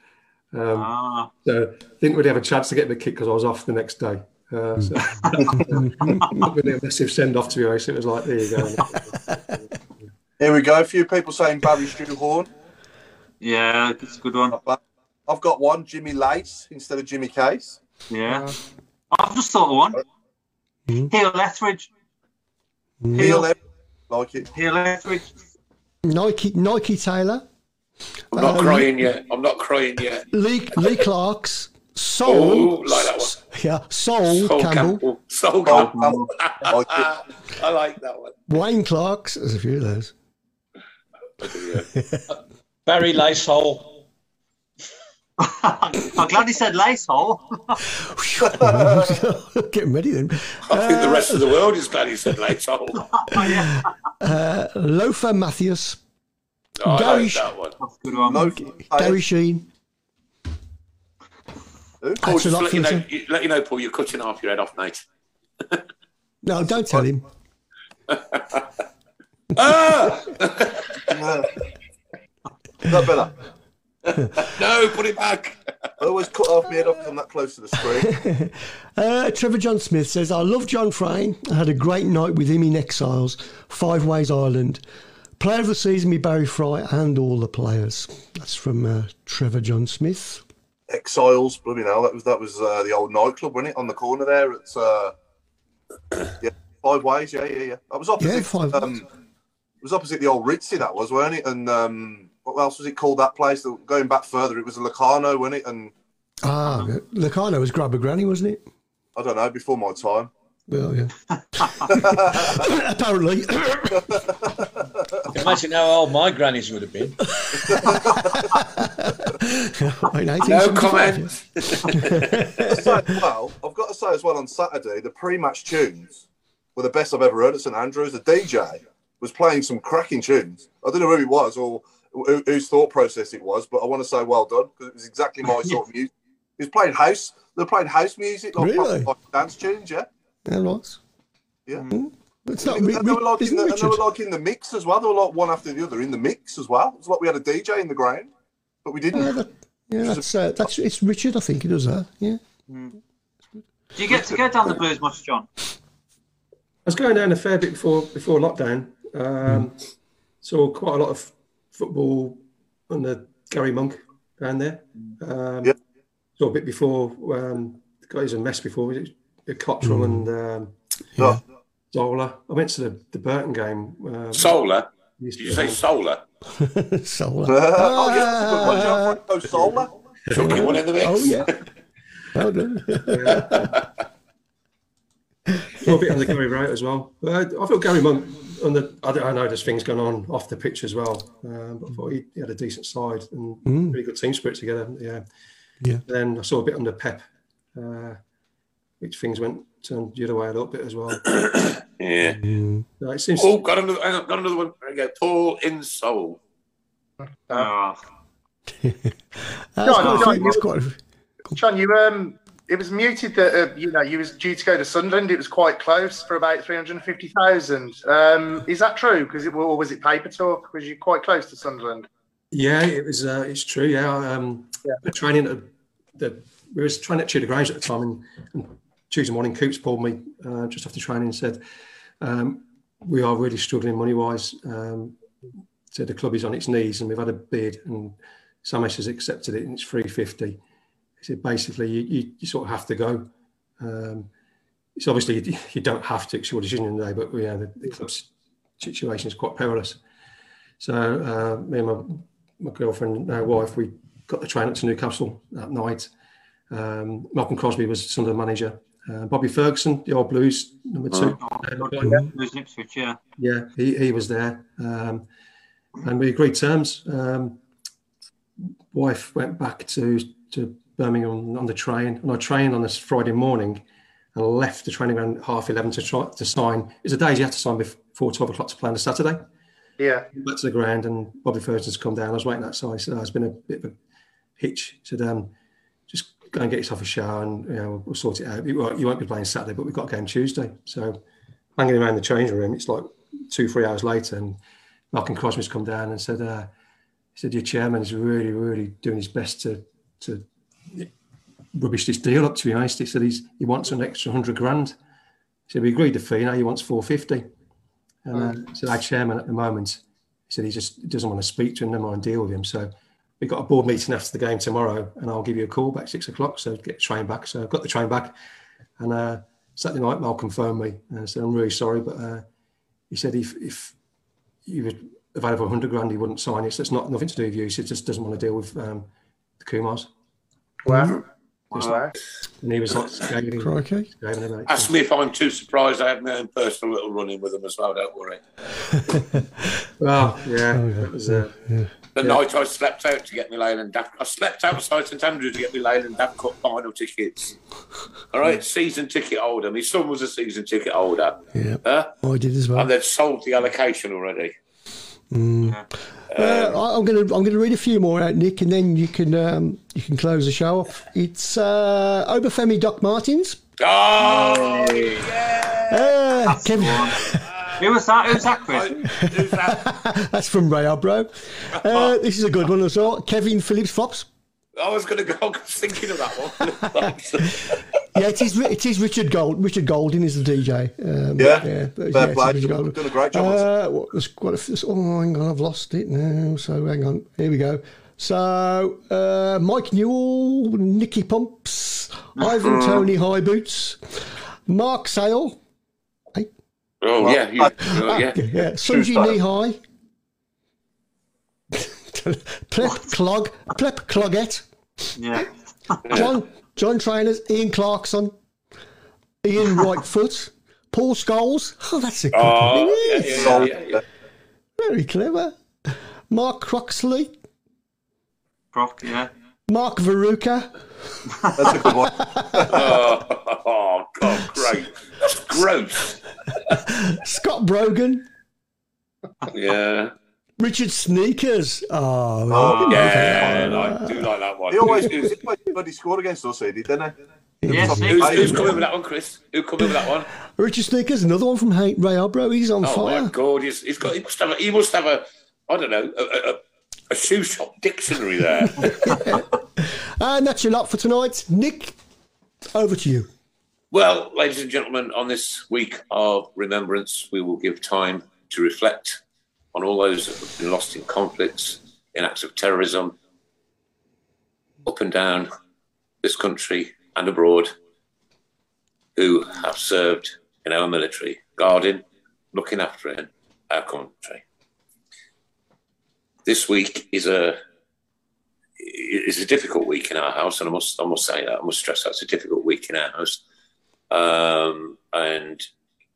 Um, Ah, so didn't really have a chance to get the kick because I was off the next day. Uh, so (laughs) not really a massive send off to be honest. It was like there you go. Here we go. A few people saying Barry Stu Horn. yeah, it's a good one. I've got one, Jimmy Lace instead of Jimmy Case. Yeah. I've just thought of one. Hmm. Heel Etheridge. Heel them. Like it. Heel Etheridge. Nike Nike Taylor. I'm not Uh, crying yet. I'm not crying yet. Lee Lee Clark's Soul. Oh, Soul. like that one. Yeah, Soul, Soul Campbell. Campbell. Soul Soul Campbell. Campbell. (laughs) I like that one. Wayne Clark's. There's a few of those. (laughs) Barry Lacehole. (laughs) I'm glad he said lace. Getting ready then. I think the rest of the world is glad he said late soul. Uh, Lofa Matthews. Oh, Gary like Sh- that one. That's a good one. No, Gary Sheen. Paul, just let you, know, you- let you know, Paul, you're cutting half your head off, mate. (laughs) No, don't tell him. (laughs) Ah! Yeah. Is that better? (laughs) no, put it back. I always cut off my head off because I'm that close to the screen. Uh, Trevor John Smith says, I love John Frain. I had a great night with him in Exiles, Five Ways Island. Player of the season, me Barry Fry, and all the players. That's from uh, Trevor John Smith. Exiles, bloody hell, that was that was uh, the old nightclub, wasn't it? On the corner there, it's uh, yeah, five ways, yeah, yeah, yeah. I was opposite. Yeah, Five um, it was opposite the old Ritzy, that was, weren't it? And um, what else was it called? That place? Going back further, it was a Locarno, wasn't it? And Ah, Locarno was Grabber Granny, wasn't it? I don't know, before my time. Well, yeah. (laughs) (laughs) Apparently. (laughs) Imagine how old my grannies would have been. (laughs) No comment. I've got to say as well, I've got to say as well on Saturday, the pre-match tunes were the best I've ever heard at St Andrews. The DJ was playing some cracking tunes. I don't know who it was or who, whose thought process it was, but I want to say well done because it was exactly my (laughs) sort of music. He was playing house. They were playing house music, like, Really? like dance tunes. Yeah, yeah. That was. yeah. Hmm. It's not and, Ri- they were like in isn't the, and they were like in the mix as well. They were like one after the other in the mix as well. It's like we had a DJ in the ground, but we didn't. Yeah, that, yeah, that's uh, that's it's Richard. I think he does that. Yeah. Do you get to go down the blues much, John? I was going down a fair bit before before lockdown. Um, Saw quite a lot of football under Gary Monk down there. Um, Yep. Saw a bit before. Um, the guy a mess before. Was it Cotterill and um, Yeah. Zola? I went to the, the Burton game. Um, Solar. Did you say solar? (laughs) Solar. oh yeah, that's a good one. Gianfranco Sola. Chucky one in the mix. Oh yeah. Well done. Saw a bit under Garry Rowett as well. But I, I thought Gary Monk on the. I, don't, I know there's things going on off the pitch as well, um, but I thought he, he had a decent side and really good team spirit together. Yeah. Yeah. Then I saw a bit under Pep, uh, which things went turned the other way a little bit as well. (coughs) Yeah. No, it seems. Oh, got another, on, got another one. There we go. Paul in soul. Oh, (laughs) That's John, quite John, you- quite John, you um, it was muted that uh, you know you was due to go to Sunderland. It was quite close for about three hundred fifty thousand. Um, is that true? Because it or was it paper talk? Was you quite close to Sunderland? Yeah, it was. Uh, it's true. Yeah, um, the training at the we was training at Tudor Grange at the time, and, and Tuesday morning, Coops called me uh, just after training and said, um, "We are really struggling money wise. Um, said the club is on its knees, and we've had a bid, and Samesh has accepted it, and it's three fifty. He said basically you, you, you sort of have to go. Um, it's obviously you, you don't have to. It's your decision today, but yeah, the, the club's situation is quite perilous. So uh, me and my, my girlfriend, now wife, we got the train up to Newcastle that night. Um, Malcolm Crosby was the manager. Uh, Bobby Ferguson, the old Blues number two. Oh, Blues yeah. Yeah, he, he was there. Um, and we agreed terms. Um, wife went back to, to Birmingham on the train, and I trained on this Friday morning and left the training ground half 11 to try to sign. It's a day you have to sign before 12 o'clock to play on a Saturday. Yeah. Back to the ground, and Bobby Ferguson's come down. I was waiting outside. Oh, There's been a bit of a hitch. He said, um, go and get yourself a shower and you know, we'll, we'll sort it out. You won't, you won't be playing Saturday, but we've got a game Tuesday. So hanging around the changing room, it's like two, three hours later, and Malcolm Crosby's come down and said, uh, he said, Your chairman is really, really doing his best to, to rubbish this deal up, to be honest. He said he's, he wants an extra 100 grand. He said, We agreed the fee, now he wants 450. And uh, he said, Our chairman at the moment, he said he just doesn't want to speak to him, never mind deal with him. So we've got a board meeting after the game tomorrow, and I'll give you a call back six o'clock. So get the train back. So I've got the train back. And uh, Saturday night, Malcolm phoned me and said, I'm really sorry, but uh, he said if, if you were available 100 grand, he wouldn't sign it. So it's not nothing to do with you. He said, just doesn't want to deal with um, the Kumars. Wow. Just- Wow. And he was like, gave him- Crikey. gave him Ask me if I'm too surprised. I had my own personal little run in with them as well. Don't worry. (laughs) Well, yeah, it was, uh, The night I slept out to get me Leyland DAF, I slept outside St Andrews to get me Leyland DAF Cup final tickets. All right, season ticket holder. My son was a season ticket holder. Yeah. Huh? I did as well. And they'd sold the allocation already. Mm. Uh, I- I'm going to I'm going to read a few more out, Nick, and then you can um, you can close the show off. It's uh, Obafemi Doc Martins. Oh, yeah. Uh, Kevin, Who was that? Who's that, Chris? (laughs) that's from Ray Bro. Uh, (laughs) this is a good one as well. Kevin Phillips Fops. I was going to go. I was thinking of that one. (laughs) Yeah, it is. It is Richard Gold. Richard Golding is the DJ. Um, Yeah. yeah, but Fair it's play. Done a great job Uh, what, there's quite a few, oh, hang on, I've lost it now. So hang on. Here we go. So uh, Mike Newell, Nicky Pumps, Ivan (clears throat) Toney High Boots, Mark Sale. Oh, oh, yeah. You, oh, yeah. Yeah, Sunji Knee High. (laughs) Plep Clog, Plep Cloggette. Yeah. (laughs) John John Trainers, Ian Clarkson, Ian (laughs) Whitefoot, Paul Scholes. Oh, that's a good Oh, one. yeah, It is. yeah, yeah, yeah. Very clever. Mark Croxley, Prof, yeah. Mark Veruca, That's a good one. Oh, (laughs) oh, God, great. That's gross. Scott Brogan, Yeah. Richard Sneakers. Oh, Oh, Yeah, I do like that one. He always, Who's, he always bloody scored against us, he did, didn't he? Yes, who's, who's coming with that one, Chris? Who coming with that one? Richard Sneakers, another one from Ray Arbro. He's on Oh my fire. God, he's, he's got. He must have. A, he must have a. I don't know. A, a, a shoe shop dictionary there. (laughs) And that's your lot for tonight. Nick, over to you. well, ladies and gentlemen, on this week of remembrance, we will give time to reflect on all those that have been lost in conflicts, in acts of terrorism, up and down this country and abroad, who have served in our military, guarding, looking after it, our country. This week is a is a difficult week in our house, and I must I must say that I must stress that it's a difficult week in our house. Um, and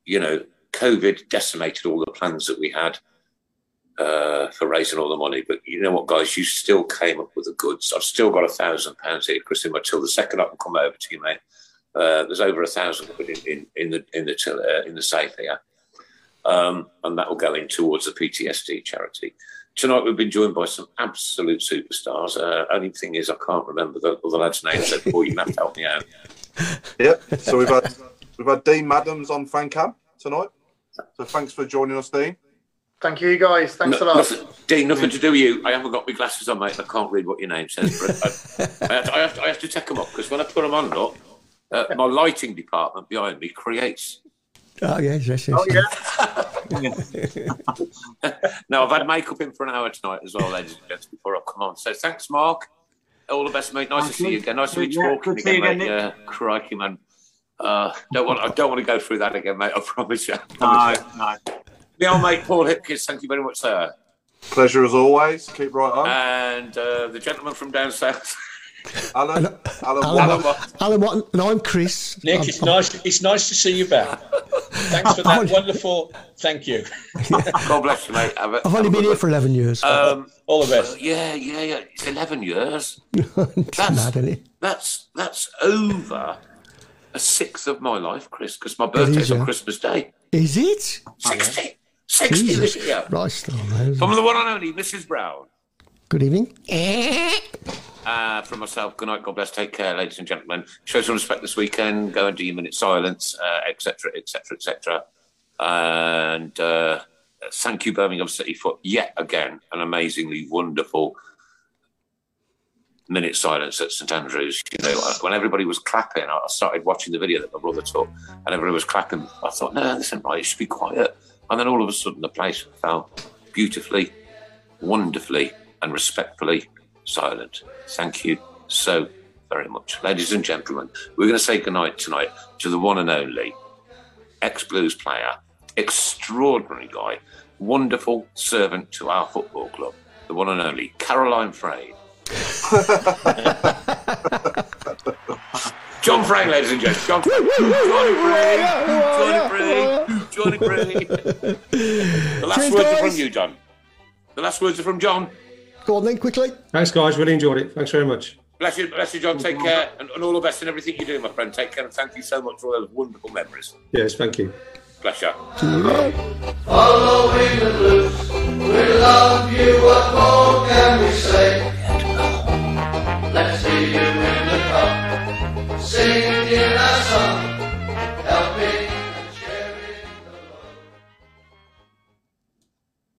you know, COVID decimated all the plans that we had uh, for raising all the money. But you know what, guys, you still came up with the goods. I've still got a thousand pounds here, Chris, in my till. The second I can come over to you, mate. Uh, there's over a thousand quid in, in, in the in the uh, in the safe here, um, and that will go in towards the PTSD charity. Tonight we've been joined by some absolute superstars. Uh, only thing is, I can't remember the, all the lads' names. So, boy, you have to help me out. (laughs) Yep. So we've had we've had Dean Madams on fan cam tonight. So thanks for joining us, Dean. Thank you, guys. Thanks No- a lot. Nothing, Dean, nothing to do with you. I haven't got my glasses on, mate. I can't read what your name says. But I, I, have, to, I, have, to, I have to take them off because when I put them on, look, uh, my lighting department behind me creates. Oh, yes, yes, yes. Oh, yeah. (laughs) Now, I've had makeup in for an hour tonight as well, ladies and gents, before I come on. So thanks, Mark. All the best, mate. Nice to see you again. Nice to be Yeah, talking good again, mate. again, Yeah, crikey, man. Uh, don't want. I don't want to go through that again, mate. I promise you. I No, you. no. The old mate Paul Hipkins. Thank you very much, sir. Pleasure as always. Keep right on. And uh, the gentleman from down south. (laughs) Alan, Alan, Alan, Watt. Watt- Alan Watton, and I'm Chris. Nick, I'm- it's nice. It's nice to see you back. Thanks for that wonderful. Thank you. God bless you, mate. Have a- I've have only a been here one. for 11 years. Um, All the best. yeah, yeah, yeah. It's eleven years. (laughs) that's- mad, isn't it? That's that's over a sixth of my life, Chris, because my is, birthday's on yeah. Christmas Day. Is it? 60. 60 Jesus this year. Christ, almighty. From the one and only Mrs. Brown. Good evening. Uh, from myself, good night, God bless, take care, ladies and gentlemen. Show some respect this weekend, go and do your minute silence, etc., etc., etc. And uh, thank you, Birmingham City, for yet again an amazingly wonderful minute silence at St Andrews. You know, when everybody was clapping, I started watching the video that my brother took, and everybody was clapping. I thought, no, this isn't right, it should be quiet. And then all of a sudden, the place fell beautifully, wonderfully, and respectfully silent. Thank you so very much. Ladies and gentlemen, we're going to say goodnight tonight to the one and only ex Blues player, extraordinary guy, wonderful servant to our football club, the one and only Caroline Frey. (laughs) John Frain, ladies and gentlemen. John Frain. Johnny Frain. Johnny Frain. Johnny. (laughs) The last Cheers, words are from you, John. The last words are from John. Go on then, quickly. Thanks, guys. Really enjoyed it. Thanks very much. Bless you, bless you, John. Take care and, and all the best in everything you do, my friend. Take care and thank you so much for all those wonderful memories. Yes, thank you. Bless you. Following the blues, we love you. What more can we say? Let's see you in the cup, singing our song,